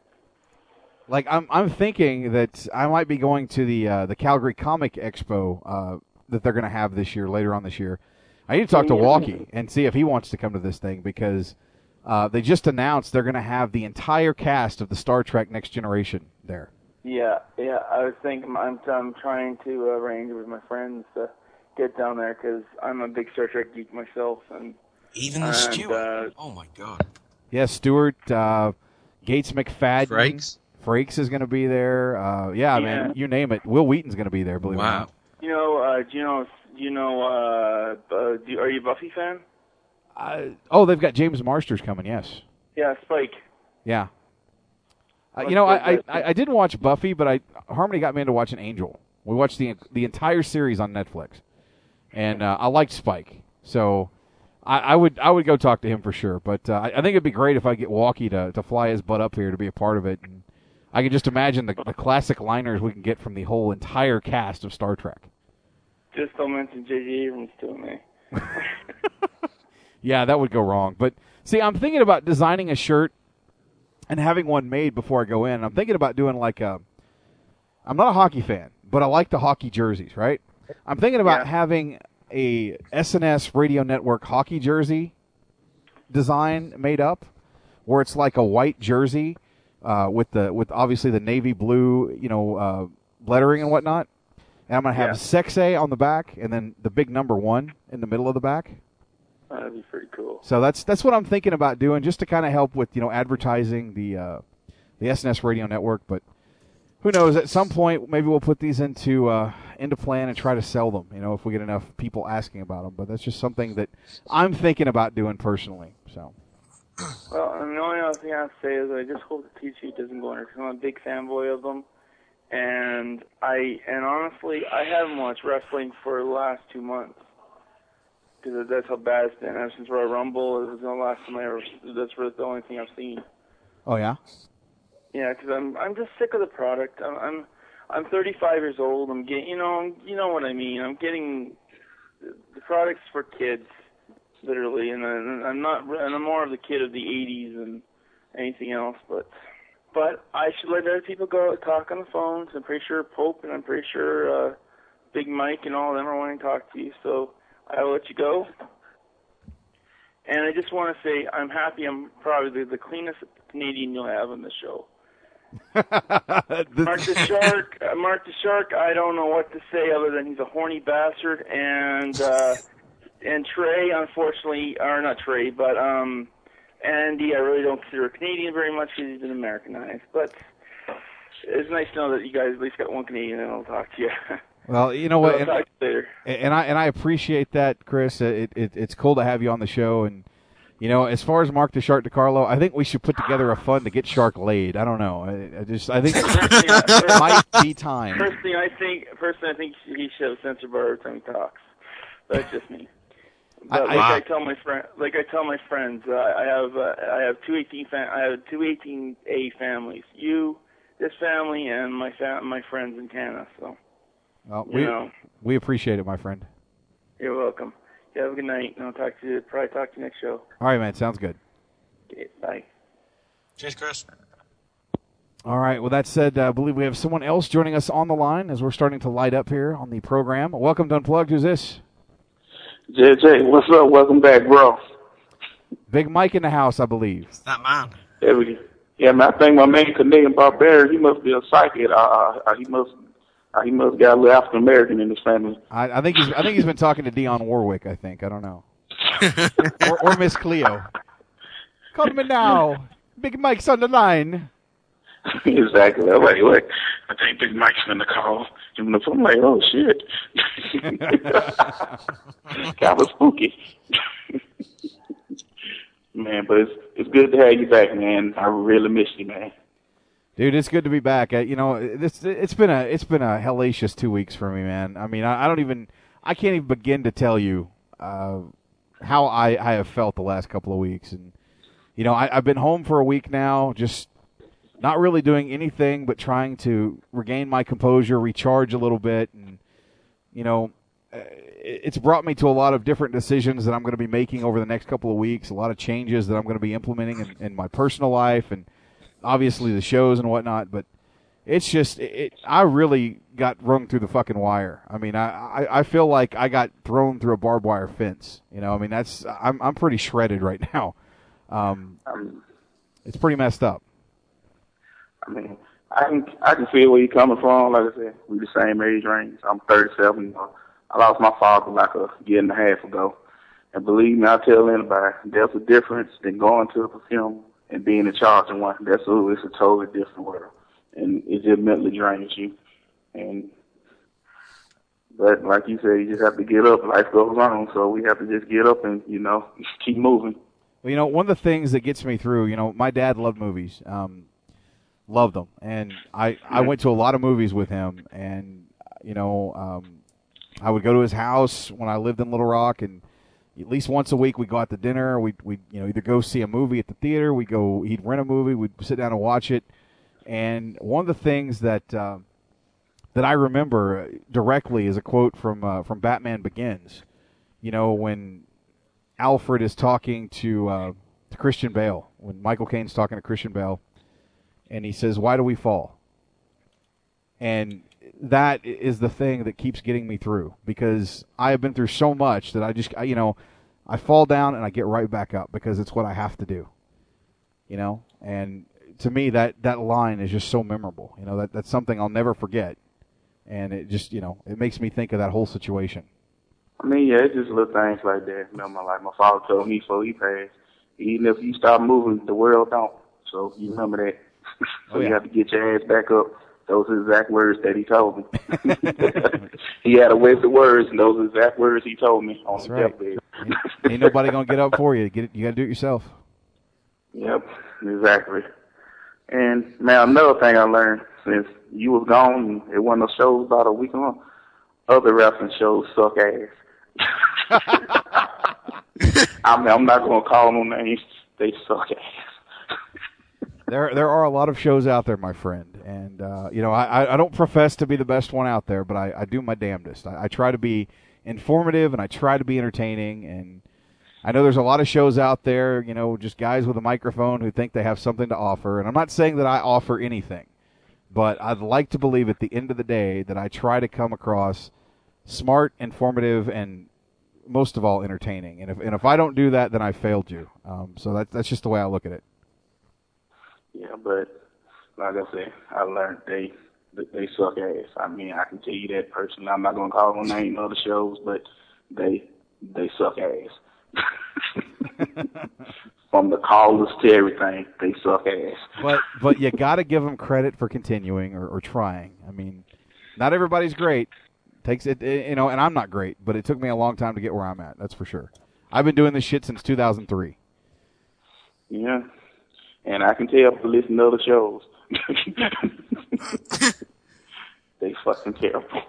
S13: Like I'm I'm thinking that I might be going to the uh, the Calgary Comic Expo uh, that they're going to have this year later on this year. I need to talk to Walkie and see if he wants to come to this thing because uh, they just announced they're going to have the entire cast of the Star Trek Next Generation there.
S26: yeah, yeah. I was thinking I'm I'm trying to uh, arrange with my friends to get down there because I'm a big Star Trek geek myself, and
S14: Even the
S26: and,
S14: Stewart.
S26: Uh,
S14: oh my god.
S13: Yeah, Stewart, uh, Gates McFadden,
S14: Frakes.
S13: Frakes is going to be there. Uh, yeah,
S26: Yeah.
S13: man, you name it. Wil Wheaton's going to be there. Believe it or not.
S26: you know, uh, do you know, do you know, uh, uh, do, are you a Buffy fan?
S13: Uh, oh, they've got James Marsters coming. Yes.
S26: Yeah, Spike.
S13: Yeah. Uh, you know, I, I, I I didn't watch Buffy, but I Harmony got me into watching Angel. We watched the the entire series on Netflix, and uh, I liked Spike. So I, I would I would go talk to him for sure. But uh, I, think it'd be great if I get Walkie to, to fly his butt up here to be a part of it. And I can just imagine the, the classic liners we can get from the whole entire cast of Star Trek.
S26: Just don't mention J.J. Abrams to me. (laughs)
S13: Yeah, that would go wrong. But see, I'm thinking about designing a shirt and having one made before I go in. I'm thinking about doing like a. I'm not a hockey fan, but I like the hockey jerseys, right? I'm thinking about having a SNS Radio Network hockey jersey design made up, where it's like a white jersey uh, with the with obviously the navy blue, you know, uh, lettering and whatnot. And I'm gonna have
S26: Yeah.
S13: $exay on the back, and then the big number one in the middle of the back.
S26: That'd be pretty cool.
S13: So that's that's what I'm thinking about doing, just to kind of help with you know advertising the uh, the SNS radio network. But who knows? At some point, maybe we'll put these into uh, into plan and try to sell them. You know, if we get enough people asking about them. But that's just something that I'm thinking about doing personally. So
S26: Well, I mean, the only other thing I have to say is I just hope the T-Suit doesn't go under because I'm a big fanboy of them. And I and honestly, I haven't watched wrestling for the last two months because that's how bad it's been. Ever since Royal Rumble, it was the last time I ever. That's really the only thing I've seen.
S13: oh yeah,
S26: Yeah, because I'm I'm just sick of the product. I'm I'm I'm 35 years old. I'm getting you know you know what I mean. I'm getting the products for kids, literally, and, I'm not and I'm more of the kid of the 80s than anything else. But but I should let other people go talk on the phones. I'm pretty sure Pope and I'm pretty sure uh, Big Mike and all of them are wanting to talk to you. So I will let you go. And I just want to say I'm happy. I'm probably the cleanest Canadian you'll have on the show. (laughs) Mark the Shark, uh, Mark the Shark. I don't know what to say other than he's a horny bastard, and uh, and Trey, unfortunately, or not Trey, but um, Andy. I really don't consider a Canadian very much because he's been Americanized. But it's nice to know that you guys at least got one Canadian, and I'll talk to you. (laughs)
S13: well you know what,
S26: I'll
S13: and,
S26: talk to you later.
S13: and I and I appreciate that, Chris. It, it it's cool to have you on the show and. You know, as far as Mark the Shark DiCarlo, I think we should put together a fund to get Shark laid. I don't know. I, I just, I think (laughs) it might be (laughs) time.
S26: Personally, I think personally, I think he should have a censor bar every time he talks. That's just me. But
S13: I-
S26: like
S13: I-
S26: I tell my friend, like I tell my friends, uh, I have uh, I have two eighteen, fam- I have two 18A families. You, this family, and my fam- my friends in Canada. So
S13: Well, we
S26: know.
S13: we appreciate it, my friend.
S26: you're welcome. You have a good night, and I'll talk to you. Probably talk to you next show.
S13: All right, man. Sounds good.
S26: Okay, bye.
S14: Cheers, Chris.
S13: All right. Well, that said, uh, I believe we have someone else joining us on the line as we're starting to light up here on the program. Welcome to Unplugged. Who's this?
S27: JJ, what's up? Welcome back, bro.
S13: Big Mike in the house, I believe.
S14: That man.
S27: There we go. Yeah, man, I think my main Canadian barbarian, he must be a psychic. Uh, uh, he must, Uh, he must got a little African American in his family.
S13: I, I think he's I think he's been talking to Dionne Warwick. I think I don't know, (laughs) or, or Miss Cleo. Call me now. Big Mike's on the line. (laughs)
S27: exactly. I'm like, look, I think Big Mike's gonna call. Even if I'm like, oh shit, (laughs) kind of spooky. man, but it's it's good to have you back, man. I really miss you, man.
S13: Dude, it's good to be back. Uh, you know, this it's been a it's been a hellacious two weeks for me, man. I mean, I, I don't even I can't even begin to tell you uh, how I I have felt the last couple of weeks, and you know, I, I've been home for a week now, just not really doing anything but trying to regain my composure, recharge a little bit, and you know, uh, it- it's brought me to a lot of different decisions that I'm going to be making over the next couple of weeks. A lot of changes that I'm going to be implementing in, in my personal life, and obviously the shows and whatnot. But it's just, it, it, I really got rung through the fucking wire. I mean, I, I I feel like I got thrown through a barbed wire fence. You know, I mean, that's I'm I'm pretty shredded right (laughs) now. Um,
S27: Um,
S13: it's pretty messed up.
S27: I mean, I can I can feel where you're coming from. Like I said, we the same age range. I'm 37. You know, I lost my father like a year and a half ago, and believe me, I tell anybody, there's a difference than going to a film and being a charge of one. That's a, it's a totally different world, and it just mentally drains you. And but like you said, you just have to get up. Life goes on, so we have to just get up and you know (laughs) keep moving.
S13: Well, you know, one of the things that gets me through, you know, my dad loved movies, um, loved them, and I I went to a lot of movies with him, and you know, um, I would go to his house when I lived in Little Rock, and at least once a week we'd go out to dinner. We'd we you know either go see a movie at the theater, we go he'd rent a movie, we'd sit down and watch it, and one of the things that uh, that I remember directly is a quote from uh, from Batman Begins. You know when Alfred is talking to uh, to Christian Bale when Michael Caine's talking to Christian Bale, and he says, "Why do we fall?" And that is the thing that keeps getting me through because I have been through so much that I just I, you know I fall down and I get right back up because it's what I have to do. You know, and to me that that line is just so memorable. You know that that's something I'll never forget, and it just you know it makes me think of that whole situation.
S27: I mean, yeah, it's just little things like that. Remember, like my father told me before he passed, even if you stop moving, the world don't. So you remember that. (laughs) so
S13: Oh, yeah.
S27: you have to get your ass back up. Those are the exact words that he told me. (laughs) he had a waste of words, and those are the exact words he told me on
S13: That's
S27: the
S13: right.
S27: deathbed.
S13: Ain't nobody gonna get up for you. Get it, you got to do it yourself.
S27: Yep, exactly. And man, another thing I learned since you was gone, and it wasn't no shows about a week long. Other wrestling shows suck ass. (laughs) (laughs) I mean, I'm not gonna call no names. They suck ass.
S13: There, there are a lot of shows out there, my friend, and uh, you know, I, I- don't profess to be the best one out there, but I, I do my damnedest. I, I try to be informative and I try to be entertaining, and I know there's a lot of shows out there, you know, just guys with a microphone who think they have something to offer, and I'm not saying that I offer anything, but I'd like to believe at the end of the day that I try to come across smart, informative, and most of all entertaining. And if and if I don't do that, then I failed you. Um, so that, that's just the way I look at it.
S27: Yeah, but like I said, I learned they they suck ass. I mean, I can tell you that personally. I'm not gonna call them name of the shows, but they they suck ass. (laughs) From the callers to everything, they suck ass.
S13: but but you got to give them credit for continuing or, or trying. I mean, not everybody's great. Takes it, it- you know, and I'm not great, but it took me a long time to get where I'm at. That's for sure. I've been doing this shit since 2003.
S27: Yeah, and I can tell for listening to other shows. (laughs) they fucking terrible.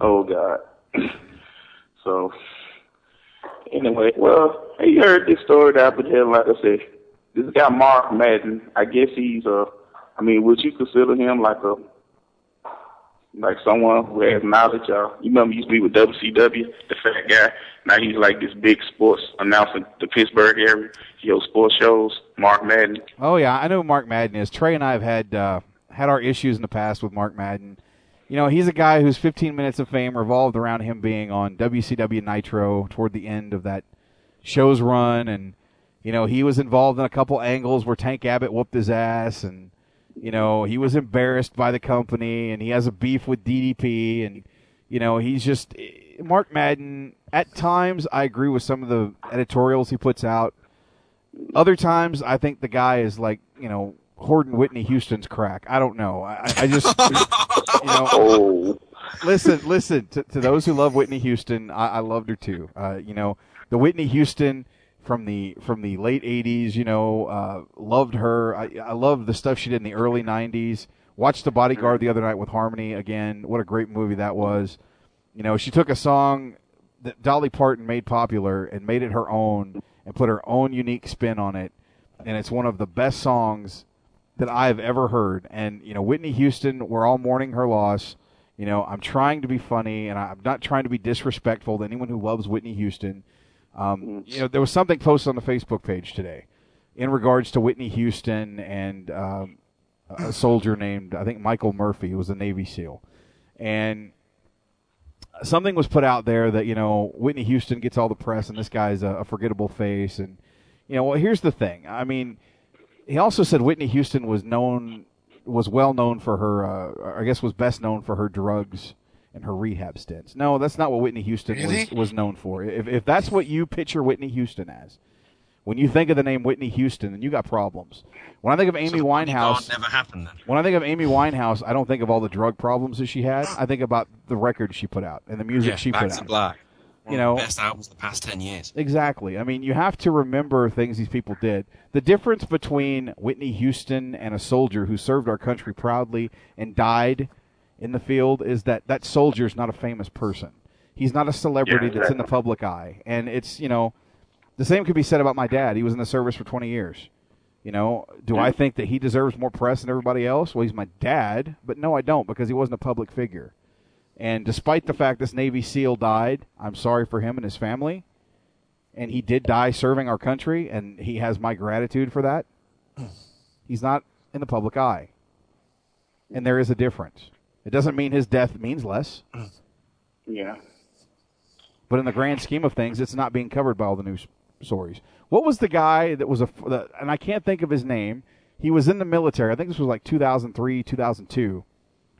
S27: oh God. so anyway, well, you heard this story that I've been telling. Like I said, this guy Mark Madden. I guess he's a. I mean, would you consider him like a like someone who has knowledge? Uh, you remember he used to be with WCW, the fat guy. Now he's like this big sports announcer the Pittsburgh area. He hosts sports shows. Mark Madden.
S13: Oh yeah, I know Mark Madden is. Trey and I have had uh, had our issues in the past with Mark Madden. You know, he's a guy whose 15 minutes of fame revolved around him being on WCW Nitro toward the end of that show's run, and you know he was involved in a couple angles where Tank Abbott whooped his ass, and you know he was embarrassed by the company, and he has a beef with DDP, and you know he's just Mark Madden. At times, I agree with some of the editorials he puts out. Other times, I think the guy is like, you know, hoarding Whitney Houston's crack. I don't know. I, I just, (laughs) you know, listen, listen to, to those who love Whitney Houston. I, I loved her too. Uh, you know, the Whitney Houston from the from the late '80s. You know, uh, loved her. I, I love the stuff she did in the early '90s. Watched The Bodyguard the other night with Harmony again. What a great movie that was. You know, she took a song that Dolly Parton made popular and made it her own and put her own unique spin on it. And it's one of the best songs that I've ever heard. And, you know, Whitney Houston, we're all mourning her loss. You know, I'm trying to be funny and I'm not trying to be disrespectful to anyone who loves Whitney Houston. Um, you know, there was something posted on the Facebook page today in regards to Whitney Houston and um, a soldier named, I think, Michael Murphy, who was a Navy SEAL. And something was put out there that you know Whitney Houston gets all the press, and this guy's a, a forgettable face. And you know, well, here's the thing. I mean, he also said Whitney Houston was known, was well known for her. Uh, I guess was best known for her drugs and her rehab stints. No, that's not what Whitney Houston
S14: Really?
S13: was, was known for. If if that's what you picture Whitney Houston as, when you think of the name Whitney Houston, then you got problems. When I think of Amy Winehouse,
S14: never happened then.
S13: when I think of Amy Winehouse, I don't think of all the drug problems that she had. I think about the records she put out and the music
S14: yeah,
S13: she
S14: Back
S13: put
S14: to
S13: out.
S14: Black. One
S13: You know,
S14: best albums the past ten years.
S13: Exactly. I mean, you have to remember things these people did. The difference between Whitney Houston and a soldier who served our country proudly and died in the field is that that soldier is not a famous person. He's not a celebrity
S27: Yeah,
S13: that's in the public eye. And it's, you know, the same could be said about my dad. He was in the service for 20 years. You know, do I think that he deserves more press than everybody else? Well, he's my dad, but no, I don't because he wasn't a public figure. And despite the fact this Navy SEAL died, I'm sorry for him and his family. And he did die serving our country, and he has my gratitude for that. Hmm. He's not in the public eye. And there is a difference. It doesn't mean his death means less,
S27: Yeah.
S13: but in the grand scheme of things, it's not being covered by all the news stories. What was the guy that was a, and I can't think of his name. He was in the military. I think this was like 2003, 2002.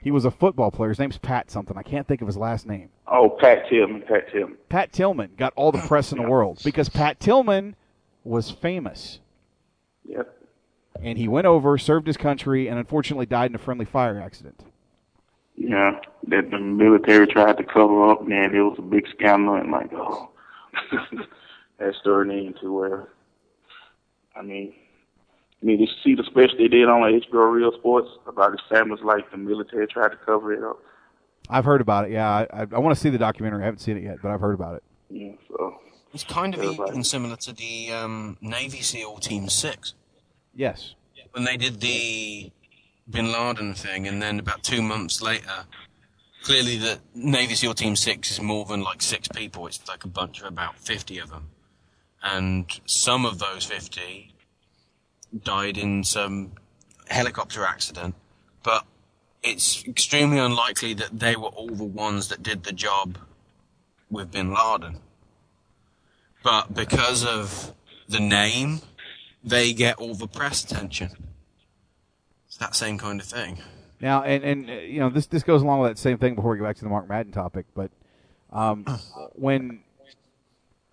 S13: He was a football player. His name's Pat something. I can't think of his last name.
S27: Oh, Pat Tillman, Pat Tillman.
S13: Pat Tillman got all the press in the world because Pat Tillman was famous.
S27: Yep.
S13: And he went over, served his country, and unfortunately died in a friendly fire accident.
S27: Yeah, that the military tried to cover up, man. It was a big scandal, and like, oh, (laughs) that stirred me into where, I mean, I mean, you see the special they did on like HBO Real Sports about the Samuels, like the military tried to cover it up.
S13: I've heard about it. Yeah, I, I, I want to see the documentary. I haven't seen it yet, but I've heard about it.
S27: Yeah, so
S14: It's kind of
S27: Everybody.
S14: even similar to the um, Navy SEAL Team Six
S13: Yes.
S14: when they did the Bin Laden thing, and then about two months later, clearly the Navy SEAL Team Six is more than like six people. It's like a bunch of about fifty of them, and some of those fifty died in some helicopter accident, but it's extremely unlikely that they were all the ones that did the job with Bin Laden. But because of the name, they get all the press attention. It's that same kind of thing.
S13: Now, and and uh, you know this this goes along with that same thing before we get back to the Mark Madden topic, but um, (clears throat) when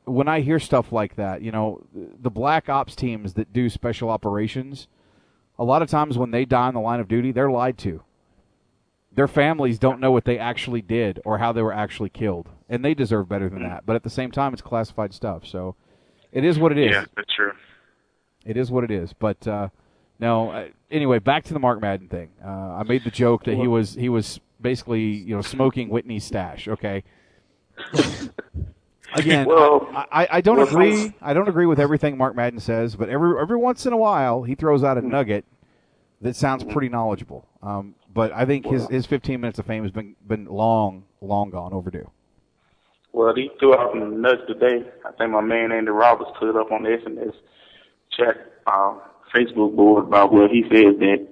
S13: when I hear stuff like that, you know, the black ops teams that do special operations, a lot of times when they die on the line of duty, they're lied to. Their families don't know what they actually did or how they were actually killed, and they deserve better than that. But at the same time, it's classified stuff, so it is what it is.
S27: yeah, that's true.
S13: It is what it is. But uh, no. Uh, anyway, back to the Mark Madden thing. Uh, I made the joke that he was he was basically you know smoking Whitney's stash. Okay. (laughs) Again,
S27: Well,
S13: I, I, I don't
S27: well,
S13: agree. I don't agree with everything Mark Madden says, but every every once in a while he throws out a nugget that sounds pretty knowledgeable. Um, but I think his, his 15 minutes of fame has been been long long gone overdue.
S27: Well, he threw out the nuts today. I think my man Andy Roberts put it up on the SNS chat uh, Facebook board about where he says that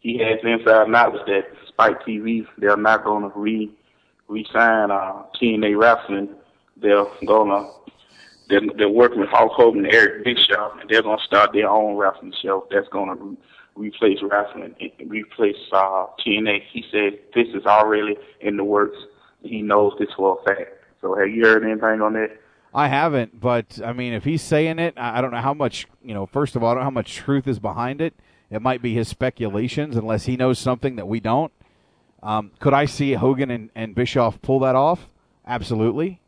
S27: he has inside knowledge that Spike TV they're not going to re re-sign uh, TNA Wrestling. They're gonna they're, they're working with Hulk Hogan and Eric Bischoff, and they're gonna start their own wrestling show that's gonna re- replace wrestling, and replace uh, TNA. He said this is already in the works. He knows this for a fact. So have you heard anything on that?
S13: I haven't, but I mean, if he's saying it, I don't know how much. You know, first of all, I don't know how much truth is behind it. It might be his speculations, unless he knows something that we don't. Um, could I see Hogan and, and Bischoff pull that off? Absolutely.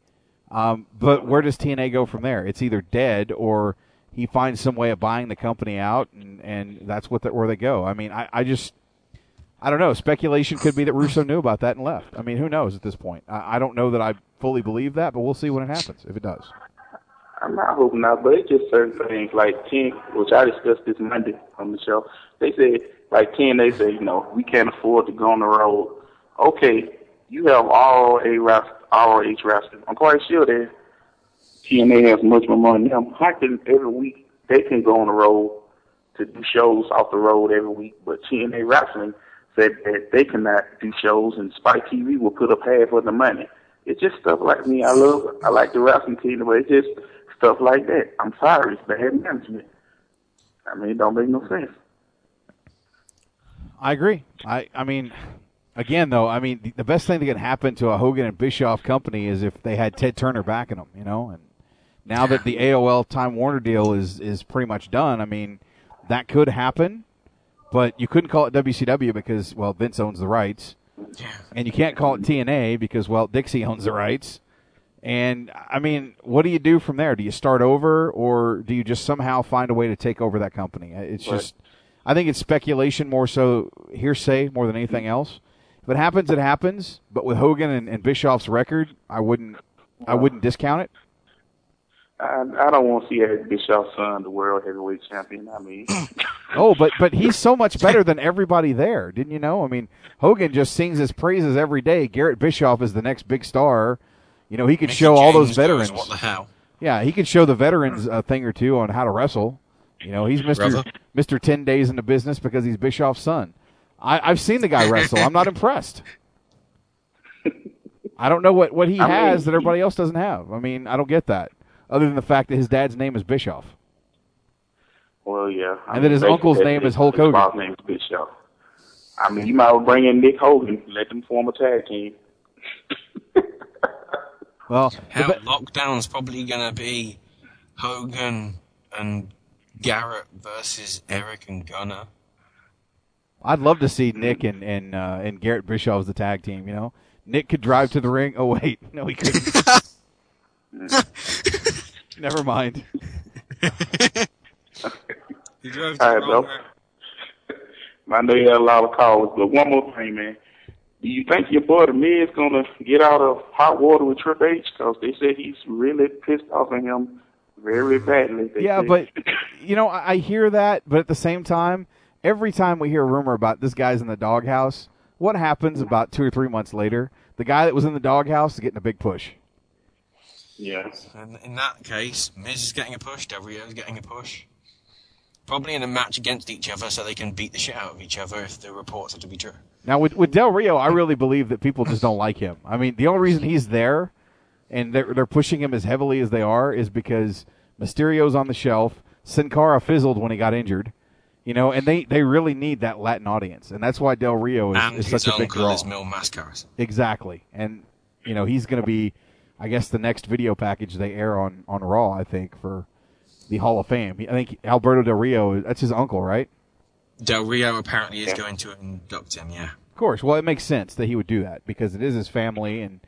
S13: Um, but where does TNA go from there? It's either dead or he finds some way of buying the company out, and, and that's what the, where they go. I mean, I, I just I don't know. Speculation could be that Russo knew about that and left. I mean, who knows at this point? I, I don't know that I fully believe that, but we'll see when it happens if it does.
S27: I'm not hoping not, but it's just certain things like ten, which I discussed this Monday on the show. They said like ten, they say you know we can't afford to go on the road. Okay, you have all a rest, all H wrestling. I'm quite sure that TNA has much more money than them. How can every week they can go on the road to do shows off the road every week, but TNA wrestling said that they cannot do shows, and Spike TV will put up half of the money. It's just stuff like me. I love, I like the wrestling team, but it's just stuff like that. I'm sorry, it's bad management. I mean, it don't make no sense.
S13: I agree. I I mean, again though, I mean the, best thing that can happen to a Hogan and Bischoff company is if they had Ted Turner backing them, you know. And now that the AOL Time Warner deal is is pretty much done, I mean that could happen, but you couldn't call it WCW because well Vince owns the rights, and you can't call it TNA because well Dixie owns the rights. And I mean, what do you do from there? Do you start over, or do you just somehow find a way to take over that company? Uh, it's
S27: Right.
S13: just, I think it's speculation more so hearsay more than anything mm-hmm. else. If it happens, it happens. But with Hogan and, and Bischoff's record, I wouldn't, I wouldn't discount it.
S27: I, I don't want to see Eric Bischoff's son the world heavyweight champion. I mean, (laughs)
S13: Oh, but but he's so much better than everybody there. Didn't you know? I mean, Hogan just sings his praises every day. Garrett Bischoff is the next big star. You know, he could
S14: Mickey
S13: show all those
S14: James goes,
S13: veterans.
S14: "What the hell?"
S13: Yeah, he could show the veterans a thing or two on how to wrestle. You know, he's Mister Mister Ten Days in the business because he's Bischoff's son. I, I've seen the guy wrestle. I'm not impressed. (laughs) I don't know what, what he
S27: I mean-
S13: has that everybody else doesn't have. I mean, I don't get that. Other than the fact that his dad's name is Bischoff.
S27: well, yeah. I
S13: And then
S27: mean,
S13: his uncle's
S27: basically,
S13: name is Hulk
S27: his
S13: Hogan.
S27: father's name is Bischoff. I mean, you might as well bring in Nick Hogan, let them form a tag team. (laughs)
S13: Well,
S14: Hell, lockdown's probably gonna be Hogan and Garrett versus Eric and Gunner.
S13: I'd love to see Nick and and uh, and Garrett Bischoff as the tag team. You know, Nick could drive to the ring. Oh wait, (laughs) no, he couldn't. (laughs) Never mind. (laughs)
S14: He drove
S27: All right, bro. I know you had a lot of calls, but one more thing, man. Do you think your boy the Miz gonna get out of hot water with Triple H? Because they said he's really pissed off at him very badly. They
S13: Yeah,
S27: said.
S13: but you know, I I hear that, but at the same time, every time we hear a rumor about this guy's in the doghouse, what happens about two or three months later? The guy that was in the doghouse is getting a big push.
S27: Yeah,
S14: And in that case, Miz is getting a push, Del Rio is getting a push. Probably in a match against each other so they can beat the shit out of each other if the reports are to be true.
S13: Now with with Del Rio, I really believe that people just don't like him. I mean, the only reason he's there and they're they're pushing him as heavily as they are is because Mysterio's on the shelf. Sin Cara fizzled when he got injured. You know, and they, they really need that Latin audience, and that's why Del Rio is,
S14: and
S13: is
S14: his
S13: such a big
S14: uncle
S13: draw.
S14: is Mil Mascaras.
S13: Exactly, and you know he's going to be, I guess, the next video package they air on on Raw. I think for the Hall of Fame. I think Alberto Del Rio. That's his uncle, right?
S14: Del Rio apparently is going to induct him, yeah.
S13: Of course. Well, it makes sense that he would do that because it is his family, and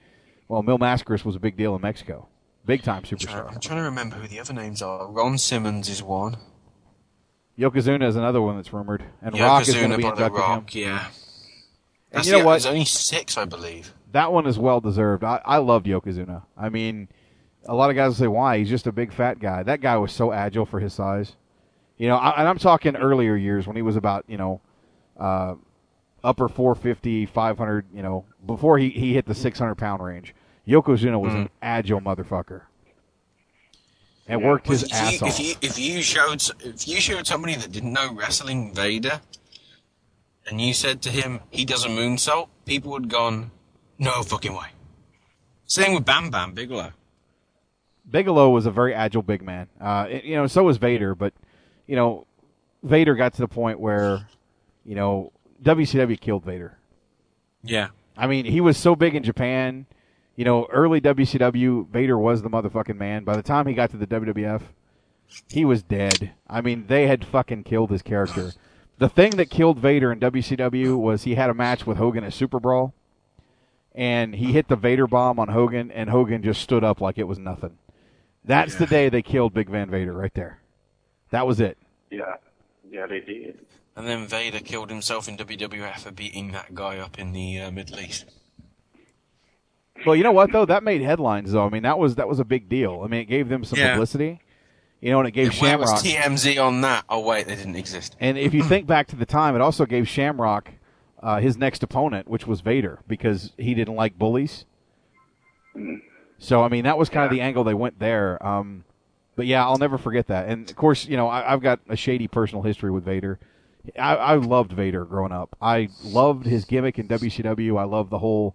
S13: well, Mil Mascaras was a big deal in Mexico, big time superstar.
S14: I'm trying to remember who the other names are. Ron Simmons is one.
S13: Yokozuna is another one that's rumored, and Rock is going to be
S14: by the
S13: inducting
S14: Rock,
S13: him.
S14: yeah.
S13: And
S14: That's
S13: you know
S14: the-
S13: what?
S14: There's only six, I believe.
S13: That one is well deserved. I, I loved Yokozuna. I mean, a lot of guys will say why he's just a big fat guy. That guy was so agile for his size. You know, I, and I'm talking earlier years when he was about you know, uh, upper 450, 500. You know, before he he hit the 600 pound range. Yokozuna was an agile motherfucker. And worked his
S14: if you,
S13: ass off.
S14: If you, if you showed if you showed somebody that didn't know wrestling Vader, and you said to him he does a moonsault, people would gone, no fucking way. Same with Bam Bam Bigelow.
S13: Bigelow was a very agile big man. Uh, it- you know, so was Vader, but you know, Vader got to the point where, you know, WCW killed Vader.
S14: Yeah.
S13: I mean, he was so big in Japan. You know, early WCW, Vader was the motherfucking man. By the time he got to the WWF, he was dead. I mean, they had fucking killed his character. The thing that killed Vader in WCW was he had a match with Hogan at Super Brawl, and he hit the Vader bomb on Hogan, and Hogan just stood up like it was nothing. That's the day they killed Big Van Vader right there. That was it.
S27: Yeah, yeah, they did.
S14: And then Vader killed himself in WWF for beating that guy up in the uh, Middle East.
S13: Well, you know what though? That made headlines though. I mean, that was that was a big deal. I mean, it gave them some
S14: Yeah.
S13: publicity. You know, and it gave
S14: Where was
S13: Shamrock.
S14: TMZ on that? Oh wait, they didn't exist.
S13: And if you think back to the time, it also gave Shamrock uh, his next opponent, which was Vader, because he didn't like bullies. So I mean, that was kind of the angle they went there. Um, but yeah, I'll never forget that. And of course, you know, I, I've got a shady personal history with Vader. I, I loved Vader growing up. I loved his gimmick in WCW. I loved the whole,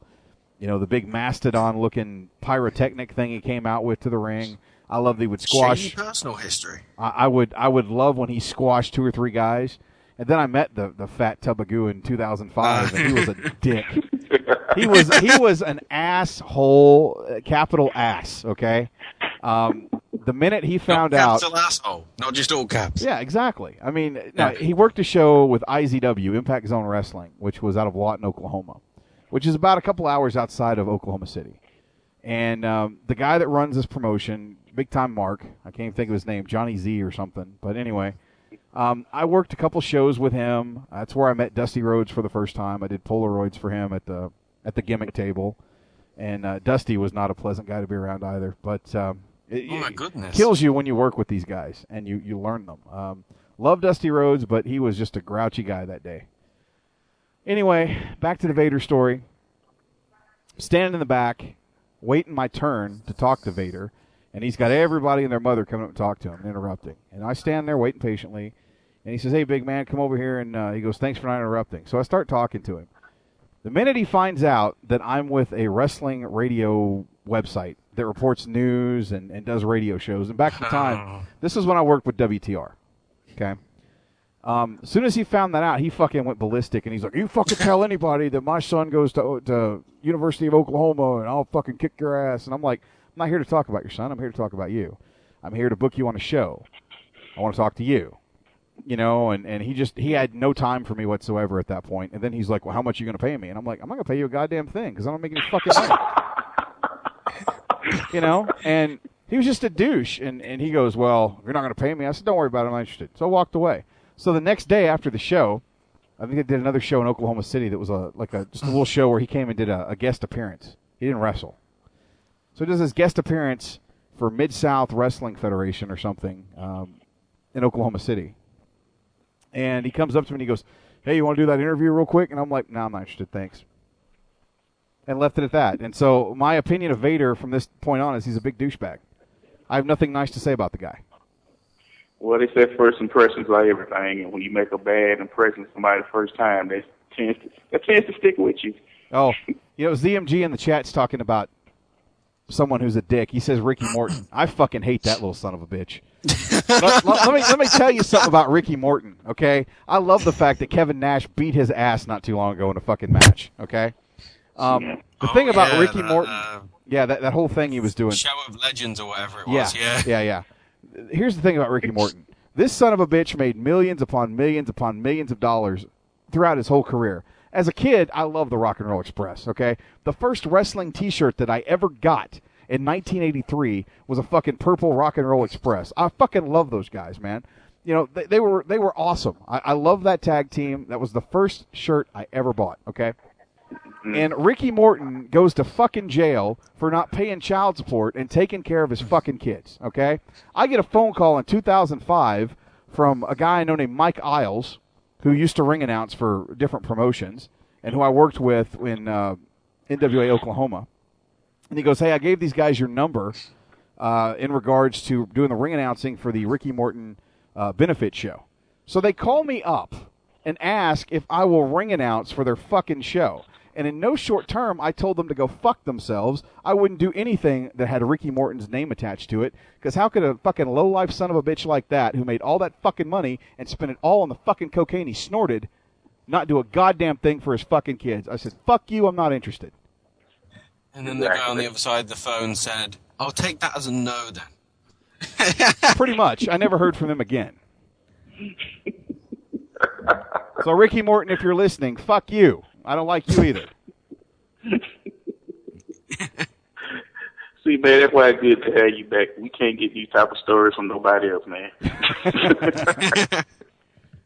S13: you know, the big mastodon-looking pyrotechnic thing he came out with to the ring. I love that he would squash.
S14: Shady personal history.
S13: I, I would I would love when he squashed two or three guys. And then I met the the fat Tubagoo in 2005, and he was a (laughs) dick. He was he was an asshole, uh, capital ass. Okay, um, the minute he found out,
S14: Capital asshole, not just all caps.
S13: yeah, exactly. I mean, now, he worked a show with IZW, Impact Zone Wrestling, which was out of Lawton, Oklahoma, which is about a couple hours outside of Oklahoma City. And um, the guy that runs this promotion, big time Mark, I can't even think of his name, Johnny Z or something. But anyway, um, I worked a couple shows with him. That's where I met Dusty Rhodes for the first time. I did Polaroids for him at the at the gimmick table, and uh, Dusty was not a pleasant guy to be around either. But um, it,
S14: Oh my
S13: it
S14: goodness.
S13: kills you when you work with these guys and you you learn them. Um, love Dusty Rhodes, but he was just a grouchy guy that day. Anyway, back to the Vader story. Standing in the back, waiting my turn to talk to Vader, and he's got everybody and their mother coming up to talk to him, interrupting. And I stand there waiting patiently, and he says, "Hey, big man, come over here." And uh, he goes, "Thanks for not interrupting." So I start talking to him. The minute he finds out that I'm with a wrestling radio website that reports news and, and does radio shows, and back at the (laughs) time, this is when I worked with WTR. Okay. Um, as soon as he found that out, he fucking went ballistic, and he's like, "You fucking (laughs) tell anybody that my son goes to to University of Oklahoma, and I'll fucking kick your ass." And I'm like, "I'm not here to talk about your son. I'm here to talk about you. I'm here to book you on a show. I want to talk to you." You know, and, and he just he had no time for me whatsoever at that point. And then he's like, "Well, how much are you going to pay me?" And I'm like, "I'm not going to pay you a goddamn thing because I don't make any fucking money." (laughs) you know, and he was just a douche. And, and he goes, Well, you're not going to pay me. I said, Don't worry about it. I'm not interested. So I walked away. So the next day after the show, I think they did another show in Oklahoma City that was a like a just a little show where he came and did a, a guest appearance. He didn't wrestle. So he does his guest appearance for Mid South Wrestling Federation or something um, in Oklahoma City. And he comes up to me and he goes, Hey, you want to do that interview real quick? And I'm like, No, I'm not interested. Thanks and left it at that. And so my opinion of Vader from this point on is he's a big douchebag. I have nothing nice to say about the guy.
S27: Well, they say first impressions are everything, and when you make a bad impression of somebody the first time, they chance to, that chance to stick with you.
S13: Oh, you know, ZMG in the chat's talking about someone who's a dick. He says Ricky (clears throat) Morton. I fucking hate that little son of a bitch. let, let- let me let me tell you something about Ricky Morton. Okay, I love the fact that Kevin Nash beat his ass not too long ago in a fucking match. Okay, um, the thing about
S14: yeah,
S13: Ricky
S14: that,
S13: Morton,
S14: uh,
S13: yeah, that that whole thing he was doing.
S14: Show of Legends or whatever it
S13: Yeah,
S14: was. Yeah.
S13: yeah, yeah. Here's the thing about Ricky Morton. This son of a bitch made millions upon millions upon millions of dollars throughout his whole career. As a kid, I love the Rock and Roll Express, okay? The first wrestling t-shirt that I ever got in 1983 was a fucking purple Rock and Roll Express. I fucking love those guys, man. You know, they, they were they were awesome. I, I love that tag team. That was the first shirt I ever bought, okay? Mm-hmm. And Ricky Morton goes to fucking jail for not paying child support and taking care of his fucking kids. Okay, I get a phone call in 2005 from a guy I know named Mike Isles, who used to ring announce for different promotions and who I worked with in uh, NWA Oklahoma. And he goes, "Hey, I gave these guys your number uh, in regards to doing the ring announcing for the Ricky Morton uh, benefit show." So they call me up and ask if I will ring announce for their fucking show. And in no short term, I told them to go fuck themselves. I wouldn't do anything that had Ricky Morton's name attached to it. Because how could a fucking low-life son of a bitch like that, who made all that fucking money and spent it all on the fucking cocaine he snorted, not do a goddamn thing for his fucking kids? I said, fuck you, I'm not interested.
S14: And then the guy on the other side of the phone said, "I'll take that as a no then." (laughs)
S13: Pretty much. I never heard from him again. (laughs) So, Ricky Morton, if you're listening, fuck you. I don't like you either. (laughs)
S27: See, man, that's why it's good to have you back. We can't get these type of stories from nobody else, man. (laughs)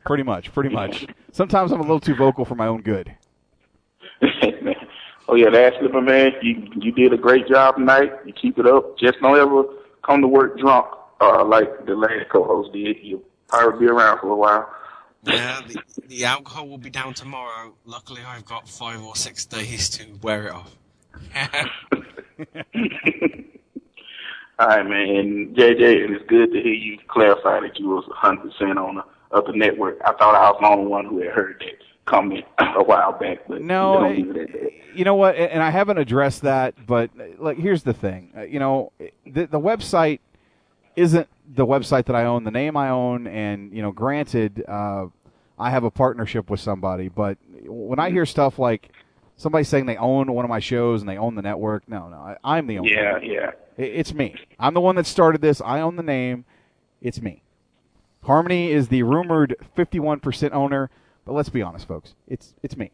S13: Pretty much, pretty much. Sometimes I'm a little too vocal for my own good. (laughs)
S27: oh yeah, that slipper man, you you did a great job tonight. You keep it up. Just don't ever come to work drunk, uh, like the last co-host did. You'll probably be around for a while.
S14: Yeah, the, the alcohol will be down tomorrow. Luckily, I've got five or six days to wear it off. (laughs)
S27: All right, man. And JJ, and it's good to hear you clarify that you was 100% on the other network. I thought I was the only one who had heard that comment a while back, but
S13: No,
S27: you don't
S13: I-
S27: leave it at that.
S13: You know what? And I haven't addressed that, but like, here's the thing. Uh, You know, the, the website isn't the website that I own, the name I own, and you know, granted, uh, I have a partnership with somebody, but when I hear stuff like somebody saying they own one of my shows and they own the network, no, no, I, I'm the owner.
S27: Yeah, yeah.
S13: I- It's me. I'm the one that started this. I own the name. It's me. Harmony is the rumored 51% owner, but let's be honest, folks. It's it's me.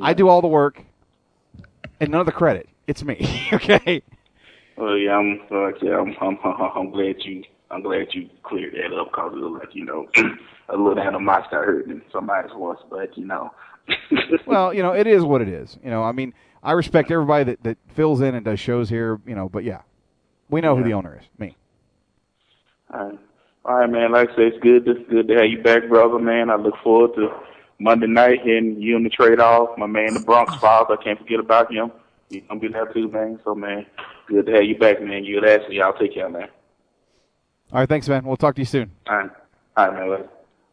S13: I do all the work and none of the credit. It's me. (laughs) okay.
S27: Well, yeah, I'm like I said, I'm, I'm, (laughs) I'm glad you, I'm glad you cleared that up because it was like you know, (clears throat) a little animosity got hurt in somebody's voice, but you know, (laughs)
S13: well, you know, it is what it is. You know, I mean, I respect everybody that, that fills in and does shows here, you know, but yeah. We know who the owner is. Me.
S27: All right. All right, man. Like I say, it's good. It's good to have you back, brother, man. I look forward to Monday night hearing you in the trade off. My man, the Bronx Files. I can't forget about him. He's gonna be there too, man. So, man, good to have you back, man. You and Ashley, I'll take care, man.
S13: All right, thanks, man. We'll talk to you soon.
S27: All right. All right, man. Later.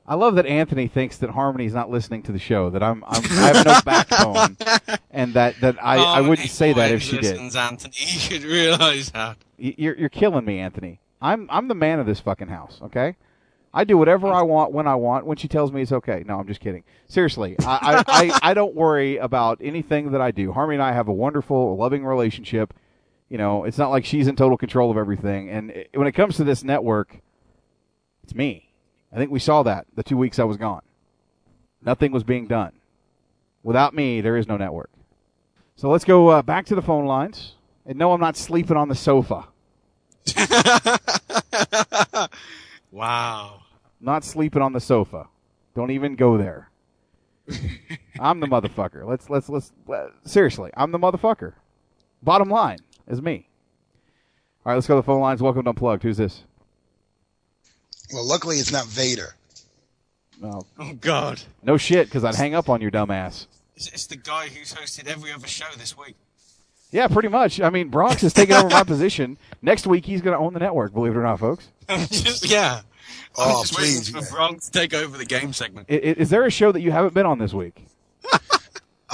S13: I love that Anthony thinks that Harmony's not listening to the show. That I'm, I'm I have no backbone, (laughs) and that that I, I wouldn't say that if she did.
S14: Listens, Anthony, (laughs) you should realise that.
S13: You're you're killing me, Anthony. I'm I'm the man of this fucking house. Okay, I do whatever I want when I want when she tells me it's okay. No, I'm just kidding. Seriously, I I, I, I don't worry about anything that I do. Harmony and I have a wonderful, loving relationship. You know, it's not like she's in total control of everything. And it, when it comes to this network, it's me. I think we saw that the two weeks I was gone. Nothing was being done. Without me, there is no network. So let's go uh, back to the phone lines. And no, I'm not sleeping on the sofa. (laughs)
S14: Wow.
S13: Not sleeping on the sofa. Don't even go there. (laughs) I'm the motherfucker. Let's let's let's uh, seriously. I'm the motherfucker. Bottom line is me. All right, let's go to the phone lines. Welcome to Unplugged. Who's this?
S28: Well, luckily it's not Vader.
S13: No.
S14: Oh God.
S13: No shit, because I'd hang up on your dumb ass.
S14: It's, it's the guy who's hosted every other show this week.
S13: Yeah, pretty much. I mean, Bronx is taking over my (laughs) position. Next week, he's going to own the network. Believe it or not, folks. (laughs)
S14: just, yeah.
S28: Oh,
S14: I'm just
S28: please,
S14: waiting for Bronx to take over the game segment.
S13: I- i- Is there a show that you haven't been on this week? (laughs)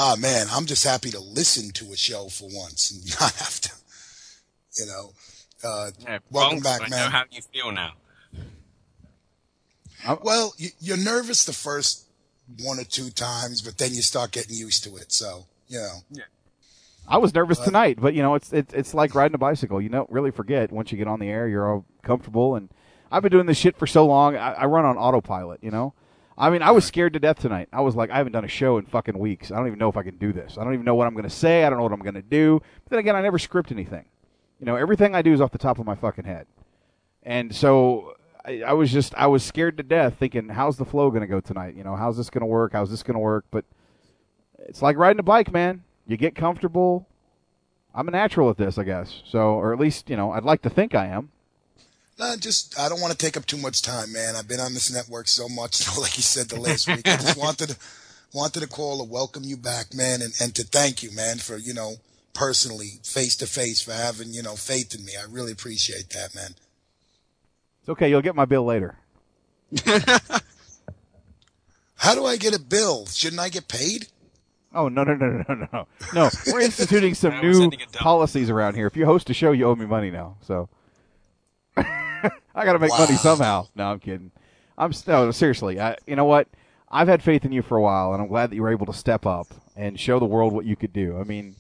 S28: Ah, man, I'm just happy to listen to a show for once and not have to, you know. Uh,
S14: Yeah,
S28: welcome
S14: Bronx,
S28: back,
S14: I
S28: man.
S14: know how you feel now.
S28: Well, you, you're nervous the first one or two times, but then you start getting used to it. So, you know. Yeah.
S13: I was nervous
S28: But-
S13: tonight, but you know, it's it's it's like riding a bicycle. You don't really forget once you get on the air. You're all comfortable, and I've been doing this shit for so long. I, I run on autopilot. You know, I mean, I was scared to death tonight. I was like, I haven't done a show in fucking weeks. I don't even know if I can do this. I don't even know what I'm going to say. I don't know what I'm going to do. But then again, I never script anything. You know, everything I do is off the top of my fucking head. And so I, I was just I was scared to death, thinking, how's the flow going to go tonight? You know, how's this going to work? How's this going to work? But it's like riding a bike, man. You get comfortable. I'm a natural at this, I guess. So, or at least, you know, I'd like to think I am.
S28: No, just I don't want to take up too much time, man. I've been on this network so much, (laughs) like you said the last week. I just wanted wanted to call to welcome you back, man, and, and to thank you, man, for you know personally, face to face, for having you know faith in me. I really appreciate that, man.
S13: It's okay. You'll get my bill later. (laughs)
S28: How do I get a bill? Shouldn't I get paid?
S13: Oh no no no no no no no! We're instituting (laughs) some new
S28: sending it down.
S13: policies around here. If you host a show, you owe me money now. So (laughs) I got to make money somehow. No, I'm kidding. I'm s- no seriously. I, you know what? I've had faith in you for a while, and I'm glad that you were able to step up and show the world what you could do. I mean,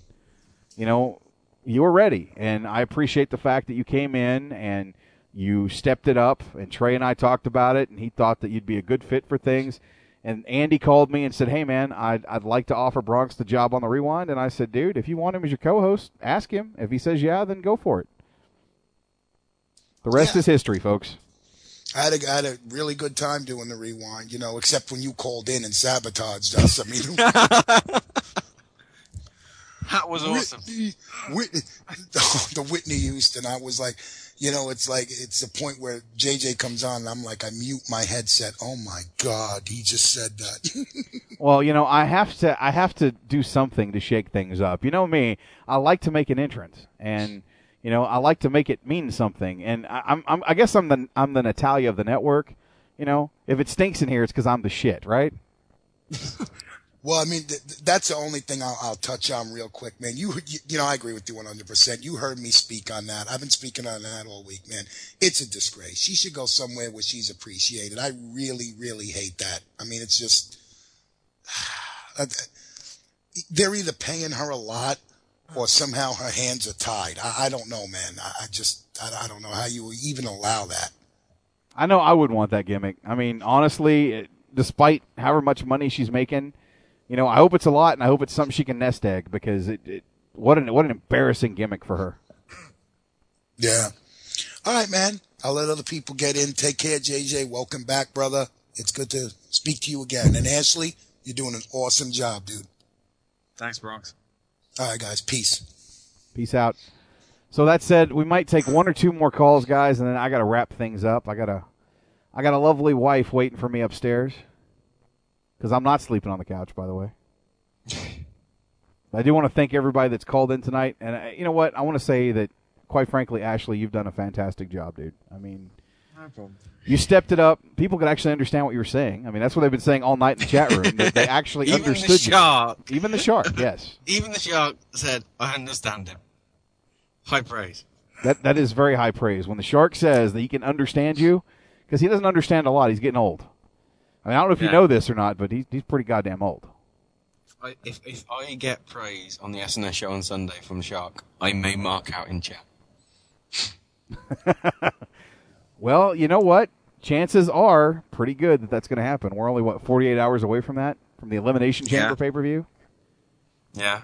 S13: you know, you were ready, and I appreciate the fact that you came in and you stepped it up. And Trey and I talked about it, and he thought that you'd be a good fit for things. And Andy called me and said, "Hey man, I'd I'd like to offer Bronx the job on the Rewind." And I said, "Dude, if you want him as your co-host, ask him. If he says yeah, then go for it." The rest is history, folks.
S28: I had, a, I had a really good time doing the rewind, you know, except when you called in and sabotaged us. I mean, (laughs)
S14: That was awesome.
S28: Whitney, Whitney, (laughs) the Whitney Houston. I was like, you know, it's like it's a point where JJ comes on, and I'm like, I mute my headset. Oh my God, he just said that. (laughs)
S13: Well, you know, I have to I have to do something to shake things up. You know me, I like to make an entrance, and you know, I like to make it mean something. And I, I'm, I'm I guess I'm the I'm the Natalya of the network. You know, if it stinks in here, it's because I'm the shit, right? (laughs)
S28: Well, I mean, th- th- that's the only thing I'll, I'll touch on real quick, man. You, you, you know, I agree with you 100%. You heard me speak on that. I've been speaking on that all week, man. It's a disgrace. She should go somewhere where she's appreciated. I really, really hate that. I mean, it's just, (sighs) uh, they're either paying her a lot or somehow her hands are tied. I, I don't know, man. I, I just, I, I don't know how you even allow that.
S13: I know I would want that gimmick. I mean, honestly, it, despite however much money she's making, you know, I hope it's a lot, and I hope it's something she can nest egg because it, it what an what an embarrassing gimmick for her.
S28: Yeah. All right, man. I'll let other people get in. Take care, JJ. Welcome back, brother. It's good to speak to you again. And Ashley, you're doing an awesome job, dude.
S14: Thanks, Bronx.
S28: All right, guys. Peace.
S13: Peace out. So that said, we might take one or two more calls, guys, and then I got to wrap things up. I got a, I got a lovely wife waiting for me upstairs. Because I'm not sleeping on the couch, by the way. I do want to thank everybody that's called in tonight, and uh, you know what? I want to say that, quite frankly, Ashley, you've done a fantastic job, dude. I mean, you stepped it up. People could actually understand what you were saying. I mean, that's what they've been saying all night in the chat room. that they (laughs) actually
S14: Even the shark.
S13: you. Even the shark, yes. (laughs)
S14: Even the shark said, I understand him. High praise.
S13: That that is very high praise. When the shark says that he can understand you, because he doesn't understand a lot. He's getting old. I mean, I don't know if you know this or not, but he's he's pretty goddamn old.
S14: I, if, if I get praise on the SNS show on Sunday from Shark, I may mark out in chat. (laughs)
S13: Well, you know what? Chances are pretty good that that's going to happen. We're only what 48 hours away from that, from the Elimination Chamber
S14: Yeah.
S13: pay per view.
S14: Yeah.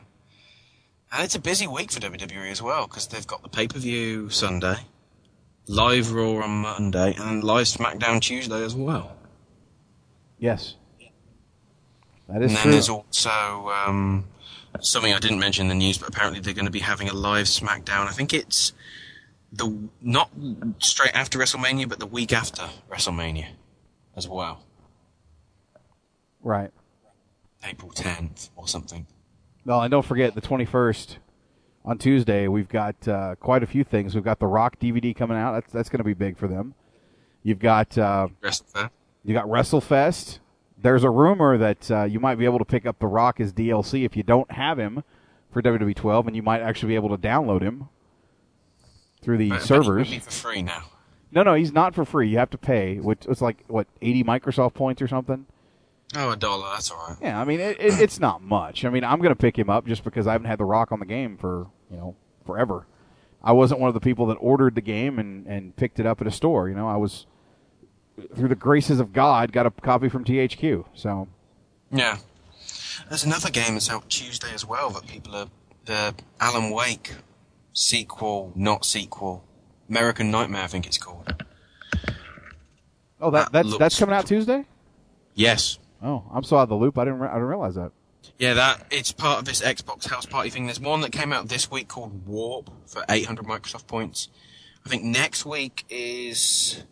S14: And it's a busy week for WWE as well, because they've got the pay per view Sunday, live Raw on Monday, and live SmackDown Tuesday as well.
S13: Yes, that is
S14: and then
S13: true.
S14: there's also um, something I didn't mention in the news, but apparently they're going to be having a live SmackDown. I think it's the not straight after WrestleMania, but the week after WrestleMania as well,
S13: Right.
S14: April 10th or something.
S13: Well, and don't forget the 21st on Tuesday. We've got uh, quite a few things. We've got the Rock DVD coming out. That's that's going to be big for them. You've got uh,
S14: WrestleFest.
S13: You got WrestleFest. There's a rumor that uh, you might be able to pick up the Rock as DLC if you don't have him for WWE 12, and you might actually be able to download him through the
S14: But- but
S13: servers.
S14: Be for free now.
S13: No, no, he's not for free. You have to pay. Which it's like what 80 Microsoft points or something.
S14: Oh, a dollar. That's all right.
S13: Yeah, I mean it, it, it's not much. I mean I'm going to pick him up just because I haven't had the Rock on the game for you know forever. I wasn't one of the people that ordered the game and and picked it up at a store. You know, I was through the graces of God got a copy from THQ. So
S14: Yeah. There's another game that's out Tuesday as well that people are the Alan Wake sequel, not sequel, American Nightmare, I think it's called.
S13: oh that, that's
S14: looks-
S13: that's coming out Tuesday.
S14: Yes.
S13: Oh, I'm so out of the loop. I didn't re- I didn't realize that.
S14: Yeah, that it's part of this Xbox House Party thing. There's one that came out this week called Warp for 800 Microsoft points. I think next week is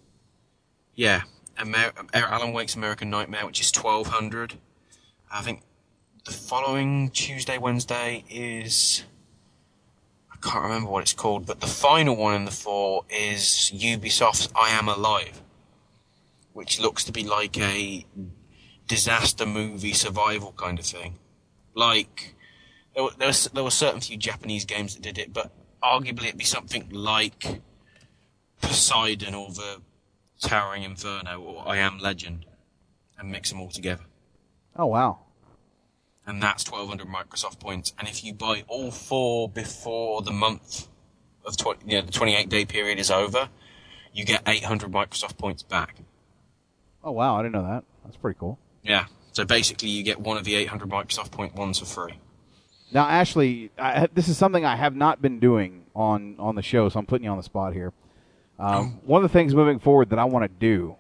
S14: yeah, Amer- Alan Wake's American Nightmare, which is 1200. I think the following Tuesday, Wednesday is I can't remember what it's called, but the final one in the four is Ubisoft's I Am Alive, which looks to be like a disaster movie survival kind of thing. Like there were, there, was, there were certain few Japanese games that did it, but arguably it'd be something like Poseidon or the Towering Inferno or I Am Legend, and mix them all together.
S13: Oh wow.
S14: And that's 1200 Microsoft points. And if you buy all four before the month of 20, yeah, the 28 day period is over, you get 800 Microsoft points back.
S13: Oh wow, I didn't know that. That's pretty cool.
S14: Yeah. So basically, you get one of the 800 Microsoft Point ones for free.
S13: Now, Ashley, I, this is something I have not been doing on on the show, so I'm putting you on the spot here. Um, one of the things moving forward that I want to do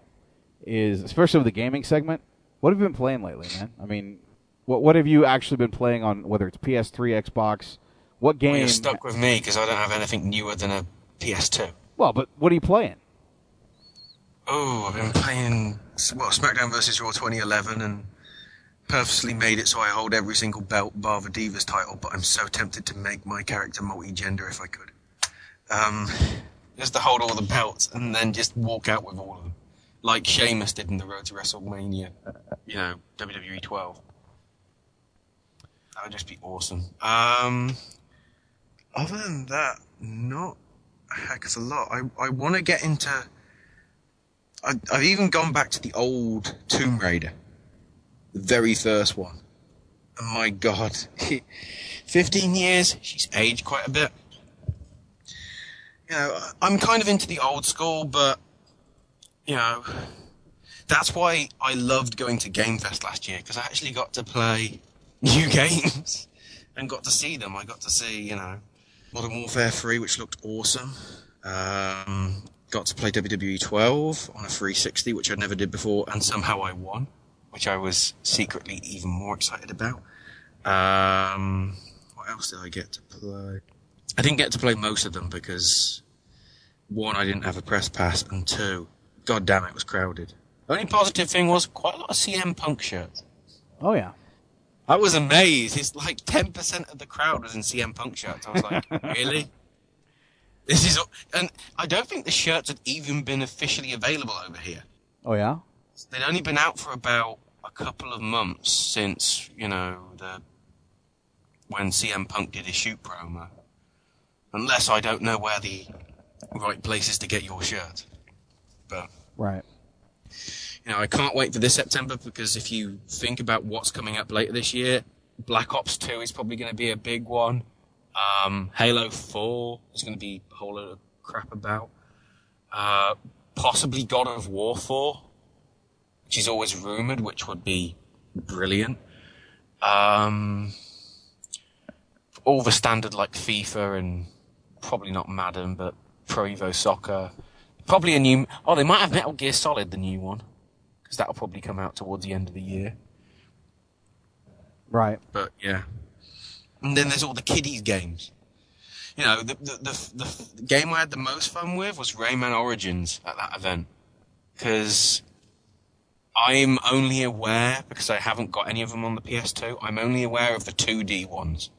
S13: is, especially with the gaming segment, what have you been playing lately, man? I mean, what what have you actually been playing on? Whether it's PS3, Xbox, what game?
S14: Well, you're stuck with me because I don't have anything newer than a PS2.
S13: Well, but what are you playing?
S14: Oh, I've been playing well SmackDown vs Raw 2011 and purposely made it so I hold every single belt bar the Divas title, but I'm so tempted to make my character multi-gender if I could. Um, just to hold all the belts and then just walk out with all of them, like Sheamus did in the Road to WrestleMania, you know, WWE 12. That would just be awesome. Um, other than that, not a heck of a lot. I I want to get into. I, I've even gone back to the old Tomb Raider, the very first one. And my God, (laughs) 15 years. She's aged quite a bit. You know, I'm kind of into the old school, but you know, that's why I loved going to Game Fest last year because I actually got to play new (laughs) games and got to see them. I got to see, you know, Modern Warfare 3, which looked awesome. Um, got to play WWE 12 on a 360, which I never did before, and somehow I won, which I was secretly even more excited about. Um, what else did I get to play? I didn't get to play most of them because one, I didn't have a press pass, and two, god damn it was crowded. The only positive thing was quite a lot of CM Punk shirts.
S13: Oh yeah.
S14: I was amazed. It's like 10% of the crowd was in CM Punk shirts. I was like, (laughs) really? This is, and I don't think the shirts had even been officially available over here.
S13: Oh yeah.
S14: They'd only been out for about a couple of months since, you know, the, when CM Punk did his shoot promo. Unless I don't know where the right place is to get your shirt. But,
S13: Right.
S14: you know, I can't wait for this September because if you think about what's coming up later this year, Black Ops 2 is probably going to be a big one. Um, Halo 4 is going to be a whole lot of crap about. Uh, possibly God of War 4, which is always rumored, which would be brilliant. Um, all the standard like FIFA and probably not Madden, but Pro Evo Soccer. Probably a new. Oh, they might have Metal Gear Solid, the new one, because that'll probably come out towards the end of the year.
S13: Right.
S14: But yeah, and then there's all the kiddies games. You know, the the the, the, the game I had the most fun with was Rayman Origins at that event, because I'm only aware because I haven't got any of them on the PS2. I'm only aware of the 2D ones,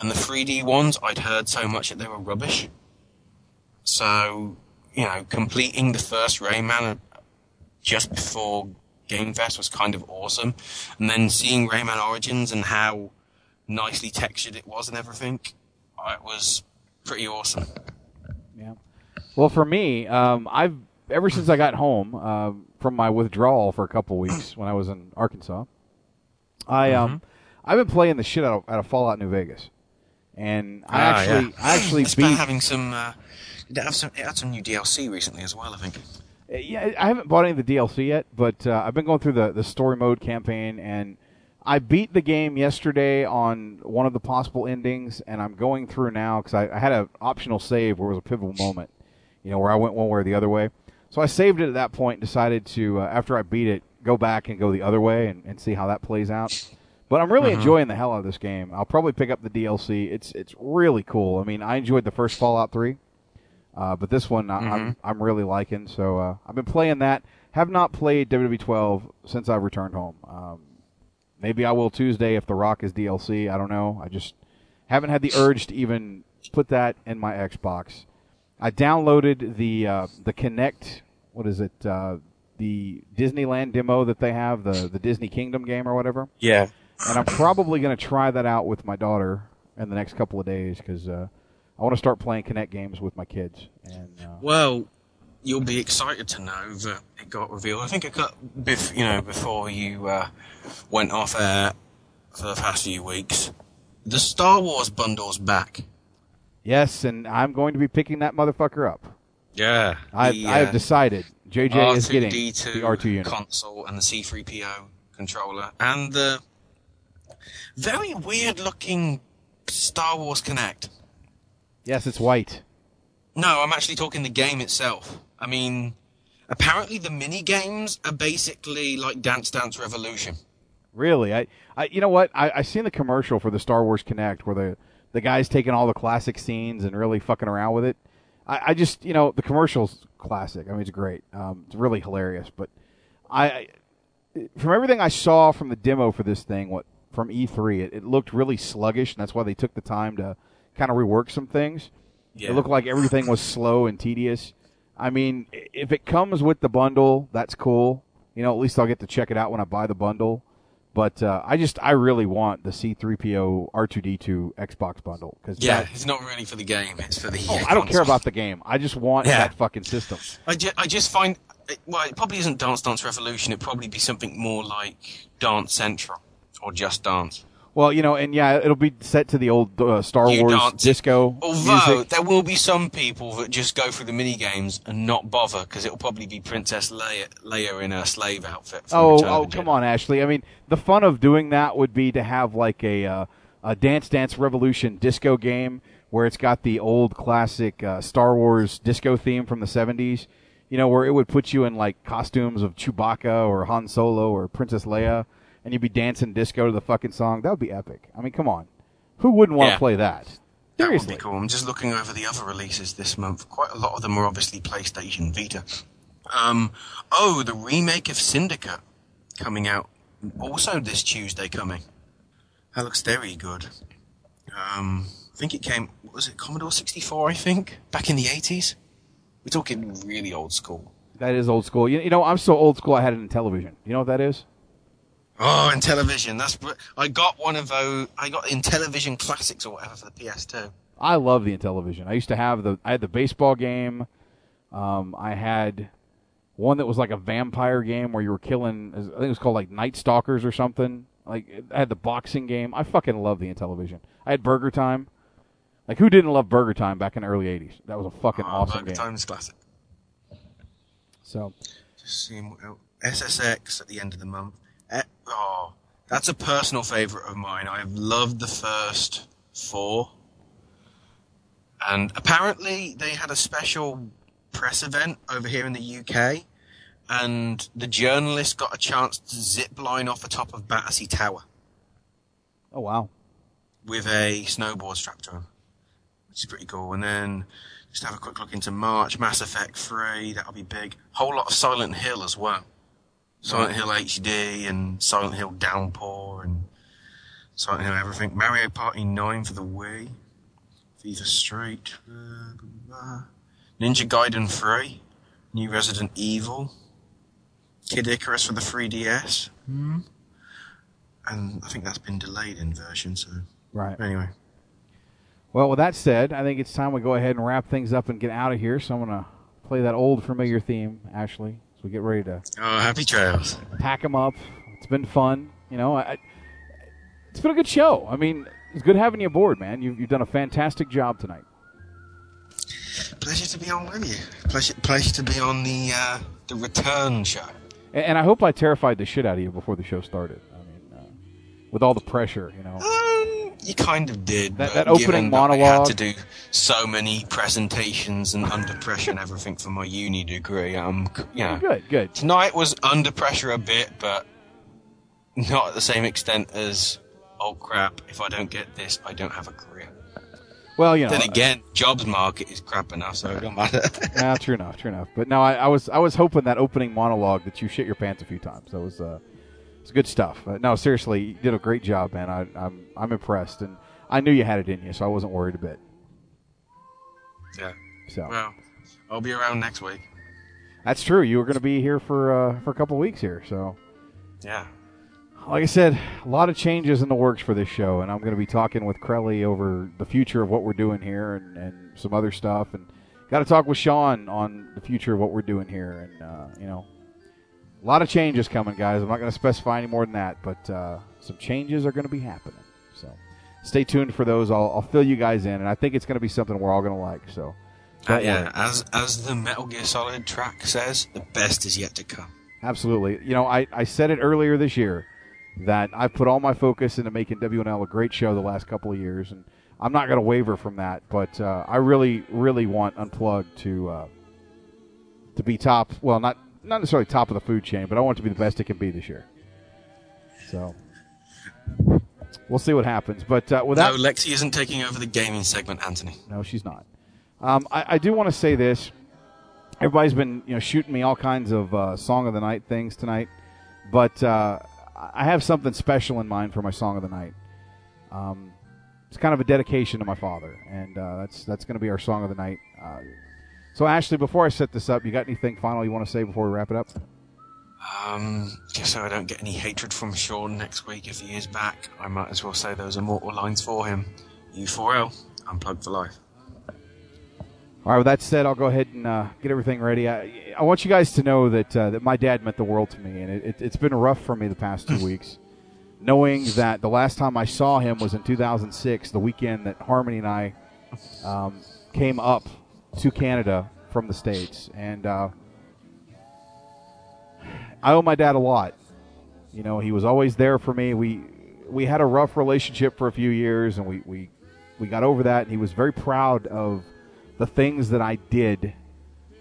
S14: and the 3D ones I'd heard so much that they were rubbish. So you know, completing the first Rayman just before Game Fest was kind of awesome, and then seeing Rayman Origins and how nicely textured it was and everything, it was pretty awesome.
S13: Yeah. Well, for me, um, I've ever since I got home uh, from my withdrawal for a couple weeks when I was in Arkansas, I um, I've been playing the shit out of, out of Fallout New Vegas, and I
S14: Ah,
S13: actually
S14: yeah.
S13: I actually
S14: it's
S13: beat.
S14: having some. Uh, it had some. It had some new DLC recently as well. I think.
S13: Yeah, I haven't bought any of the DLC yet, but uh, I've been going through the, the story mode campaign, and I beat the game yesterday on one of the possible endings, and I'm going through now because I, I had an optional save where it was a pivotal moment, you know, where I went one way or the other way. So I saved it at that point and decided to, uh, after I beat it, go back and go the other way and, and see how that plays out. But I'm really
S14: Mhm.
S13: enjoying the hell out of this game. I'll probably pick up the DLC. It's it's really cool. I mean, I enjoyed the first Fallout 3. Uh, but this one I I'm I'm really liking. So uh, I've been playing that. Have not played WWE 12 since I've returned home. Um, maybe I will Tuesday if The Rock is DLC. I don't know. I just haven't had the urge to even put that in my Xbox. I downloaded the uh, the Kinect. What is it? Uh, the Disneyland demo that they have, the the Disney Kingdom game or whatever.
S14: Yeah.
S13: And I'm probably going to try that out with my daughter in the next couple of days because uh, I want to start playing Kinect games with my kids. And uh,
S14: Well, you'll be excited to know that it got revealed. I think it got, bef- you know, before you uh, went off air for the past few weeks. The Star Wars bundle's back.
S13: yes, and I'm going to be picking that motherfucker up.
S14: Yeah.
S13: I
S14: The,
S13: I have
S14: uh,
S13: decided JJ is getting
S14: R2D2
S13: the R2 unit.
S14: console and the C3PO controller and the very weird looking Star Wars Kinect.
S13: Yes, it's white.
S14: No, I'm actually talking the game itself. I mean, apparently the mini games are basically like Dance Dance Revolution.
S13: Really, I, I you know what? I I seen the commercial for the Star Wars Kinect where the the guy's taking all the classic scenes and really fucking around with it. I, I just you know the commercial's classic. I mean, it's great. Um, it's really hilarious. But I, I from everything I saw from the demo for this thing, what from E3, it, it looked really sluggish, and that's why they took the time to kind of rework some things.
S14: Yeah.
S13: It looked like everything was slow and tedious. I mean, if it comes with the bundle, that's cool. You know, at least I'll get to check it out when I buy the bundle. But uh, I just, I really want the C3PO R2D2 Xbox bundle because
S14: Yeah, it's not really for the game; it's for the.
S13: Oh, I don't care about the game. I just want
S14: Yeah.
S13: that fucking system.
S14: I just, I just find, well, it probably isn't Dance Dance Revolution. It'd probably be something more like Dance Central Just Dance.
S13: Well, you know, and yeah, it'll be set to the old uh, Star
S14: You
S13: Wars disco
S14: Although
S13: music.
S14: there will be some people that just go through the mini games and not bother because it'll probably be Princess Leia, Leia in a slave outfit.
S13: Oh, oh, come on, Ashley. I mean, the fun of doing that would be to have like a uh, a Dance Dance Revolution disco game where it's got the old classic uh, Star Wars disco theme from the '70s. You know, where it would put you in like costumes of Chewbacca or Han Solo or Princess Leia, and you'd be dancing disco to the fucking song. That would be epic. I mean, come on, who wouldn't want to
S14: Yeah.
S13: play that?
S14: That would be cool. I'm just looking over the other releases this month. Quite a lot of them are obviously PlayStation Vita. Um, oh, the remake of Syndicate coming out also this Tuesday coming. That looks very good. Um, I think it came, what was it, Commodore 64, I think? Back in the 80s? We're talking really old school.
S13: That is old school. You, you know, I'm so old school. I had it Intellivision. You know what that is?
S14: Oh, Intellivision. That's br- I got one of those. I got Intellivision classics or whatever for the PS2.
S13: I love the Intellivision. I used to have the I had the baseball game. Um, I had one that was like a vampire game where you were killing. I think it was called like Night Stalkers or something. Like I had the boxing game. I fucking love the Intellivision. I had Burger Time. Like who didn't love Burger Time back in the early '80s? That was a fucking awesome
S14: Burger
S13: game.
S14: Time's classic.
S13: So
S14: Just seeing what else. SSX at the end of the month. Eh, oh, that's a personal favourite of mine. I've loved the first four. And apparently they had a special press event over here in the UK, and the journalist got a chance to zip line off the top of Battersea Tower
S13: Oh wow.
S14: with a snowboard strapped to him, which is pretty cool. And then just have a quick look into March, Mass Effect 3, that'll be big. Whole lot of Silent Hill as well. Silent Hill HD and Silent Hill Downpour and Silent Hill everything. Mario Party 9 for the Wii. Viva Street. Ninja Gaiden 3. New Resident Evil. Kid Icarus for the 3DS.
S13: Hmm.
S14: And I think that's been delayed in version, so.
S13: Right.
S14: Anyway.
S13: Well, with that said, I think it's time we go ahead and wrap things up and get out of here. So I'm gonna play that old familiar theme, Ashley, as we get ready to
S14: Oh, happy trails.
S13: pack them up. It's been fun. You know, I, I- it's been a good show. I mean, it's good having you aboard, man. You've, you've done a fantastic job tonight.
S14: Pleasure to be on with you. Pleasure, pleasure to be on the uh, the return show.
S13: And, and I hope I terrified the shit out of you before the show started. I mean, uh, with all the pressure, you know.
S14: Um, you kind of did.
S13: That- that opening
S14: given that I
S13: monologue-
S14: had to do so many presentations and under pressure and everything for my uni degree. Um, you know,
S13: Good, good.
S14: Tonight was under pressure a bit, but not at the same extent as oh crap. If I don't get this, I don't have a career.
S13: Well, you know.
S14: then again, jobs market is crap enough, so it don't matter. (laughs)
S13: yeah, true enough, true enough. But no, I, I was I was hoping that opening monologue that you shit your pants a few times. That was uh, it's good stuff. Uh, no, seriously, you did a great job, man. I, I'm I'm impressed, and I knew you had it in you, so I wasn't worried a bit.
S14: yeah.
S13: So
S14: Well, I'll be around next week.
S13: that's true. You were going to be here for uh, for a couple weeks here, so
S14: Yeah.
S13: like I said, a lot of changes in the works for this show, and I'm going to be talking with Crelly over the future of what we're doing here and, and some other stuff, and got to talk with Sean on the future of what we're doing here, and uh, you know, a lot of changes coming, guys. I'm not going to specify any more than that, but uh, some changes are going to be happening. So stay tuned for those. I'll, I'll fill you guys in, and I think it's going to be something we're all going to like. So
S14: Uh, yeah, as as the Metal Gear Solid track says, the best is yet to come.
S13: Absolutely. You know, I, I said it earlier this year that I've put all my focus into making WNL a great show the last couple of years, and I'm not going to waver from that. But uh, I really, really want Unplugged to uh, to be top. Well, not not necessarily top of the food chain, but I want it to be the best it can be this year. So we'll see what happens. But uh, without
S14: no, Lexi isn't taking over the gaming segment, Anthony.
S13: no, she's not. Um, I, I do want to say this. Everybody's been you know shooting me all kinds of uh, song of the night things tonight, but uh, I have something special in mind for my song of the night. Um, it's kind of a dedication to my father, and uh, that's that's going to be our song of the night. So Ashley, before I set this up, you got anything final you want to say before we wrap it up?
S14: Um, just so I don't get any hatred from Sean next week if he is back, I might as well say those immortal lines for him. U4L, unplugged for life.
S13: All right. With that said, I'll go ahead and uh, get everything ready. I, I want you guys to know that uh, that my dad meant the world to me, and it, it, it's been rough for me the past two (laughs) weeks, knowing that the last time I saw him was in 2006, the weekend that Harmony and I um, came up to Canada from the states, and uh, I owe my dad a lot. You know, he was always there for me. We we had a rough relationship for a few years, and we we, we got over that. And he was very proud of the things that I did.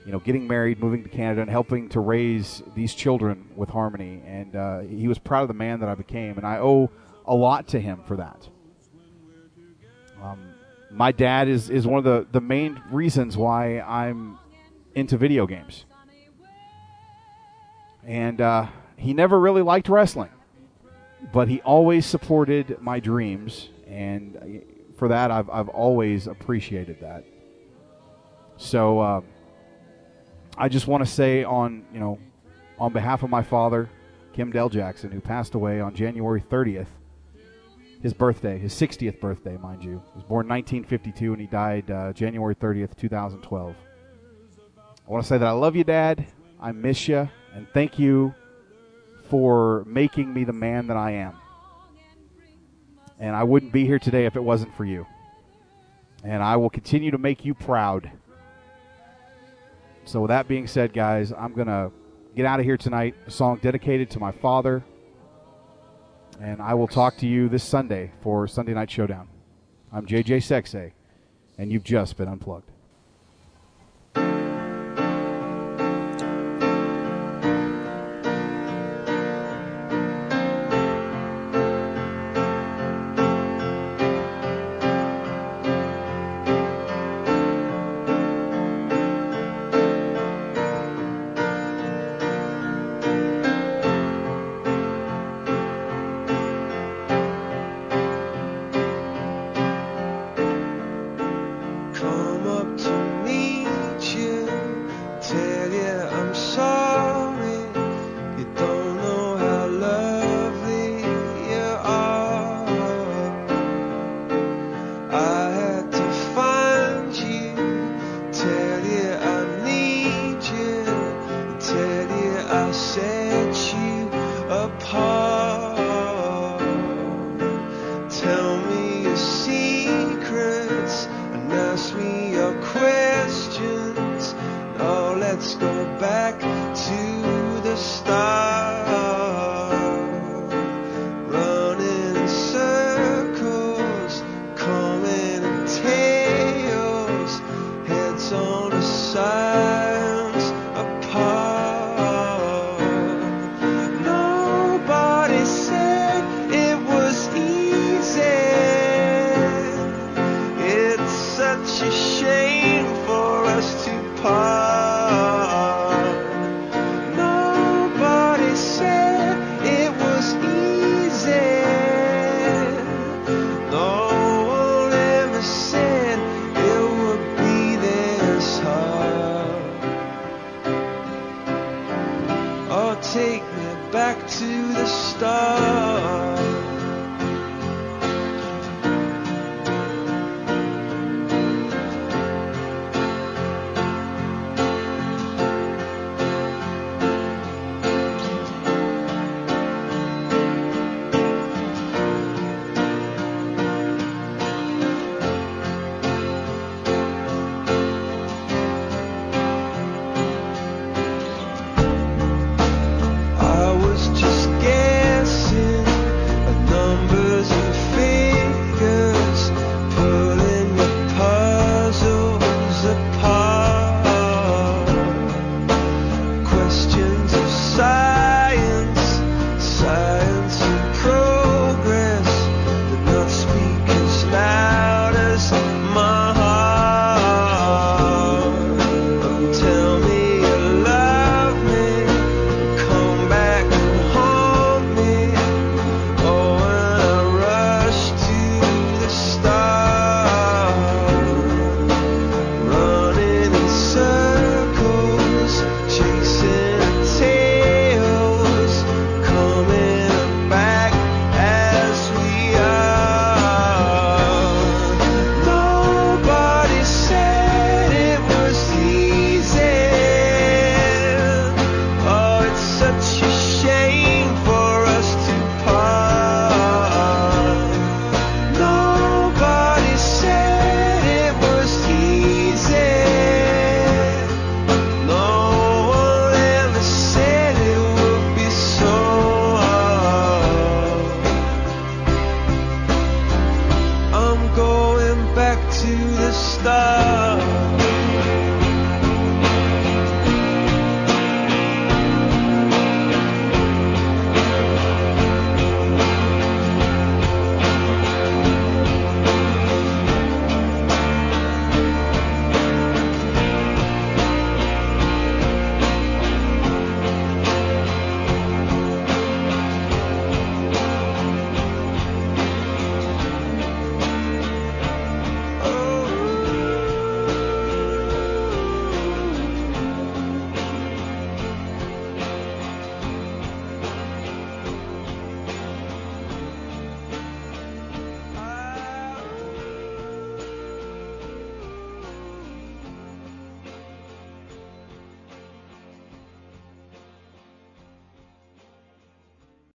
S13: You know, getting married, moving to Canada, and helping to raise these children with Harmony. And uh, he was proud of the man that I became, and I owe a lot to him for that. My dad is, is one of the, the main reasons why I'm into video games. And uh, he never really liked wrestling, but he always supported my dreams, and uh, for that, I've, I've always appreciated that. So uh, I just want to say on you know on behalf of my father, Kim Dell Jackson, who passed away on January 30th, his birthday, his 60th birthday, mind you. He was born 1952 and he died uh, January 30th, 2012. I want to say that I love you, Dad. I miss you, and thank you for making me the man that I am. And I wouldn't be here today if it wasn't for you. And I will continue to make you proud. So, with that being said, guys, I'm going to get out of here tonight. A song dedicated to my father. And I will talk to you this Sunday for Sunday Night Showdown. I'm JJ $exay, and you've just been unplugged.